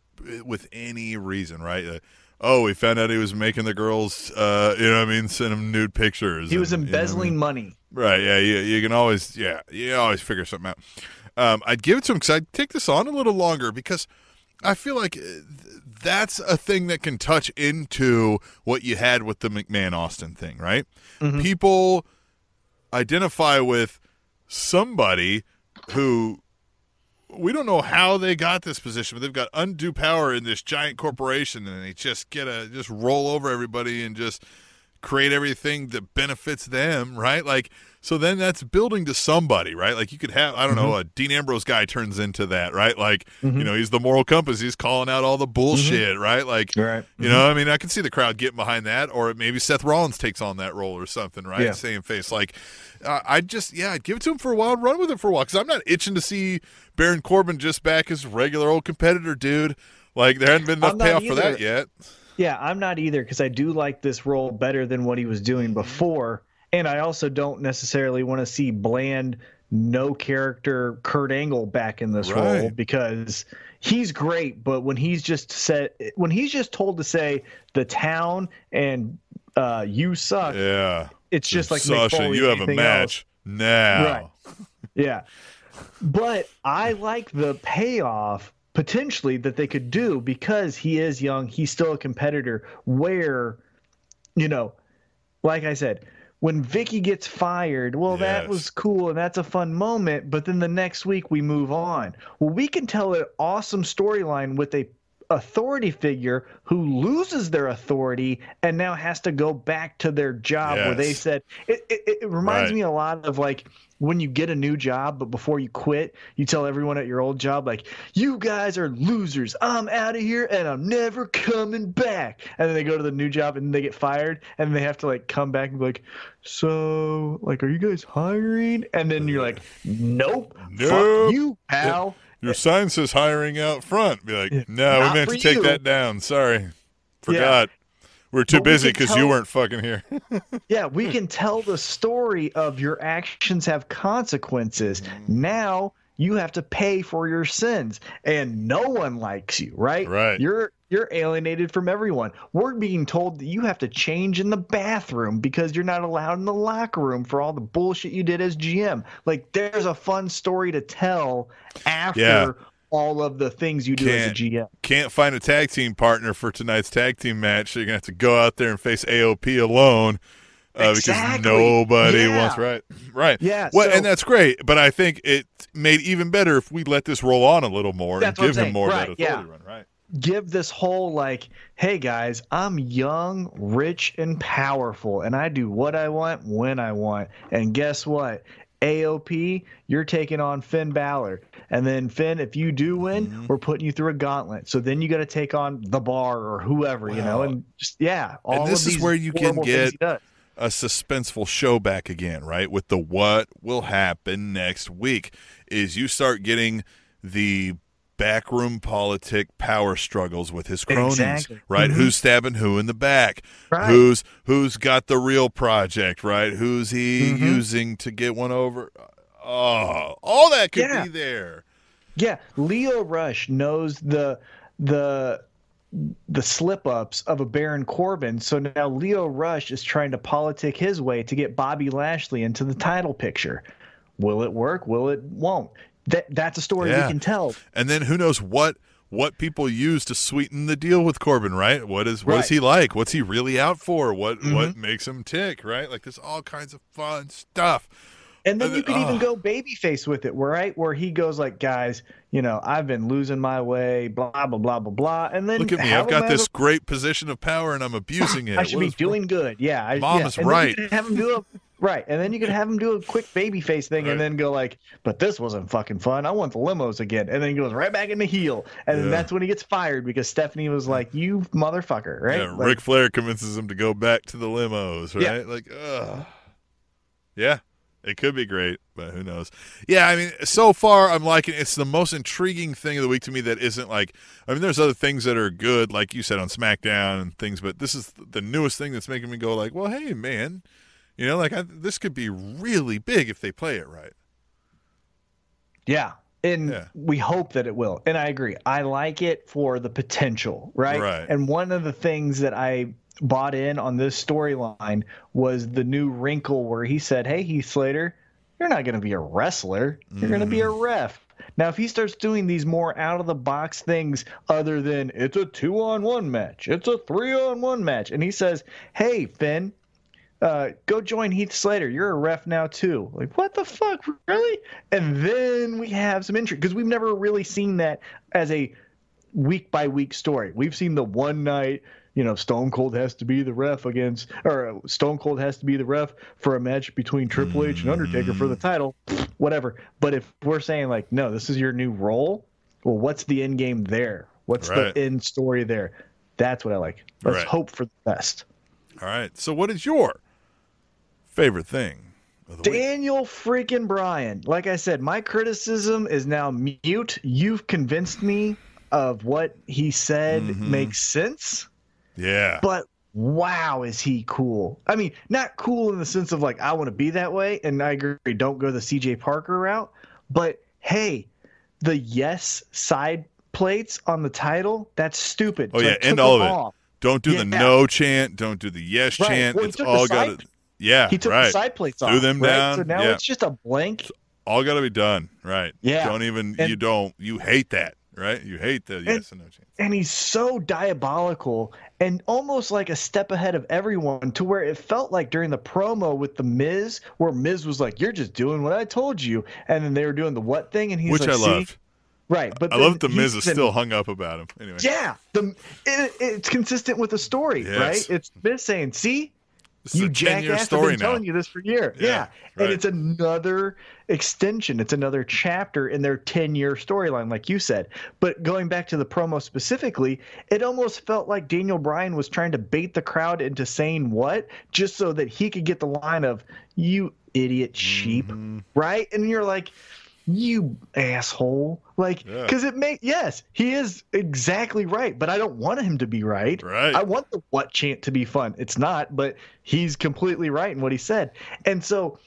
with any reason, right? Uh, oh, we found out he was making the girls, uh, you know, what I mean, send him nude pictures. He was and, you know I embezzling mean? money. Right. Yeah. You, you can always, yeah, you always figure something out. Um, I'd give it to him because I'd take this on a little longer because I feel like uh, th- that's a thing that can touch into what you had with the McMahon Austin thing, right? People identify with somebody who we don't know how they got this position, but they've got undue power in this giant corporation, and they just get a just roll over everybody and just create everything that benefits them, right? Like, so then that's building to somebody, right? Like, you could have, I don't know, a Dean Ambrose guy turns into that, right? Like, you know, he's the moral compass. He's calling out all the bullshit, right? Like, Right. you know, I mean, I can see the crowd getting behind that, or maybe Seth Rollins takes on that role or something, right? Yeah. Same face. Like, uh, I'd just, yeah, I'd give it to him for a while, run with it for a while, because I'm not itching to see Baron Corbin just back as regular old competitor, dude. Like, there hadn't been enough payoff for that yet. Yeah, I'm not either because I do like this role better than what he was doing before, and I also don't necessarily want to see bland, no character Kurt Angle back in this role because he's great, but when he's just said when he's just told to say the town and uh, you suck, Yeah. it's just like Mick Sasha, you have a match now. Right. Yeah. But I like the payoff potentially that they could do because he is young, he's still a competitor where you know, like I said, when Vickie gets fired, well that was cool and that's a fun moment, but then the next week we move on. Well, we can tell an awesome storyline with a authority figure who loses their authority and now has to go back to their job where they said it, it, it reminds Right. me a lot of like when you get a new job but before you quit you tell everyone at your old job like you guys are losers i'm out of here and i'm never coming back and then they go to the new job and they get fired and they have to like come back and be like so like are you guys hiring and then you're like nope Nope. fuck you pal Your sign says hiring out front. Be like, no, Not we meant to take you." that down. Sorry. Forgot. We're too But busy can because you weren't fucking here. Yeah, we can tell the story of your actions have consequences. Mm. Now you have to pay for your sins, and no one likes you, right? Right. You're you're alienated from everyone. We're being told that you have to change in the bathroom because you're not allowed in the locker room for all the bullshit you did as GM. Like there's a fun story to tell after Yeah. All of the things you do as a Can't- GM. Can't find a tag team partner for tonight's tag team match. So you're to have to go out there and face AOP alone. Uh, because nobody Yeah. wants right, right. Yeah, Well, so- and that's great. But I think it made even better if we let this roll on a little more and give him more Right, of that authority yeah. run. Right. give this whole like, hey guys, I'm young, rich, and powerful, and I do what I want when I want. And guess what? AOP, you're taking on Finn Balor. And then Finn, if you do win, Mm-hmm. we're putting you through a gauntlet. So then you got to take on the bar or whoever, you know, and just yeah, all and this is where you can get- a suspenseful show back again, right? With the what will happen next week is you start getting the backroom politic power struggles with his cronies, Exactly. right? Mhm. Who's stabbing who in the back? Right. Who's who's got the real project, right? Who's he Mhm. using to get one over? Oh, all that could Yeah. be there. Yeah, Lio Rush knows the the the slip ups of a Baron Corbin. So now Lio Rush is trying to politic his way to get Bobby Lashley into the title picture. Will it work? Will it won't? That that's a story Yeah. we can tell. And then who knows what what people use to sweeten the deal with Corbin, right? What is what is Right. he like? What's he really out for? What Mhm. what makes him tick, right? Like there's all kinds of fun stuff. And then you could even go babyface with it, right? Where he goes like, guys, you know, I've been losing my way, blah blah blah blah blah. And then Look at me. I've got this great position of power and I'm abusing it. I should What be is- doing good. Yeah, I, Mom yeah. is And right. Have him do a right, and then you could have him do a quick baby face thing, Right. and then go like, "But this wasn't fucking fun. I want the limos again." And then he goes right back into heel, and then Yeah. that's when he gets fired because Stephanie was like, "You motherfucker!" Right? Yeah, Like, Ric Flair convinces him to go back to the limos, right? Yeah. Like, ugh. Yeah, it could be great, but who knows? Yeah, I mean, so far I'm liking it's the most intriguing thing of the week to me that isn't like I mean there's other things that are good, like you said on SmackDown and things, but this is the newest thing that's making me go like, well, hey man, you know, like I, this could be really big if they play it right. Yeah. And Yeah. we hope that it will. And I agree. I like it for the potential, right? Right. And one of the things that I bought in on this storyline was the new wrinkle where he said, Hey, Heath Slater, you're not going to be a wrestler. You're going to be a Mm. ref. Now, if he starts doing these more out of the box things other than it's a two on one match, it's a three on one match, and he says, Hey, Finn, uh, go join Heath Slater. You're a ref now too. Like, what the fuck, really? And then we have some intrigue because we've never really seen that as a week by week story. We've seen the one night, you know, Stone Cold has to be the ref against, or Stone Cold has to be the ref for a match between Triple H and Undertaker for the title, whatever. But if we're saying like, no, this is your new role, well, what's the end game there? What's Right. the end story there? That's what I like. Let's Right. hope for the best. All right. So, what is your favorite thing of the week? Daniel freaking Bryan. Like I said, my criticism is now mute. You've convinced me of what he said Mm-hmm. makes sense, Yeah. but wow, is he cool? I mean, not cool in the sense of like, I want to be that way. And I agree, don't go the CJ Parker route. But hey, the yes side plates on the title, that's stupid. Oh So yeah, end all of it. off. Don't do the no chant. Don't do the yes Right. chant. Well, it's all got to. Yeah. He took right. the side plates off. Threw them right? down, So now yeah. it's just a blank. all got to be done. Right. Yeah. Don't even. And- you don't. You hate that. Right. You hate the yes and no chant. and he's so diabolical and almost like a step ahead of everyone to where it felt like during the promo with the Miz, where Miz was like, "You're just doing what I told you," and then they were doing the what thing, and he's Which like, I "See?" loved. right? But I love that the Miz is still hung up about him. Anyway. yeah. The it, it's consistent with the story, Yes. right? It's Miz saying, "See." This you a 10-year jackass have been now. telling you this for years. Yeah, Yeah, right. and it's another extension. It's another chapter in their ten-year storyline, like you said. But going back to the promo specifically, it almost felt like Daniel Bryan was trying to bait the crowd into saying what, just so that he could get the line of "you idiot sheep," Mm-hmm. right? And you're like. You asshole! Like, Yeah. because it may yes, he is exactly right, but I don't want him to be right. Right. I want the what chant to be fun. It's not, but he's completely right in what he said. And so,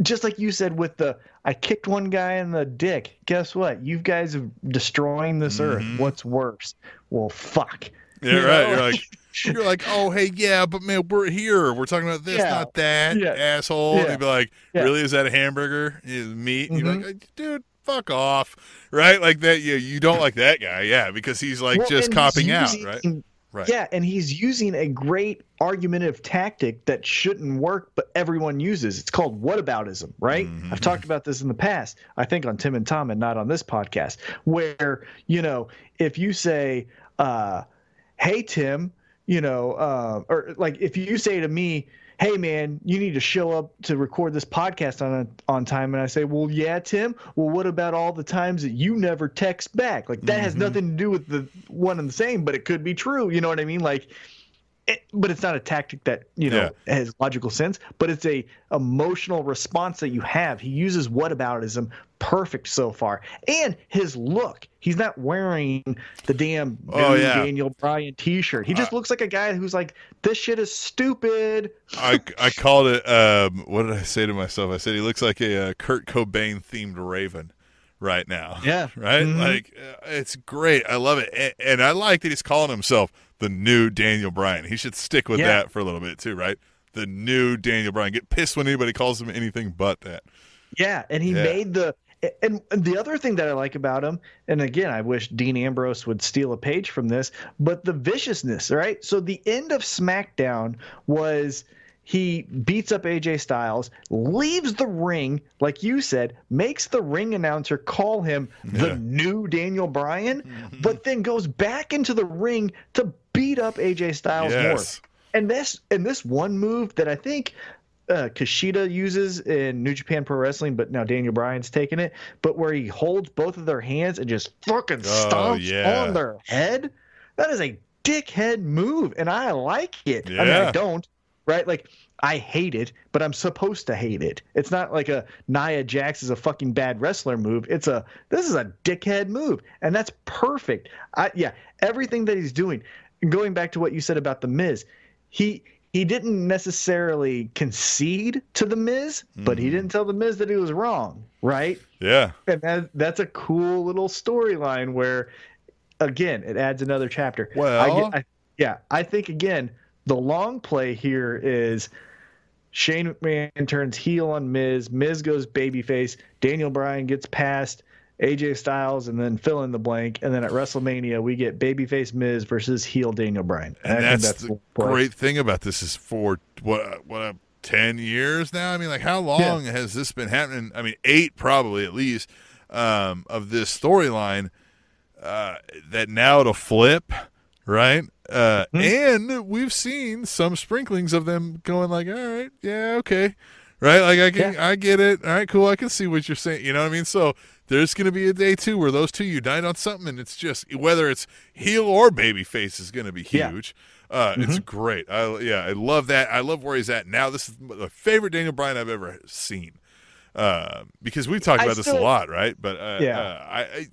just like you said with the, I kicked one guy in the dick. Guess what? You guys are destroying this earth. Mm-hmm. What's worse? Well, fuck. Yeah. You Right. know? You're like. You're like, oh hey, yeah, but man, we're here. We're talking about this, Yeah. not that, Yeah. asshole. Yeah. you'd be like, Yeah. really? Is that a hamburger? Is meat? And Mhm. You're like, dude, fuck off, right? Like that. Yeah, you don't like that guy, yeah, because he's like Well, just copping he's out, right? Right. Yeah, and he's using a great argumentative tactic that shouldn't work, but everyone uses. It's called whataboutism, right? Mm-hmm. I've talked about this in the past, I think on Tim and Tom and not on this podcast, where, you know, if you say, uh, hey, Tim, you know, uh, or like if you say to me, hey man, you need to show up to record this podcast on on time, and I say, well, yeah, Tim. Well, what about all the times that you never text back? Like that has nothing to do with the one and the same, but it could be true. You know what I mean? Like. It, but it's not a tactic that you know has logical sense. But it's a emotional response that you have. He uses whataboutism perfect so far, and his look. He's not wearing the damn Oh, yeah. Daniel Bryan T-shirt. He just looks like a guy who's like, "This shit is stupid." I, I called it. Um, what did I say to myself? I said he looks like a uh, Kurt Cobain themed Raven right now. Yeah. right. Mhm. Like uh, it's great. I love it, and, and I like that he's calling himself the new Daniel Bryan. He should stick with Yeah. that for a little bit too, right? The new Daniel Bryan. Get pissed when anybody calls him anything but that. Yeah, and he Yeah. made the and, and the other thing that I like about him, and again, I wish Dean Ambrose would steal a page from this, but the viciousness, right? So the end of SmackDown was he beats up AJ Styles, leaves the ring, like you said, makes the ring announcer call him the Yeah. new Daniel Bryan, but then goes back into the ring to beat up AJ Styles more and this and this one move that I think uh, Kushida uses in New Japan Pro Wrestling, but now Daniel Bryan's taking it. But where he holds both of their hands and just fucking Oh, stomps yeah. on their head, that is a dickhead move, and I like it. I mean, I don't, right? Like I hate it, but I'm supposed to hate it. It's not like a Nia Jax is a fucking bad wrestler move. It's a this is a dickhead move, and that's perfect. I yeah, everything that he's doing. Going back to what you said about the Miz, he he didn't necessarily concede to the Miz, but he mm-hmm. didn't tell the Miz that he was wrong, right? Yeah. And that that's a cool little storyline where, again, it adds another chapter. Well- get- I, yeah, I think again the long play here is Shane McMahon turns heel on Miz. Miz goes babyface. Daniel Bryan gets past AJ Styles, and then fill in the blank. And then at WrestleMania, we get babyface Miz versus heel Daniel Bryan. And, I think that's, the great thing about this is for what what uh, ten years now. I mean, like how long has this been happening? I mean, eight probably at least um, of this storyline. Uh, that now to flip, right? Uh, Hmm. And we've seen some sprinklings of them going like, all right, yeah, okay, right? Like I can, I get it. All right, cool. I can see what you're saying. You know what I mean? So there's going to be a day too where those two unite on something, and it's just whether it's heel or baby face is going to be Yeah. huge. Uh, It's great. I yeah, I love that. I love where he's at now. This is the favorite Daniel Bryan I've ever seen. Uh, because we've talked about this a lot, right? But uh, Yeah. uh, I, I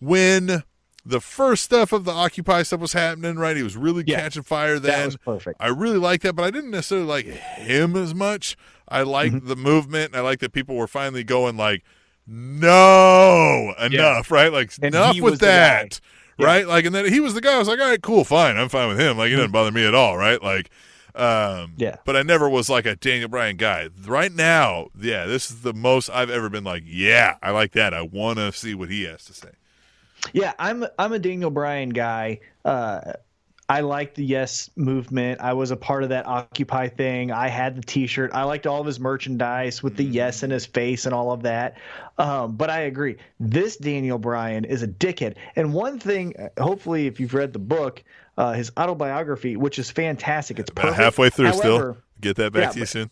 when the first stuff of the Occupy stuff was happening, right? He was really Yeah. catching fire That then. was perfect. I really liked that, but I didn't necessarily like him as much. I liked Mm-hmm. the movement. And I liked that people were finally going like, no, enough, right? Like And enough with was the guy. that, right? Like, and then he was the guy. I was like, all right, cool, fine, I'm fine with him. Like, it Mm-hmm. doesn't bother me at all, right? Like, um, Yeah. But I never was like a Daniel Bryan guy. Right now, yeah, this is the most I've ever been like, yeah, I like that. I want to see what he has to say. Yeah, I'm I'm a Daniel Bryan guy. Uh, I like the Yes movement. I was a part of that Occupy thing. I had the T-shirt. I liked all of his merchandise with the Yes in his face and all of that. Um, but I agree, this Daniel Bryan is a dickhead. And one thing, uh, hopefully, if you've read the book, uh, his autobiography, which is fantastic, it's About halfway through still. Get that back Yeah, to you soon.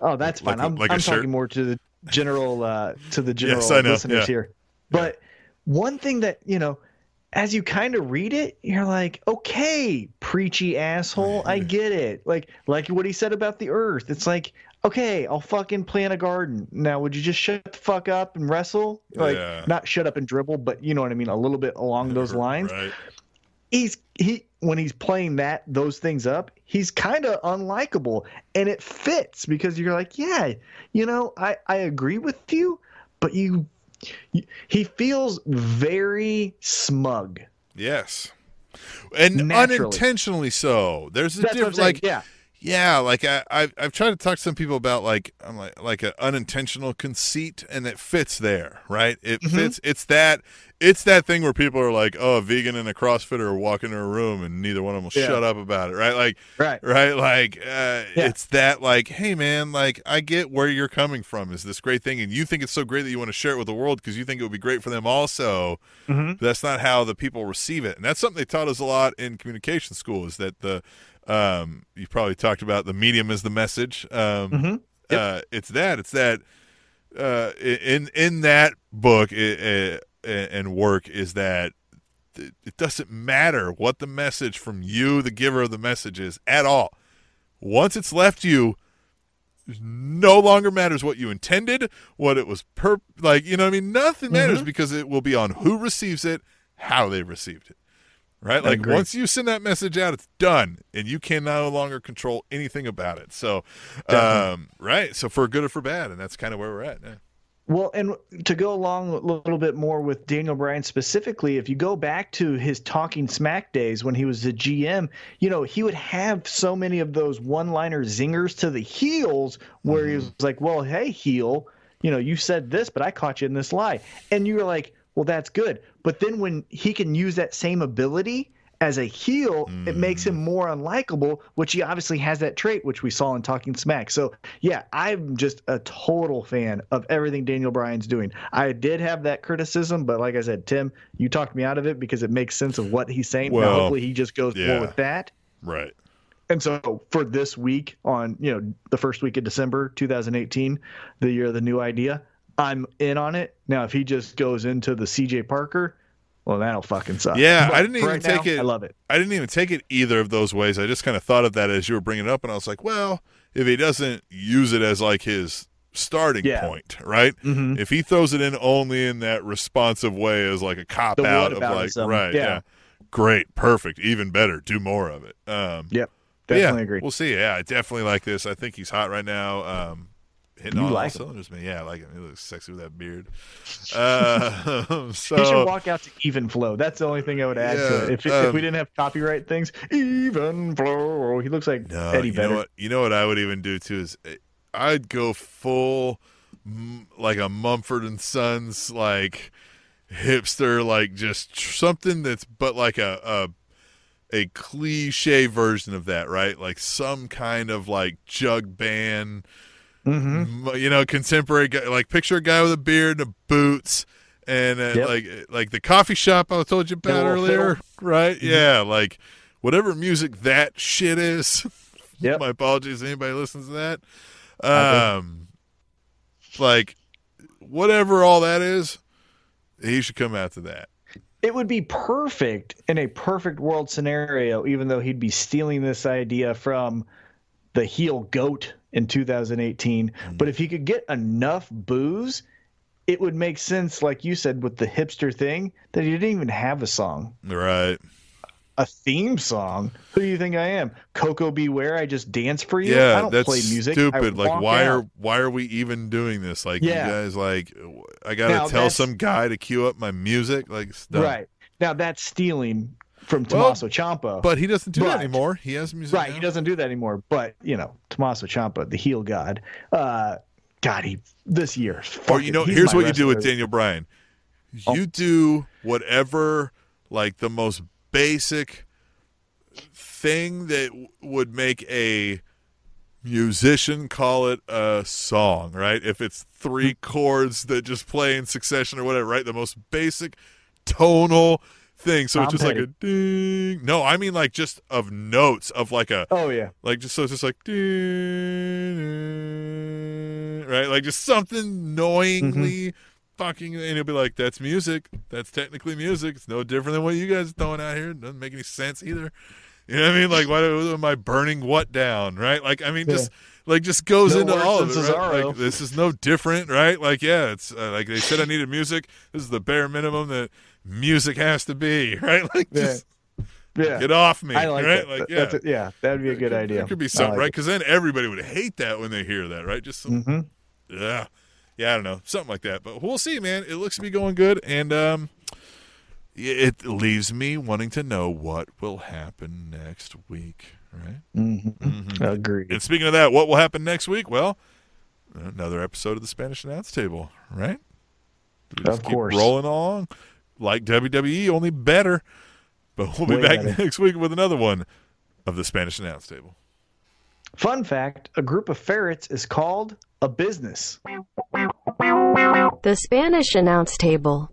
Oh, that's Like- fine. I'm, like I'm talking more to the general uh, to the general Yes, listeners Yeah. here. But one thing that you know, as you kind of read it, you're like, okay, preachy asshole, I get it. Like like what he said about the Earth. It's like, okay, I'll fucking plant a garden. Now, would you just shut the fuck up and wrestle? Like Yeah. not shut up and dribble, but you know what I mean, a little bit along those lines Right. he's he when he's playing that those things up he's kind of unlikable and it fits because you're like yeah you know i i agree with you but you, you he feels very smug Yes. And Naturally. unintentionally so. There's a difference. Like, yeah yeah, like I, I've I've tried to talk to some people about like I'm like like an unintentional conceit, and it fits there, right? It Mm-hmm. fits. It's that. It's that thing where people are like, oh, a vegan and a CrossFitter are walk into a room, and neither one of them will Yeah. shut up about it, right? Like, right right? Like, uh, Yeah. it's that like, hey man, like I get where you're coming from. Is this great thing, and you think it's so great that you want to share it with the world because you think it would be great for them also. Mhm. That's not how the people receive it, and that's something they taught us a lot in communication school. Is that the um, you probably talked about the medium is the message. Um, Mhm. Yep. uh, it's that. It's that. Uh, in in that book i i and work is that it it doesn't matter what the message from you, the giver of the message, is at all. Once it's left you, it no longer matters what you intended, what it was per like, you know what I mean? Nothing matters Mm-hmm. because it will be on who receives it, how they received it. Right? Like agree. once you send that message out, it's done and you can no longer control anything about it. So um right. So for good or for bad, and that's kind of where we're at now. Well, and to go along a little bit more with Daniel Bryan specifically, if you go back to his Talking Smack days when he was the GM, you know, he would have so many of those one liner zingers to the heels where he was like, well, hey, heel, you know, you said this, but I caught you in this lie. And you were like, well, that's good. But then when he can use that same ability as a heel, it makes him mm. more unlikable, which he obviously has that trait, which we saw in Talking Smack. So, yeah, I'm just a total fan of everything Daniel Bryan's doing. I did have that criticism, but like I said, Tim, you talked me out of it because it makes sense of what he's saying. now, Well, hopefully, he just goes yeah. with that. Right. And so for this week on, you know, the first week of December 2018, the year of the new idea, I'm in on it. Now, if he just goes into the CJ Parker, well, that'll fucking suck. Yeah, But I didn't even right take now, it- I love it. I didn't even take it either of those ways. I just kind of thought of that as you were bringing it up, and I was like, well, if he doesn't use it as like his starting Yeah. point, right? Mhm. If he throws it in only in that responsive way as like a cop The out of like, right, yeah. yeah. great, perfect, even better, do more of it. Um, Yep. Definitely yeah, agree. We'll see. Yeah, I definitely like this. I think he's hot right now. Um, hitting You all like cylinders, man. Yeah, I like him. He looks sexy with that beard. Uh, so he should walk out to Even Flow. That's the only thing I would add to it. If, if um, we didn't have copyright things, Even Flow. He looks like No, Eddie you Vedder. know what? You know what I would even do too is eh, I'd go full like a Mumford and Sons like hipster, like just something that's but like a a a cliche version of that, right? Like some kind of like jug band, Mm-hmm. you know, contemporary guy. Like picture a guy with a beard and a boots, and uh, Yep. like like the coffee shop I told you about earlier, fiddle. right? Mm-hmm. Yeah, like whatever music that shit is. Yep. My apologies, anybody listens to that. Um, like whatever all that is, he should come out to that. It would be perfect in a perfect world scenario, even though he'd be stealing this idea from the heel goat in 2018. Mm-hmm. But if he could get enough booze, it would make sense, like you said, with the hipster thing, that he didn't even have a song, Right. a theme song. Who do you think I am? Koko B. Ware? I just dance for you? I Yeah, don't that's play music. I stupid. Like, why out. are why are we even doing this? Like, Yeah. you guys, like, I gotta Now, tell some guy to cue up my music. Like, dumb. Right. Now that's stealing from Well, Tommaso Ciampa. But he doesn't do that anymore. He has music. Right, now. he doesn't do that anymore. But you know, Tommaso Ciampa, the heel god, uh, God, he this year. Or you know, here's what you do with. Daniel Bryan. Oh. You do whatever, like the most basic thing that w- would make a musician call it a song, right? If it's three Hmm. chords that just play in succession or whatever, right? The most basic tonal thing. So Tom it's just like a ding. No, I mean like just of notes of like a Oh yeah, like just so it's just like ding, right? Like just something knowingly fucking and he'll be like that's music. That's technically music. It's no different than what you guys are throwing out here. It doesn't make any sense either. You know what i mean? Like why am i burning what down right? Like i mean just like just goes No into all of it right? Like this is no different right? Like yeah it's uh, like they said i needed music. This is the bare minimum that music has to be right like Yeah. just yeah. get off me I like right that. like yeah a, yeah, that'd be a good idea. That could be something, like right? Because then everybody would hate that when they hear that, right? Just some, it. Mhm. yeah, yeah, I don't know, something like that. But we'll see, man. It looks to be going good, and um, it leaves me wanting to know what will happen next week, right? Mhm. Mhm. Agreed. And speaking of that, what will happen next week? Well, another episode of the Spanish Announce Table, right? Of course. rolling along like WWE, only better. But we'll be Way back better. next week with another one of the Spanish Announce Table. Fun fact: a group of ferrets is called a business. The Spanish announce table.